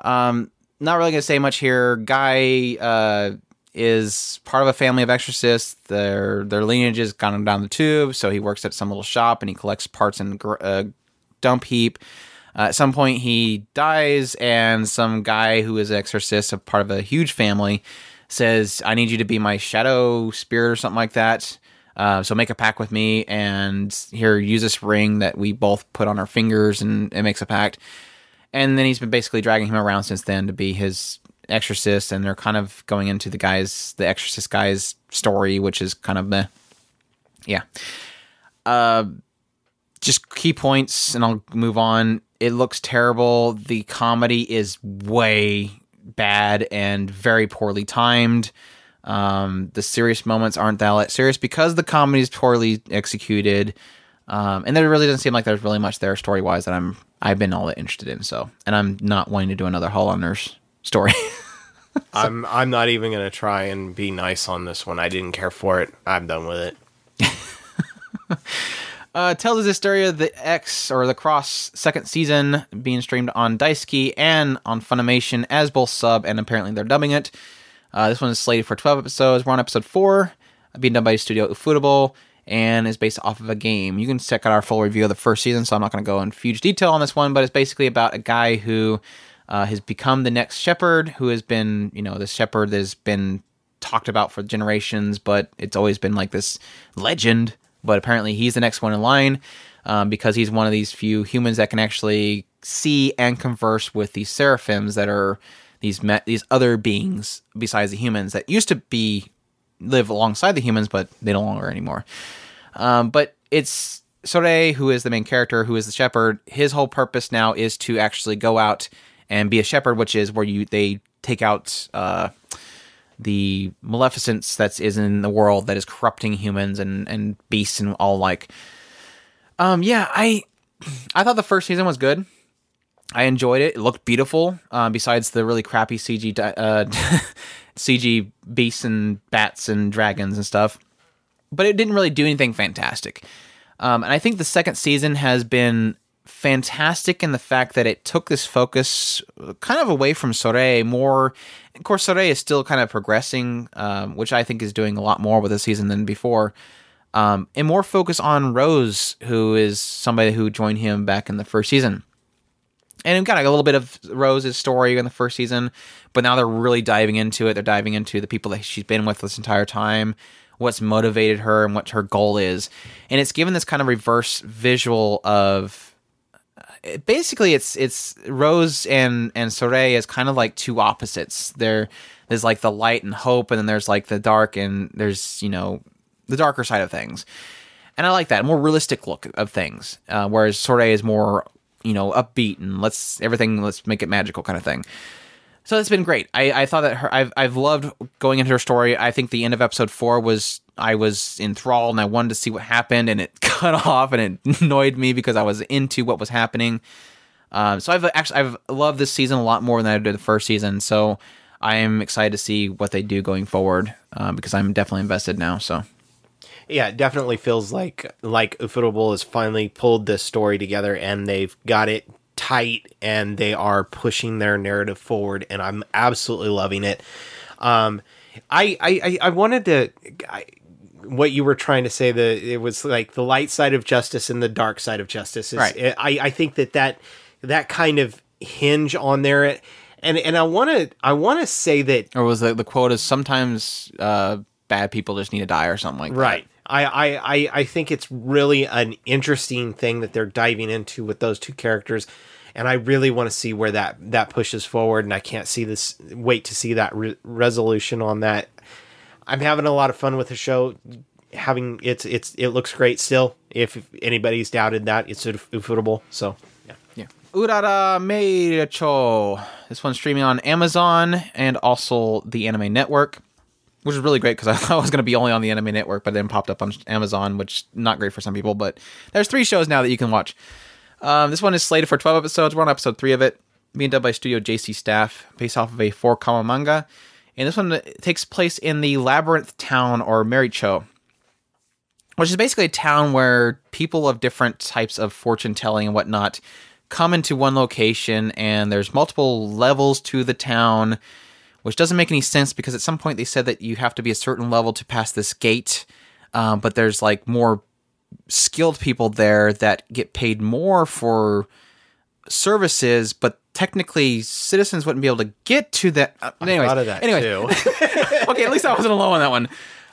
Speaker 1: Um, not really gonna say much here. Guy uh, is part of a family of exorcists. Their their lineage has gone down the tube, so he works at some little shop and he collects parts and uh, dump heap. Uh, at some point, he dies, and some guy who is an exorcist, a part of a huge family, says, "I need you to be my shadow spirit or something like that." Uh, so make a pact with me, and here use this ring that we both put on our fingers, and it makes a pact and then he's been basically dragging him around since then to be his exorcist and they're kind of going into the guy's the exorcist guy's story which is kind of meh. yeah uh just key points and i'll move on it looks terrible the comedy is way bad and very poorly timed um the serious moments aren't that serious because the comedy is poorly executed um, and there really doesn't seem like there's really much there story wise that I'm I've been all that interested in. So, and I'm not wanting to do another Haoliners story.
Speaker 2: I'm I'm not even gonna try and be nice on this one. I didn't care for it. I'm done with it.
Speaker 1: uh, Tales of Zestiria, the X or the Cross second season being streamed on Daisuki and on Funimation as both sub and apparently they're dubbing it. Uh, this one is slated for 12 episodes. We're on episode four, being done by Studio Ufotable and is based off of a game. You can check out our full review of the first season, so I'm not going to go in huge detail on this one, but it's basically about a guy who uh, has become the next shepherd, who has been, you know, the shepherd that has been talked about for generations, but it's always been like this legend. But apparently, he's the next one in line um, because he's one of these few humans that can actually see and converse with these seraphims that are these me- these other beings besides the humans that used to be live alongside the humans, but they no longer anymore. Um, but it's Sorey, who is the main character, who is the shepherd. His whole purpose now is to actually go out and be a shepherd, which is where you they take out uh, the maleficence that is in the world that is corrupting humans and and beasts and all like. Um, yeah, I I thought the first season was good. I enjoyed it. It looked beautiful. Uh, besides the really crappy CG uh, CG beasts and bats and dragons and stuff, but it didn't really do anything fantastic. Um, and I think the second season has been fantastic in the fact that it took this focus kind of away from Sorey more. Of course, Sorey is still kind of progressing, um, which I think is doing a lot more with this season than before. Um, and more focus on Rose, who is somebody who joined him back in the first season. And we've got a little bit of Rose's story in the first season, but now they're really diving into it. They're diving into the people that she's been with this entire time, what's motivated her, and what her goal is. And it's given this kind of reverse visual of basically it's it's Rose and and Sorey as kind of like two opposites. There there's like the light and hope, and then there's like the dark, and there's you know the darker side of things. And I like that more realistic look of things, uh, whereas Sorey is more you know upbeat and let's everything let's make it magical kind of thing. So it's been great. I, I thought that her I've I've loved going into her story. I think the end of episode four was I was enthralled and I wanted to see what happened and it cut off and it annoyed me because I was into what was happening. Um, so I've actually I've loved this season a lot more than I did the first season. So I am excited to see what they do going forward uh, because I'm definitely invested now. So
Speaker 2: yeah, it definitely feels like like Ufotable has finally pulled this story together and they've got it tight and they are pushing their narrative forward and I'm absolutely loving it. Um, I I I wanted to. I, what you were trying to say that it was like the light side of justice and the dark side of justice is
Speaker 1: Right.
Speaker 2: I, I think that that that kind of hinge on there and and I want to I want to say that
Speaker 1: Or was the, the quote is sometimes uh, bad people just need to die or something like that.
Speaker 2: Right. I, I, I think it's really an interesting thing that they're diving into with those two characters. And I really want to see where that, that pushes forward. And I can't see this, wait to see that re- resolution on that. I'm having a lot of fun with the show. Having it's, it's, it looks great still. If anybody's doubted that, it's ufotable. So, yeah.
Speaker 1: Yeah. Urara Meirochou. This one's streaming on Amazon and also the Anime Network, which is really great because I thought it was going to be only on the Anime Network, but then popped up on Amazon, which not great for some people. But there's three shows now that you can watch. Um, this one is slated for 12 episodes. We're on episode three of it, being done by Studio JC Staff, based off of a four koma manga. And this one takes place in the Labyrinth Town or Meirochou, which is basically a town where people of different types of fortune telling and whatnot come into one location, and there's multiple levels to the town, which doesn't make any sense because at some point they said that you have to be a certain level to pass this gate, um, but there's like more skilled people there that get paid more for services, but technically citizens wouldn't be able to get to that. Uh, anyways,
Speaker 2: of that
Speaker 1: anyways, okay, at least I wasn't alone on that one.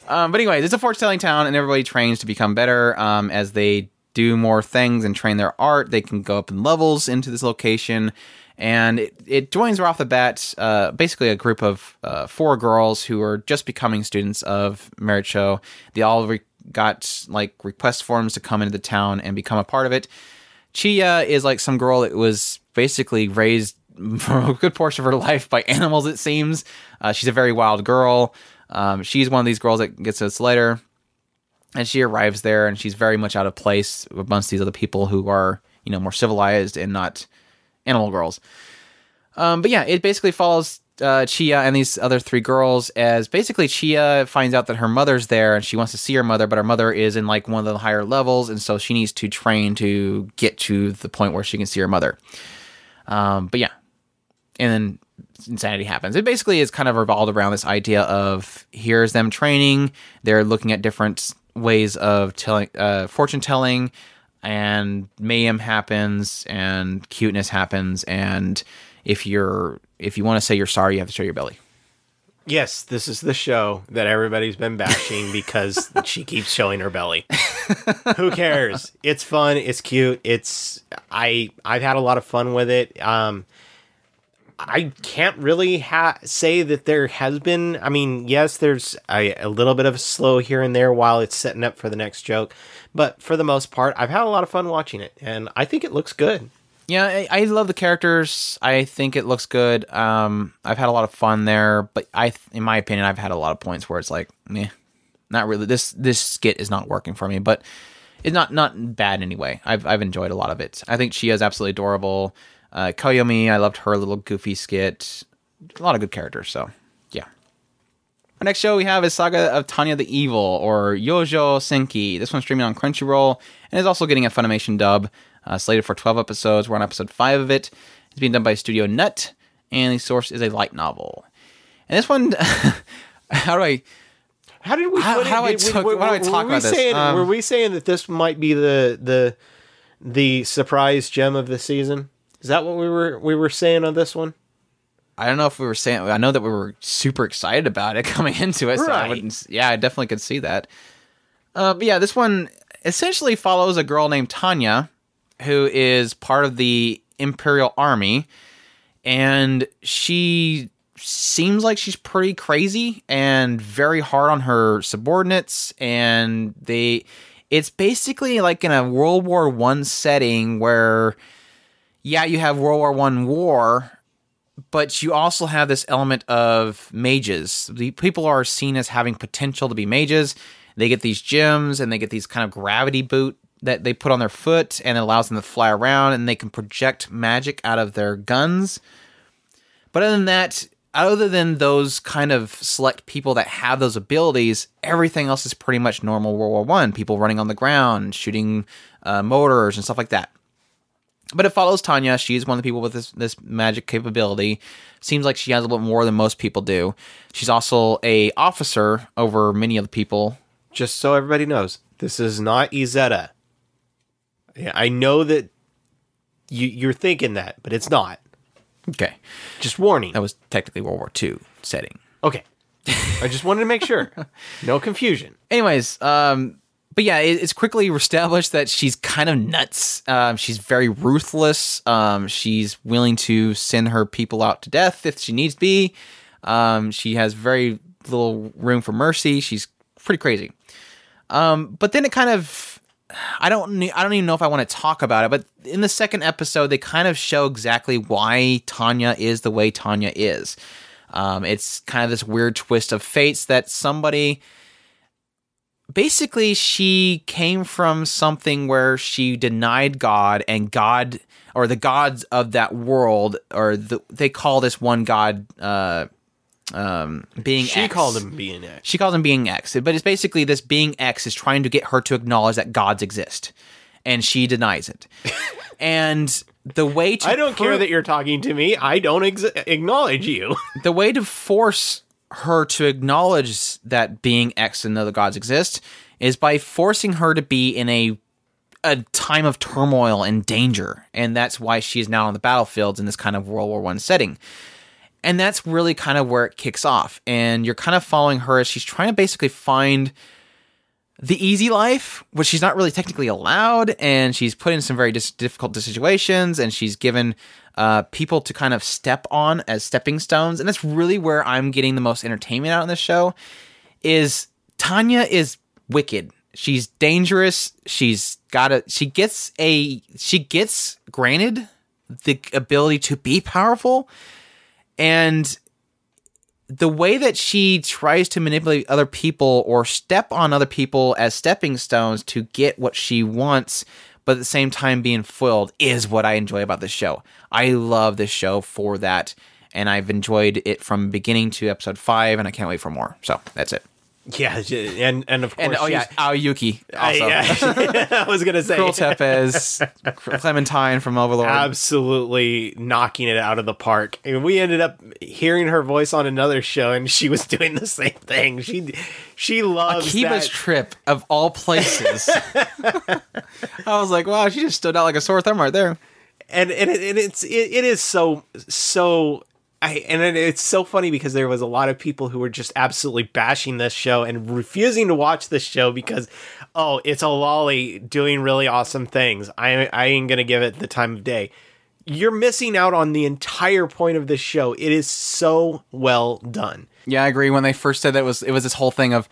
Speaker 1: Um, but anyways, it's a fortune telling town, and everybody trains to become better um, as they do more things and train their art. They can go up in levels into this location, and it, it joins right off the bat uh, basically a group of uh, four girls who are just becoming students of Meirochou. They all re- got like request forms to come into the town and become a part of it. Chiya is like some girl that was basically raised for a good portion of her life by animals, it seems. Uh, she's a very wild girl. Um, she's one of these girls that gets us later. And she arrives there and she's very much out of place amongst these other people who are, you know, more civilized and not animal girls. Um, but yeah, it basically follows uh, Chiya and these other three girls as basically Chiya finds out that her mother's there and she wants to see her mother, but her mother is in like one of the higher levels, and so she needs to train to get to the point where she can see her mother. Um, but yeah, and then insanity happens. It basically is kind of revolved around this idea of here's them training. They're looking at different ways of telling, uh, fortune telling, and mayhem happens, and cuteness happens, and if you're if you want to say you're sorry, you have to show your belly.
Speaker 2: Yes, this is the show that everybody's been bashing because she keeps showing her belly. Who cares? It's fun. It's cute. It's I I've had a lot of fun with it. Um, I can't really ha- say that there has been. I mean, yes, there's a, a little bit of a slow here and there while it's setting up for the next joke, but for the most part, I've had a lot of fun watching it, and I think it looks good.
Speaker 1: Yeah, I, I love the characters. I think it looks good. Um, I've had a lot of fun there, but I, in my opinion, I've had a lot of points where it's like, meh, not really. This this skit is not working for me, but it's not not bad anyway. I've I've enjoyed a lot of it. I think she is absolutely adorable. Uh, Koyomi, I loved her little goofy skit. A lot of good characters. So yeah. Our next show we have is Saga of Tanya the Evil, or Yojo Senki. This one's streaming on Crunchyroll and is also getting a Funimation dub. Uh, slated for 12 episodes. We're on episode 5 of it. It's being done by Studio Nut, and the source is a light novel. And this one, how do I.
Speaker 2: How did we?
Speaker 1: How- how I
Speaker 2: Did we- were-
Speaker 1: why do I talk about this? Um,
Speaker 2: were we saying that this might be the the the surprise gem of the season? Is that what we were we were saying on this one?
Speaker 1: I don't know if we were saying. I know that we were super excited about it coming into it. So I
Speaker 2: Right.
Speaker 1: wouldn't. Yeah, I definitely could see that. Uh, but yeah, this one essentially follows a girl named Tanya, who is part of the Imperial Army, and she seems like she's pretty crazy and very hard on her subordinates. And they, it's basically like in a World War One setting where, yeah, you have World War One war, but you also have this element of mages. The people are seen as having potential to be mages. They get these gems and they get these kind of gravity boot that they put on their foot and it allows them to fly around and they can project magic out of their guns. But other than that, other than those kind of select people that have those abilities, everything else is pretty much normal World War One. People running on the ground, shooting uh, mortars and stuff like that. But it follows Tanya. She's one of the people with this this magic capability. Seems like she has a little more than most people do. She's also a officer over many of the people.
Speaker 2: Just so everybody knows, this is not Izetta. Yeah, I know that you, you're thinking that, but it's not.
Speaker 1: Okay,
Speaker 2: Just warning.
Speaker 1: that was technically World War II setting.
Speaker 2: Okay. I just wanted to make sure. No confusion.
Speaker 1: anyways um but yeah it, it's quickly established that she's kind of nuts um she's very ruthless um she's willing to send her people out to death if she needs to be um she has very little room for mercy she's pretty crazy um but then it kind of I don't I don't even know if I want to talk about it, but in the second episode they kind of show exactly why Tanya is the way Tanya is. Um, it's kind of this weird twist of fates that somebody basically she came from something where she denied God and God or the gods of that world or the, they call this one god uh um being
Speaker 2: She
Speaker 1: X.
Speaker 2: called him being X.
Speaker 1: She calls him being X, but it's basically this being X is trying to get her to acknowledge that gods exist, and she denies it. and the way to
Speaker 2: I don't care that you're talking to me. I don't ex- acknowledge you.
Speaker 1: the way to force her to acknowledge that being X and other gods exist is by forcing her to be in a a time of turmoil and danger, and that's why she is now on the battlefields in this kind of World War One setting. And that's really kind of where it kicks off, and you're kind of following her as she's trying to basically find the easy life, which she's not really technically allowed, and she's put in some very dis- difficult situations, and she's given uh, people to kind of step on as stepping stones, and that's really where I'm getting the most entertainment out in this show. Is Tanya is wicked. She's dangerous. She's got a. She gets a. She gets granted the ability to be powerful, and the way that she tries to manipulate other people or step on other people as stepping stones to get what she wants, but at the same time being foiled is what I enjoy about this show. I love this show for that, and I've enjoyed it from beginning to episode five, and I can't wait for more. So that's it.
Speaker 2: Yeah, and and of course,
Speaker 1: And oh yeah,
Speaker 2: Aoi
Speaker 1: Yuki uh, also.
Speaker 2: I, yeah, I was gonna say
Speaker 1: Krul Tepes, Clementine from Overlord.
Speaker 2: absolutely knocking it out of the park. And we ended up hearing her voice on another show, and she was doing the same thing. She she loves
Speaker 1: Akiba's
Speaker 2: that.
Speaker 1: trip of all places. I was like, wow, she just stood out like a sore thumb right there.
Speaker 2: and and, it, and it's it, it is so so I and it, it's so funny because there was a lot of people who were just absolutely bashing this show and refusing to watch this show because oh it's a lolly doing really awesome things I I ain't gonna give it the time of day. You're missing out on the entire point of this show. It is so well done.
Speaker 1: Yeah, I agree. When they first said that it was it was this whole thing of,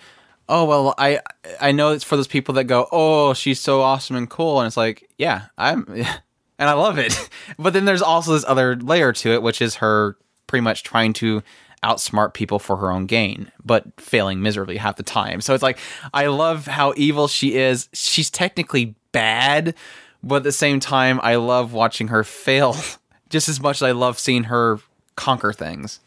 Speaker 1: oh well, I I know it's for those people that go, oh, she's so awesome and cool, and it's like, yeah, I'm, and I love it. But then there's also this other layer to it, which is her pretty much trying to outsmart people for her own gain, but failing miserably half the time. So it's like I love how evil she is. She's technically bad, but at the same time, I love watching her fail just as much as I love seeing her conquer things.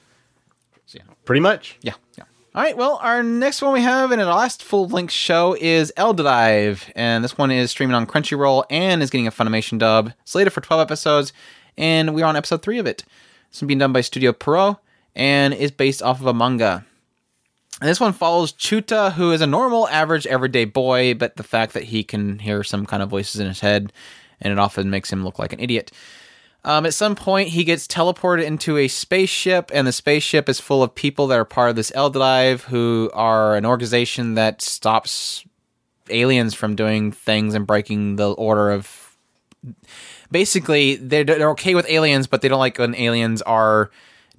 Speaker 1: Yeah.
Speaker 2: Pretty much.
Speaker 1: Yeah, yeah. All right, well, our next one we have in our last full length show is elDlive, and this one is streaming on Crunchyroll and is getting a Funimation dub, It's slated for 12 episodes, and we're on episode 3 of it. Is being done by Studio Pierrot and is based off of a manga. And this one follows Chuta, who is a normal, average, everyday boy, but the fact that he can hear some kind of voices in his head, and it often makes him look like an idiot. Um, at some point, he gets teleported into a spaceship, and the spaceship is full of people that are part of this elDlive, who are an organization that stops aliens from doing things and breaking the order of. Basically, they're, they're okay with aliens, but they don't like when aliens are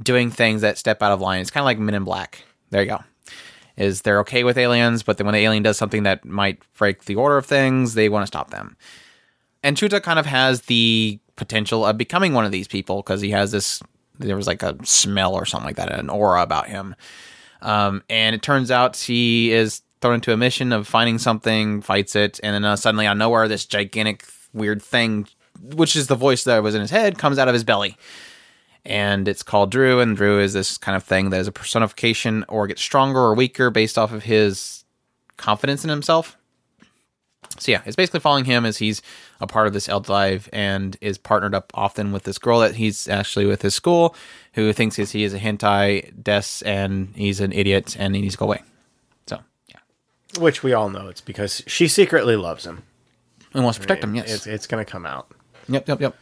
Speaker 1: doing things that step out of line. It's kind of like Men in Black. There you go. Is they're okay with aliens, but then when the alien does something that might break the order of things, they want to stop them. And Chuta kind of has the potential of becoming one of these people because he has this. There was like a smell or something like that, an aura about him. Um, and it turns out he is thrown into a mission of finding something, fights it, and then uh, suddenly out of nowhere, this gigantic weird thing, which is the voice that was in his head, comes out of his belly. and it's called Drew. And Drew is this kind of thing that is a personification or gets stronger or weaker based off of his confidence in himself. So yeah, it's basically following him as he's a part of this elDlive and is partnered up often with this girl that he's actually with his school, who thinks is he is a hentai des and he's an idiot and he needs to go away. So yeah,
Speaker 2: Which we all know it's because she secretly loves him.
Speaker 1: and wants to protect him. Yes.
Speaker 2: It's, it's going to come out.
Speaker 1: Yep, yep, yep.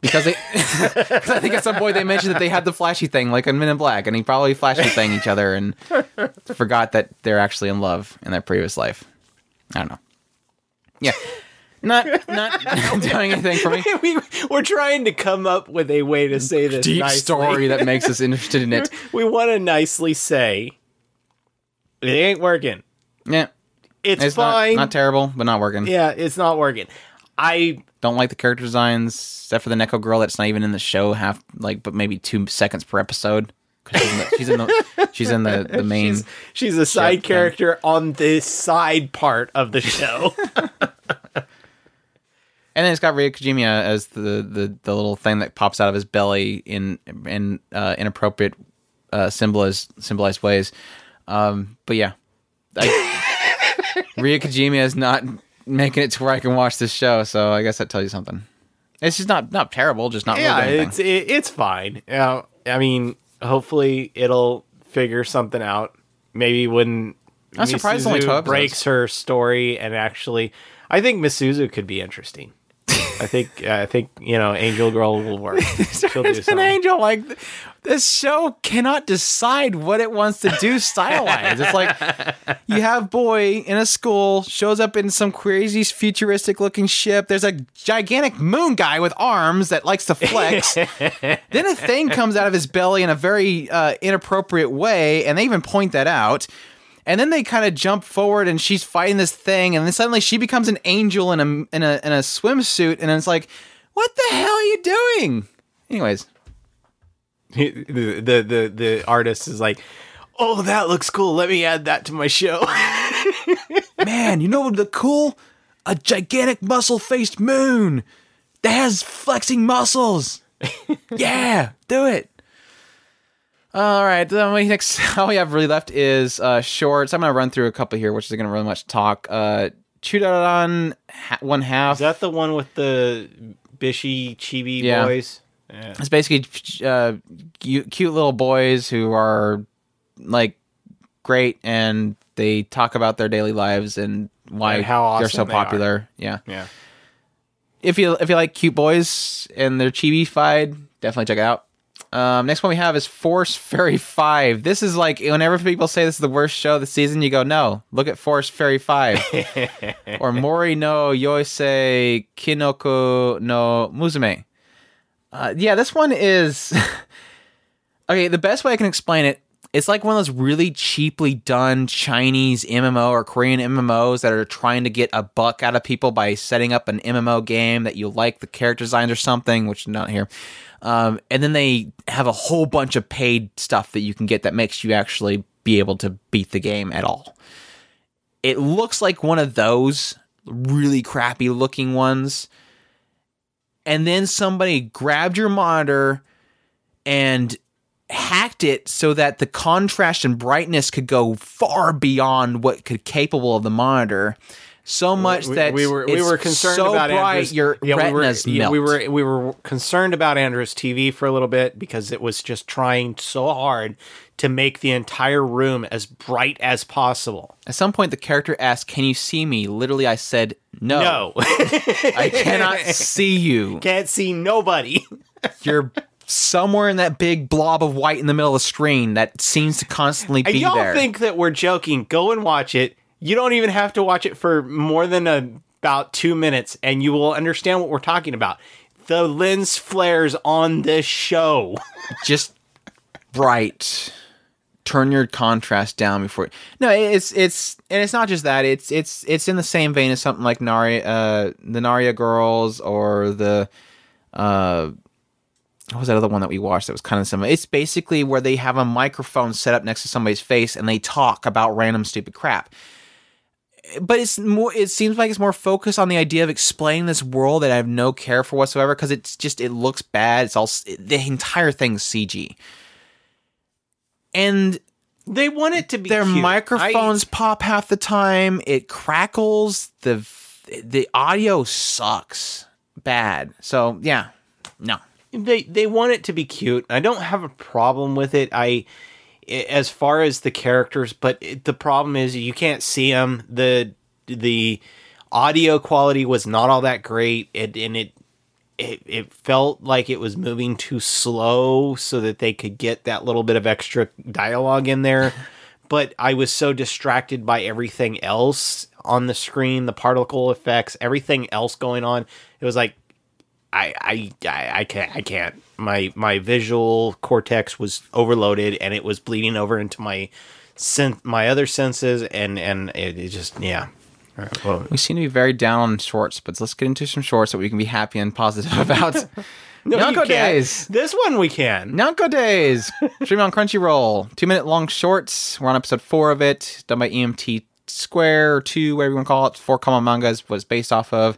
Speaker 1: Because they, 'cause I think at some point they mentioned that they had the flashy thing, like in Men in Black, and he probably flashy thing each other and forgot that they're actually in love in their previous life. I don't know. Yeah, not not doing anything for me.
Speaker 2: we, we're trying to come up with a way to say this
Speaker 1: Deep
Speaker 2: nicely.
Speaker 1: story that makes us interested in it.
Speaker 2: We want to nicely say it ain't working.
Speaker 1: Yeah,
Speaker 2: It's,
Speaker 1: it's not,
Speaker 2: fine.
Speaker 1: not terrible, but not working.
Speaker 2: yeah, it's not working. I
Speaker 1: Don't like the character designs, except for the Neko girl that's not even in the show. Half like, but maybe two seconds per episode. she's in the she's in the, she's in the, the main.
Speaker 2: she's, she's a side
Speaker 1: thing.
Speaker 2: character on the side part of the show.
Speaker 1: And then it's got Ryo Kojima as the, the, the little thing that pops out of his belly in in uh, inappropriate uh, symbolized symbolized ways. Um, but yeah, I, Kojima is not making it to where I can watch this show. So I guess that tells you something. It's just not not terrible, just not
Speaker 2: yeah,
Speaker 1: really
Speaker 2: it's it, it's fine. Yeah, I mean, hopefully it'll figure something out. Maybe when
Speaker 1: I'm surprised only
Speaker 2: Misuzu breaks her story and actually, I think Misuzu could be interesting. I think I think you know Angel Girl will work. She'll do
Speaker 1: an angel. Like this show cannot decide what it wants to do style wise. It's like you have boy in a school shows up in some crazy futuristic looking ship. There's a gigantic moon guy with arms that likes to flex. then a thing comes out of his belly in a very uh, inappropriate way, and they even point that out. And then they kind of jump forward, and she's fighting this thing, and then suddenly she becomes an angel in a in a in a swimsuit, and it's like, what the hell are you doing? Anyways,
Speaker 2: the, the the the artist is like, "Oh, that looks cool. Let me add that to my show."
Speaker 1: man, you know what the cool? A gigantic muscle faced moon that has flexing muscles. yeah, do it. All right, then we next all we have really left is uh shorts. I'm gonna run through a couple here, which is gonna really much talk. Uh Chiruran ha- one half.
Speaker 2: is that the one with the bishy chibi
Speaker 1: Yeah.
Speaker 2: boys? Yeah.
Speaker 1: It's basically uh, cute, cute little boys who are like great, and they talk about their daily lives and why
Speaker 2: And how
Speaker 1: they're so
Speaker 2: awesome they
Speaker 1: popular. Yeah.
Speaker 2: Yeah.
Speaker 1: If you if you like cute boys and they're chibi-fied, definitely check it out. Um, next one we have is Forest Fairy Five. This is like whenever people say this is the worst show of the season, you go, no, look at Forest Fairy Five or Mori no Yoisei Kinoko no Musume. Uh, yeah, this one is okay. The best way I can explain it, it's like one of those really cheaply done Chinese MMO or Korean MMOs that are trying to get a buck out of people by setting up an MMO game that you like the character designs or something, which not here. Um, and then they have a whole bunch of paid stuff that you can get that makes you actually be able to beat the game at all. It looks like one of those really crappy looking ones and then somebody grabbed your monitor and hacked it so that the contrast and brightness could go far beyond what could capable of the monitor. So much
Speaker 2: we,
Speaker 1: that
Speaker 2: we were we were concerned
Speaker 1: so
Speaker 2: about
Speaker 1: bright
Speaker 2: Andrew's,
Speaker 1: your
Speaker 2: yeah, we were,
Speaker 1: retinas
Speaker 2: yeah, we were we were concerned about Andrew's TV for a little bit because it was just trying so hard to make the entire room as bright as possible.
Speaker 1: At some point, the character asked, "Can you see me?" Literally, I said, "No,
Speaker 2: No,
Speaker 1: I cannot see you.
Speaker 2: can't see nobody.
Speaker 1: You're." Somewhere in that big blob of white in the middle of the screen that seems to constantly
Speaker 2: And
Speaker 1: be
Speaker 2: y'all
Speaker 1: there.
Speaker 2: think that we're joking? Go and watch it. You don't even have to watch it for more than a, about two minutes, and you will understand what we're talking about. The lens flares on this show.
Speaker 1: just bright turn your contrast down before no it's it's and it's not just that it's it's it's in the same vein as something like Naria uh the Naria girls or the uh what was that other one that we watched that was kind of similar it's basically where they have a microphone set up next to somebody's face and they talk about random stupid crap but it's more it seems like it's more focused on the idea of explaining this world that I have no care for whatsoever because it's just it looks bad. It's all s- the entire thing's CG. And
Speaker 2: They want it to be
Speaker 1: their
Speaker 2: cute.
Speaker 1: microphones pop half the time. It crackles. The the audio sucks bad. So yeah, no.
Speaker 2: They they want it to be cute. I don't have a problem with it. I i- as far as the characters, but it, the problem is you can't see them. the The audio quality was not all that great, it, and it it it felt like it was moving too slow so that they could get that little bit of extra dialogue in there. but I was so distracted by everything else on the screen, the particle effects, everything else going on. It was like I I I, I can't I can't. My my visual cortex was overloaded and it was bleeding over into my sen- my other senses and and it, it just yeah. Right, well,
Speaker 1: We seem to be very down on shorts, but let's get into some shorts that we can be happy and positive about.
Speaker 2: no, can't.
Speaker 1: Days.
Speaker 2: This one we can.
Speaker 1: Nyanko Days. Streaming on Crunchyroll. Two minute long shorts. We're on episode four of it, done by EMT Square or two, whatever you want to call it. Four koma mangas was based off of.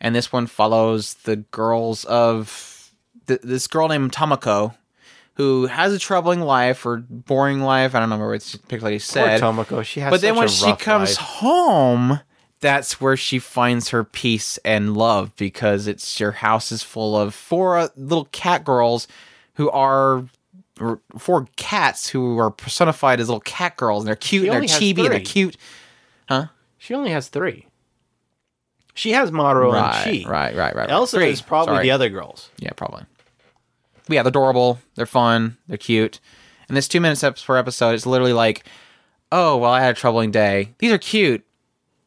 Speaker 1: And this one follows the girls of th- this girl named Tamako, who has a troubling life or boring life. I don't remember what particularly
Speaker 2: Poor
Speaker 1: said.
Speaker 2: Tomoko, she has
Speaker 1: but then when she comes
Speaker 2: life.
Speaker 1: home, that's where she finds her peace and love because it's your house is full of four uh, little cat girls who are four cats who are personified as little cat girls and they're cute
Speaker 2: She
Speaker 1: and they're chibi and they're cute. Huh?
Speaker 2: She only has three. She has Maru
Speaker 1: Right,
Speaker 2: and Chi.
Speaker 1: right, right, right, right.
Speaker 2: Elsa
Speaker 1: Three.
Speaker 2: is probably
Speaker 1: Sorry.
Speaker 2: the other girls.
Speaker 1: Yeah, probably. But yeah, they're adorable. They're fun. They're cute. And this two minutes per episode, it's literally like, oh, well, I had a troubling day. These are cute.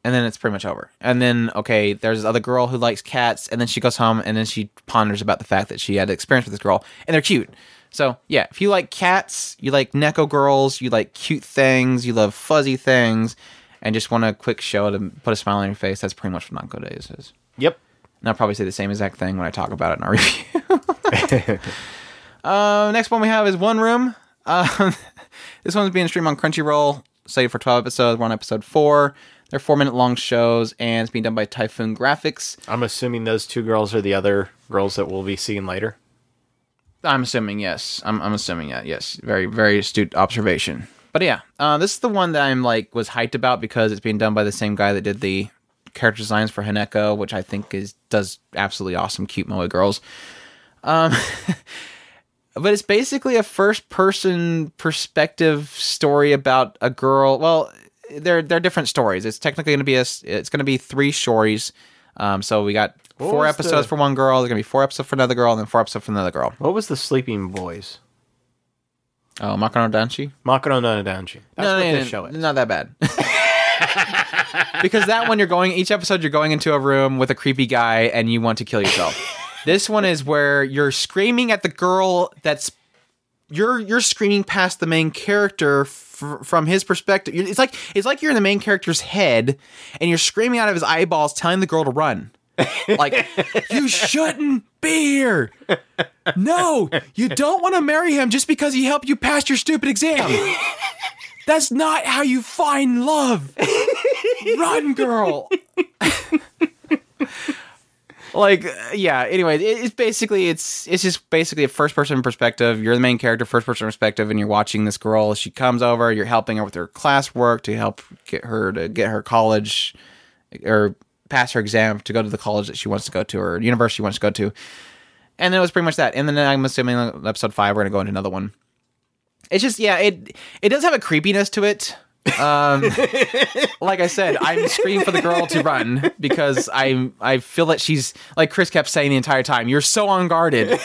Speaker 1: And then it's pretty much over. And then, okay, there's this other girl who likes cats. And then she goes home and then she ponders about the fact that she had experience with this girl. And they're cute. So yeah, if you like cats, you like Neko girls, you like cute things, you love fuzzy things, and just want a quick show to put a smile on your face, that's pretty much what Nyanko Days is.
Speaker 2: Yep.
Speaker 1: And I'll probably say the same exact thing when I talk about it in our review. uh, next one we have is One Room. Um, this one's being streamed on Crunchyroll, slated for 12 episodes. We're on episode 4. They're four minute long shows, and it's being done by Typhoon Graphics.
Speaker 2: I'm assuming those two girls are the other girls that we'll be seeing later.
Speaker 1: I'm assuming, yes. I'm, I'm assuming, yeah, yes. Very, very astute observation. But yeah, uh, this is the one that I'm like was hyped about because it's being done by the same guy that did the character designs for HenNeko, which I think is does absolutely awesome, cute moe girls. Um, but it's basically a first person perspective story about a girl. Well, they're they're different stories. It's technically going to be a it's going to be three stories. Um, so we got
Speaker 2: What
Speaker 1: four episodes
Speaker 2: the-
Speaker 1: for one girl. There's going to be four episodes for another girl, and then four episodes for another girl.
Speaker 2: What was the Sleeping Boys?
Speaker 1: Oh, Makura no Danshi.
Speaker 2: Makura no Danshi. That's
Speaker 1: no,
Speaker 2: what
Speaker 1: no,
Speaker 2: this
Speaker 1: no,
Speaker 2: show is.
Speaker 1: Not that bad. because that one you're going each episode you're going into a room with a creepy guy and you want to kill yourself. this one is where you're screaming at the girl that's you're you're screaming past the main character f- from his perspective. It's like it's like you're in the main character's head and you're screaming out of his eyeballs telling the girl to run. Like you shouldn't be here. No, you don't want to marry him just because he helped you pass your stupid exam. That's not how you find love. Run, girl. like, yeah. Anyway, it's basically it's it's just basically a first person perspective. You're the main character, first person perspective, and you're watching this girl. She comes over. You're helping her with her classwork to help get her to get her college or pass her exam to go to the college that she wants to go to or university she wants to go to. And then it was pretty much that. And then I'm assuming episode five, we're gonna go into another one. It's just yeah, it it does have a creepiness to it. Um, like I said, I'm screaming for the girl to run because I I feel that she's like Chris kept saying the entire time. You're so unguarded.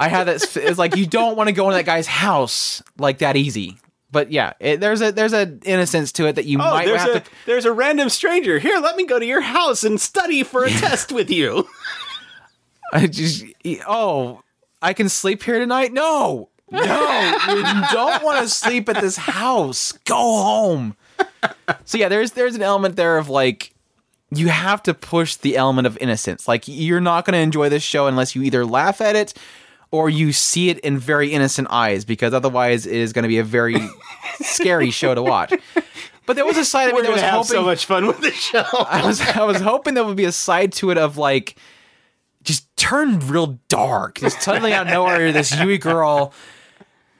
Speaker 1: I had that. It's like you don't want to go into that guy's house like that easy. But yeah, it, there's a there's an innocence to it that you
Speaker 2: Oh,
Speaker 1: might
Speaker 2: there's
Speaker 1: have
Speaker 2: a
Speaker 1: to.
Speaker 2: there's a random stranger. Here, let me go to your house and study for a test with you.
Speaker 1: I just oh, I can sleep here tonight. No, no, you don't want to sleep at this house. Go home. So yeah, there's there's an element there of like you have to push the element of innocence. Like you're not going to enjoy this show unless you either laugh at it or you see it in very innocent eyes because otherwise it is going to be a very scary show to watch. But there was a side of
Speaker 2: We're
Speaker 1: that was
Speaker 2: have
Speaker 1: hoping
Speaker 2: so much fun with the show.
Speaker 1: I was I was hoping there would be a side to it of like just turn real dark. Just suddenly out of nowhere, this Yui girl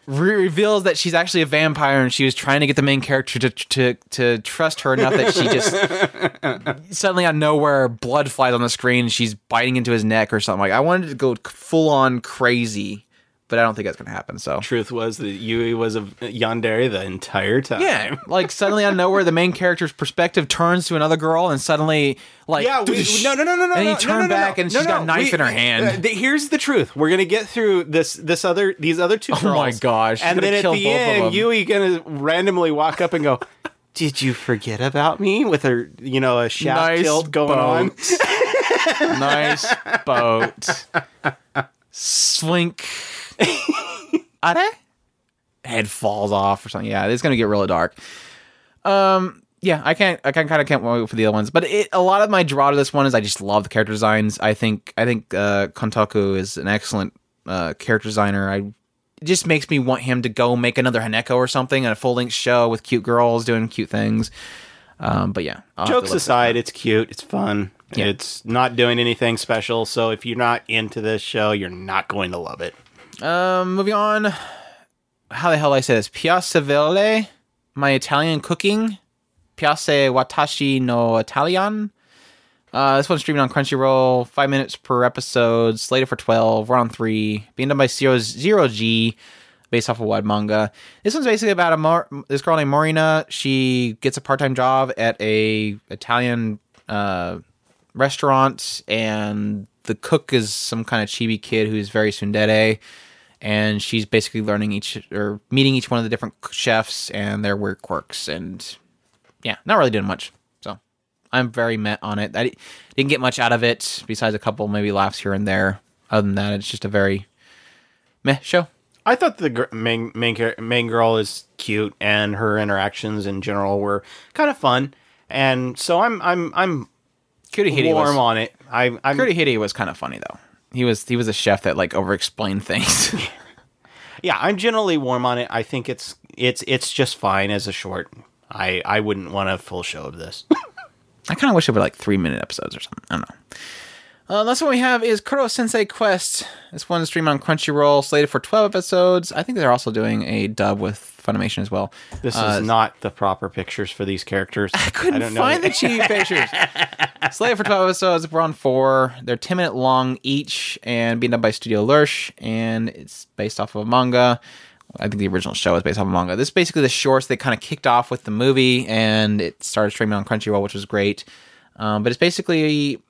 Speaker 1: re- reveals that she's actually a vampire and she was trying to get the main character to to to trust her enough that she just suddenly out of nowhere blood flies on the screen. She's biting into his neck or something. Like I wanted to go full on crazy, but I don't think that's gonna happen. So
Speaker 2: Truth was that Yui was a yandere the entire time.
Speaker 1: yeah, like suddenly out of nowhere, the main character's perspective turns to another girl, and suddenly, like,
Speaker 2: Yeah, we, no, no, no, no, no.
Speaker 1: and he
Speaker 2: no,
Speaker 1: turned
Speaker 2: no, no,
Speaker 1: back,
Speaker 2: no,
Speaker 1: and
Speaker 2: no,
Speaker 1: she's got a knife
Speaker 2: we-
Speaker 1: in her hand.
Speaker 2: uh, th- here's the truth. We're gonna get through this, this other, these other two.
Speaker 1: Oh my
Speaker 2: girls,
Speaker 1: gosh, she's
Speaker 2: And then at the end. Yui gonna randomly walk up and go, "Did you forget about me?" With her, you know, a shaft
Speaker 1: nice
Speaker 2: tilt going on.
Speaker 1: boat. nice boat. Swink. Are Head falls off or something. Yeah, it's gonna get really dark. Um, yeah, I can't. I can kind of can't wait for the other ones. But it, a lot of my draw to this one is I just love the character designs. I think I think uh, Kantoku is an excellent uh, character designer. I it just makes me want him to go make another HenNeko or something, a full length show with cute girls doing cute things. Um, but yeah, I'll
Speaker 2: Jokes aside, it's cute. It's fun.
Speaker 1: Yeah.
Speaker 2: It's not doing anything special. So if you're not into this show, you're not going to love it.
Speaker 1: Um, moving on. How the hell do I say this? Piacevole, my Italian cooking. Piace Watashi no Italian. Uh, this one's streaming on Crunchyroll. Five minutes per episode. Slated for 12. We're on three. Being done by Zero, Zero G, based off of web manga. This one's basically about a Mar- this girl named Marina. She gets a part time job at a Italian uh, restaurant, and the cook is some kind of chibi kid who's very tsundere and she's basically learning each or meeting each one of the different chefs and their weird quirks and yeah not really doing much. So i'm very met on it. I didn't get much out of it besides a couple maybe laughs here and there. Other than that it's just a very meh show.
Speaker 2: I thought the gr- main main main girl is cute, and her interactions in general were kind of fun, and so I'm I'm I'm
Speaker 1: Kurihide
Speaker 2: warm
Speaker 1: was,
Speaker 2: on it. I, I'm
Speaker 1: Kurihide was kind of funny though he was he was a chef that like over explained things
Speaker 2: yeah, I'm generally warm on it. I think it's it's it's just fine as a short. I I wouldn't want a full show of this.
Speaker 1: I kind of wish it were like three minute episodes or something. I don't know. Uh, last one we have is Koro-sensei Quest. This one's streamed on Crunchyroll, slated for 12 episodes. I think they're also doing a dub with Funimation as well.
Speaker 2: This
Speaker 1: Uh,
Speaker 2: is not the proper pictures for these characters. I
Speaker 1: couldn't
Speaker 2: don't know
Speaker 1: find the chibi pictures. Slated for 12 episodes. We're on four. They're 10 minute long each and being done by Studio Lerche. And it's based off of a manga. I think the original show is based off of a manga. This is basically the shorts they kind of kicked off with the movie and it started streaming on Crunchyroll, which was great. Um, but it's basically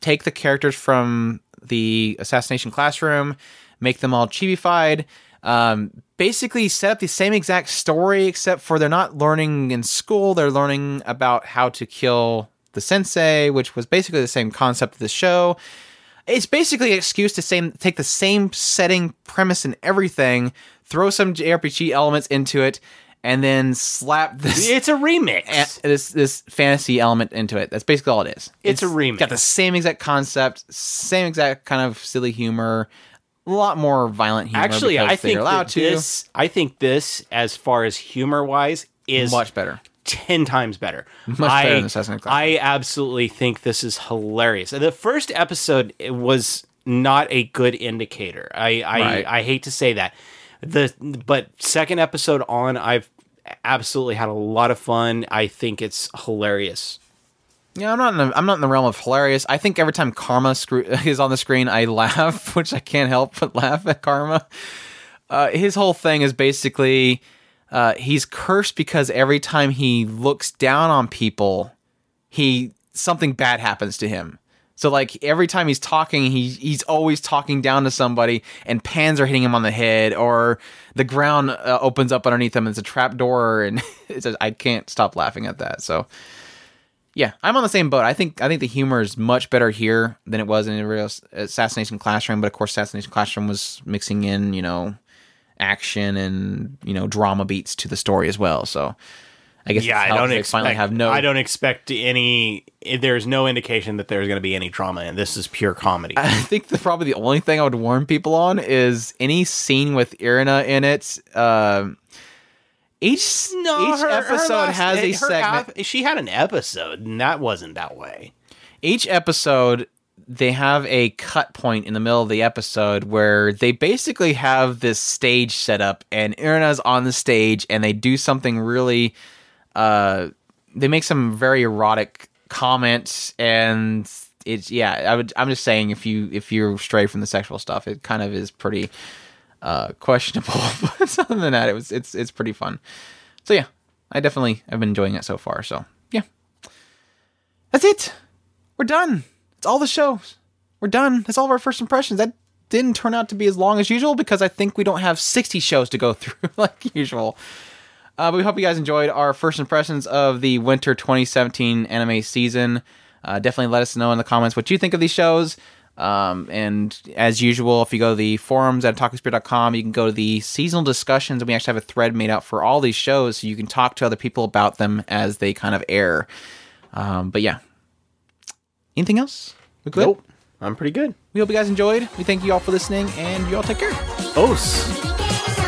Speaker 1: take the characters from the assassination classroom, make them all chibified, um, basically set up the same exact story, except for they're not learning in school, they're learning about how to kill the sensei, which was basically the same concept of the show. It's basically an excuse to same, take the same setting, premise, and everything, throw some JRPG elements into it, and then slap this
Speaker 2: It's a remix.
Speaker 1: this this fantasy element into it. That's basically all it is.
Speaker 2: It's a remix.
Speaker 1: Got the same exact concept, same exact kind of silly humor, a lot more violent humor.
Speaker 2: Actually, I think
Speaker 1: allowed to.
Speaker 2: this. I think this, as far as humor wise, is
Speaker 1: much better.
Speaker 2: ten times better.
Speaker 1: Much
Speaker 2: I,
Speaker 1: better than Assassin's.
Speaker 2: I absolutely think this is hilarious. The first episode was not a good indicator. I I,
Speaker 1: Right.
Speaker 2: I hate to say that. The but second episode on, I've absolutely had a lot of fun. I think it's hilarious.
Speaker 1: Yeah, I'm not. In the, I'm not in the realm of hilarious. I think every time Karma screw, is on the screen, I laugh, which I can't help but laugh at Karma. Uh, his whole thing is basically uh, he's cursed because every time he looks down on people, he something bad happens to him. So like every time he's talking, he he's always talking down to somebody, and pans are hitting him on the head, or the ground uh, opens up underneath him. And it's a trap door, and I can't stop laughing at that. So yeah, I'm on the same boat. I think I think the humor is much better here than it was in the real Assassination Classroom. But of course, Assassination Classroom was mixing in you know action and you know drama beats to the story as well. So I guess
Speaker 2: Yeah, I don't expect.
Speaker 1: finally have no.
Speaker 2: I don't expect any. There's no indication that there's going to be any drama, and this is pure comedy.
Speaker 1: I think the probably the only thing I would warn people on is any scene with Irina in it. Um, Each
Speaker 2: No,
Speaker 1: each
Speaker 2: her- her
Speaker 1: episode
Speaker 2: last-
Speaker 1: has a
Speaker 2: her
Speaker 1: segment.
Speaker 2: ep- she had an episode, and that wasn't that way.
Speaker 1: each episode they have a cut point in the middle of the episode where they basically have this stage set up and Irina's on the stage and they do something really uh they make some very erotic comments and it's yeah I would I'm just saying if you if you're stray from the sexual stuff it kind of is pretty uh questionable but other than that it was it's it's pretty fun so yeah I definitely have been enjoying it so far so yeah that's it we're done. It's all the shows. We're done. That's all of our first impressions. That didn't turn out to be as long as usual because I think we don't have 60 shows to go through like usual. Uh, but we hope you guys enjoyed our first impressions of the winter 2017 anime season. Uh, definitely let us know in the comments what you think of these shows. Um, and as usual, if you go to the forums at OtakuSpirit.com, you can go to the seasonal discussions, and we actually have a thread made out for all these shows so you can talk to other people about them as they kind of air. Um, but yeah, Anything else? We good?
Speaker 2: Nope, I'm pretty good.
Speaker 1: We hope you guys enjoyed. We thank you all for listening, and you all take care.
Speaker 2: Os.